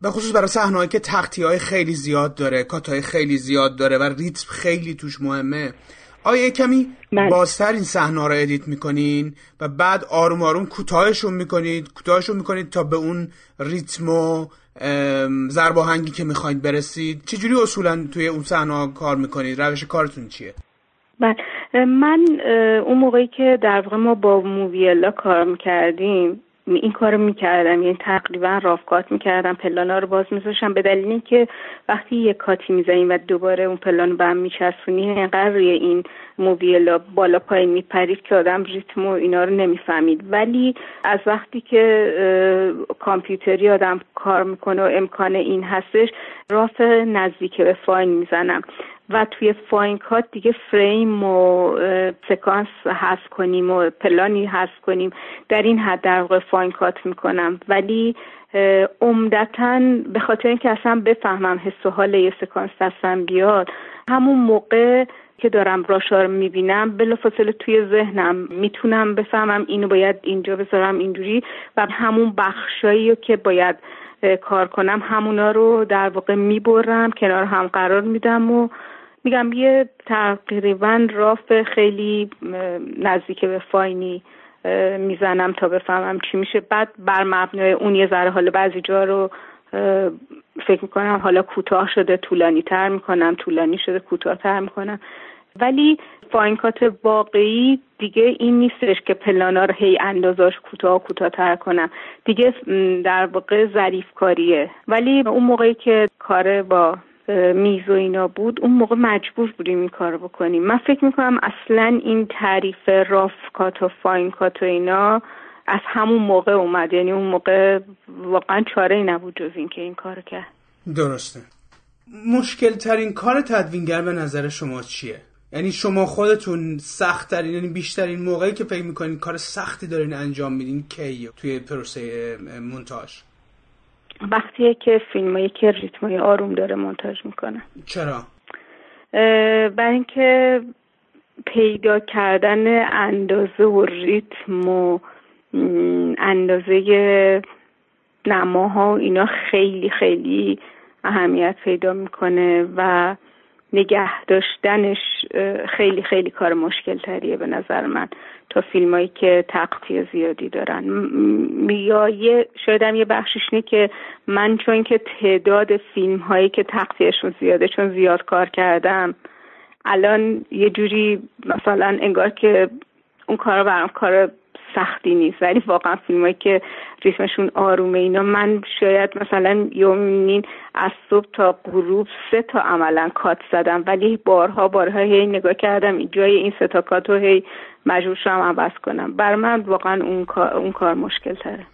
به خصوص برای صحنه‌ای که تقطیع های خیلی زیاد داره کات های خیلی زیاد داره و ریتم خیلی توش مهمه. آیا کمی بله. بازتر این صحنه رو edit می‌کنین و بعد آروم آروم کوتاهشون می‌کنید کوتاهشون می‌کنید تا به اون ریتم و زرباهنگی که می‌خواید برسید؟ چجوری اصولا توی اون صحنه کار می‌کنید؟ روش کارتون چیه؟ بله. من اون موقعی که در واقع ما با موویلا کار می‌کردیم این کارو می‌کردم. یعنی تقریبا رافکات می‌کردم پلانا رو باز میذاشم به دلیل اینکه وقتی یه کاتی می‌زنیم و دوباره اون پلان رو به هم میچسبونی انقدر روی این موبیلا بالا پایین میپرید که آدم ریتم و اینا رو نمی‌فهمید. ولی از وقتی که کامپیوتری آدم کار می‌کنه و امکان این هستش راف نزدیک به فاین می‌زنم. و توی فاین کات دیگه فریم و سکانس هست کنیم و پلانی هست کنیم. در این حد در واقع فاین کات می‌کنم. ولی عمدتا به خاطر اینکه اصلا بفهمم حس و حال یه سکانس دستم بیاد همون موقع که دارم راشا رو می‌بینم بلافاصله توی ذهنم می‌تونم بفهمم اینو باید اینجا بذارم اینجوری و همون بخشایی که باید کار کنم همونا رو در واقع می‌برم کنار هم قرار میدم و میگم یه تقریبا راف خیلی نزدیک به فاینی می‌زنم تا بفهمم چی میشه. بعد بر مبنای اون یه ذره حالا بعضی جا رو فکر می‌کنم حالا کوتاه شده طولانی تر می‌کنم طولانی شده کوتاه تر می‌کنم. ولی فاینکات واقعی دیگه این نیستش که پلانا رو هی اندازاش کوتاه کوتاه تر کنم. دیگه در واقع ظریف کاریه ولی اون موقعی که کار با میز و اینا بود اون موقع مجبور بودیم این کار بکنیم. من فکر می‌کنم اصلا این تعریف راف کات و فاین کات و اینا از همون موقع اومد. یعنی اون موقع واقعا چاره ای نبود جز این که این کار کرد. درسته. مشکل ترین کار تدوینگر به نظر شما چیه؟ یعنی شما خودتون سخت ترین یعنی بیشترین موقعی که فکر می‌کنین کار سختی دارین انجام میدین کی توی پروسه مونتاژ؟ وقتیه که فیلمایی که ریتمای آروم داره مونتاژ می‌کنه. چرا؟ برای اینکه پیدا کردن اندازه و ریتم و اندازه نماها و اینا خیلی خیلی اهمیت پیدا می‌کنه و نگه داشتنش خیلی خیلی کار مشکل تریه به نظر من. تا فیلمایی که تقطیه زیادی دارن. یا یه شاید هم یه بخشش نه که من چون که تعداد فیلم هایی که تقطیهشون زیاده چون زیاد کار کردم الان یه جوری مثلا انگار که اون کار برام کار سختی نیست. ولی واقعا فیلمایی که ریتمشون آرومه اینا من شاید مثلا یومین از صبح تا غروب سه تا عملا کات زدم. ولی بارها بارها هی نگاه کردم جای این سه تا کات رو هی مجبور شدم عوض کنم. بر من واقعا اون کار, اون کار مشکل تره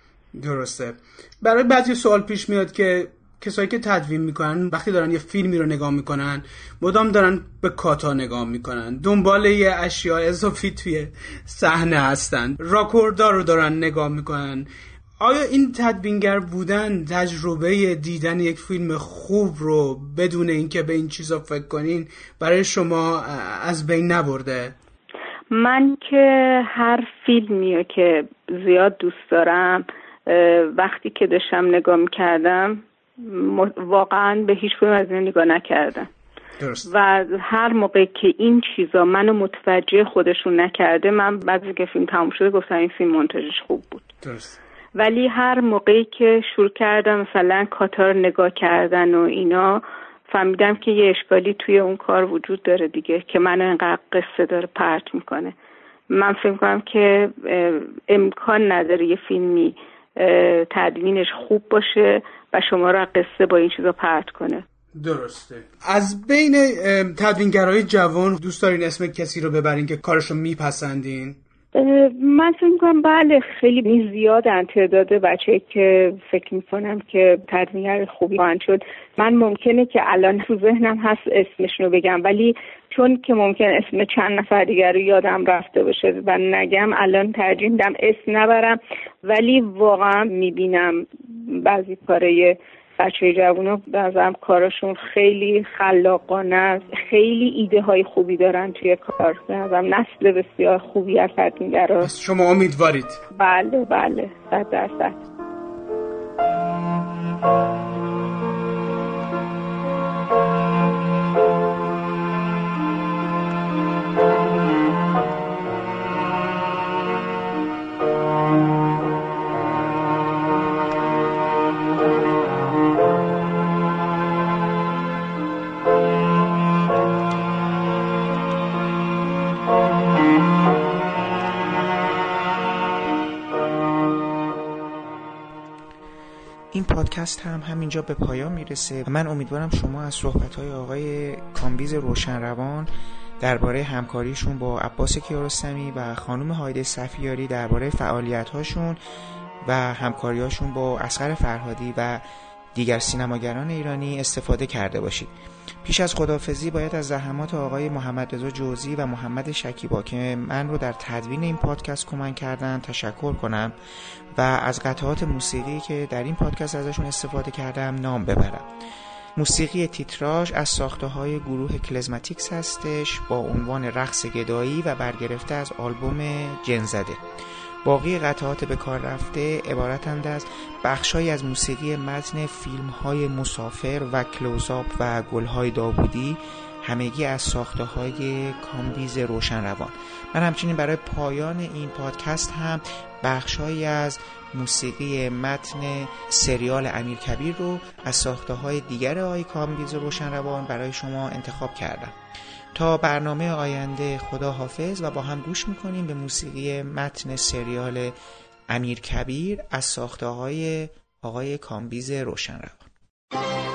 درسته. برای بعضی سوال پیش میاد که کسایی که تدوین می‌کنن وقتی دارن یه فیلمی رو نگاه می‌کنن مدام دارن به کاتا نگاه می‌کنن. دنبال یه اشیاء اضافی توی صحنه هستن. راکوردا رو دارن نگاه می‌کنن. آیا این تدوینگر بودن تجربه دیدن یک فیلم خوب رو بدون اینکه به این چیزا فکر کنین برای شما از بین نبرده؟ من که هر فیلمی که زیاد دوست دارم وقتی که داشتم نگاه می‌کردم واقعا به هیچ فیلم از این نگاه نکردم درست. و هر موقع که این چیزا منو متوجه خودشون نکرده من بعد که فیلم تموم شده گفتم این فیلم منتاجش خوب بود درست. ولی هر موقعی که شروع کردم مثلا کاتار نگاه کردن و اینا فهمیدم که یه اشکالی توی اون کار وجود داره دیگه که منو اینقدر قصه داره پرت می‌کنه من فکر کنم که امکان نداره یه فیلمی تدوینش خوب باشه و شما را قصه با این چیزا پرت کنه. درسته. از بین تدوینگرهای جوان دوست دارین اسم کسی رو ببرین که کارشو میپسندین؟ من فکر می‌کنم بله خیلی زیادن تعداد بچه که فکر می‌کنم که تدوینگر خوبی خواهند شد. من ممکنه که الان تو ذهنم هست اسمشون رو بگم ولی چون که ممکن اسم چند نفر دیگر رو یادم رفته باشه و نگم الان ترجیح میدم اسم نبرم ولی واقعا می‌بینم بعضی کارای بچه جوونا به کارشون خیلی خلاقانه است. خیلی ایده های خوبی دارن توی کار. به نسل بسیار خوبی از شما امیدوارید. بله بله. صد درصد. پادکست هم همینجا به پایان می‌رسه من امیدوارم شما از صحبت های آقای کامبیز روان درباره همکاریشون با عباس کیارستمی و خانم هایده صفیاری درباره فعالیت هاشون و همکاریاشون با اسقر فرهادی و دیگر سینماگران ایرانی استفاده کرده باشید. پیش از خدافزی باید از زحمات آقای محمد رضا جوزی و محمد شکیبا که من رو در تدوین این پادکست کمک کردن تشکر کنم و از قطعات موسیقی که در این پادکست ازشون استفاده کردم نام ببرم. موسیقی تیتراژ از ساخته های گروه Klezmatics هستش با عنوان رقص گدایی و برگرفته از آلبوم جنزده. باقی قطعات به کار رفته عبارتند از بخشهایی از موسیقی متن فیلم های مسافر و کلوزاپ و گلهای داوودی همگی از ساخته های کامبیز روشن روان من همچنین برای پایان این پادکست هم بخشهایی از موسیقی متن سریال امیر کبیر رو از ساخته های دیگر آقای کامبیز روشن روان برای شما انتخاب کردم. تا برنامه آینده خدا حافظ و با هم گوش می‌کنیم به موسیقی متن سریال امیر کبیر از ساخته های آقای کامبیز روشن روان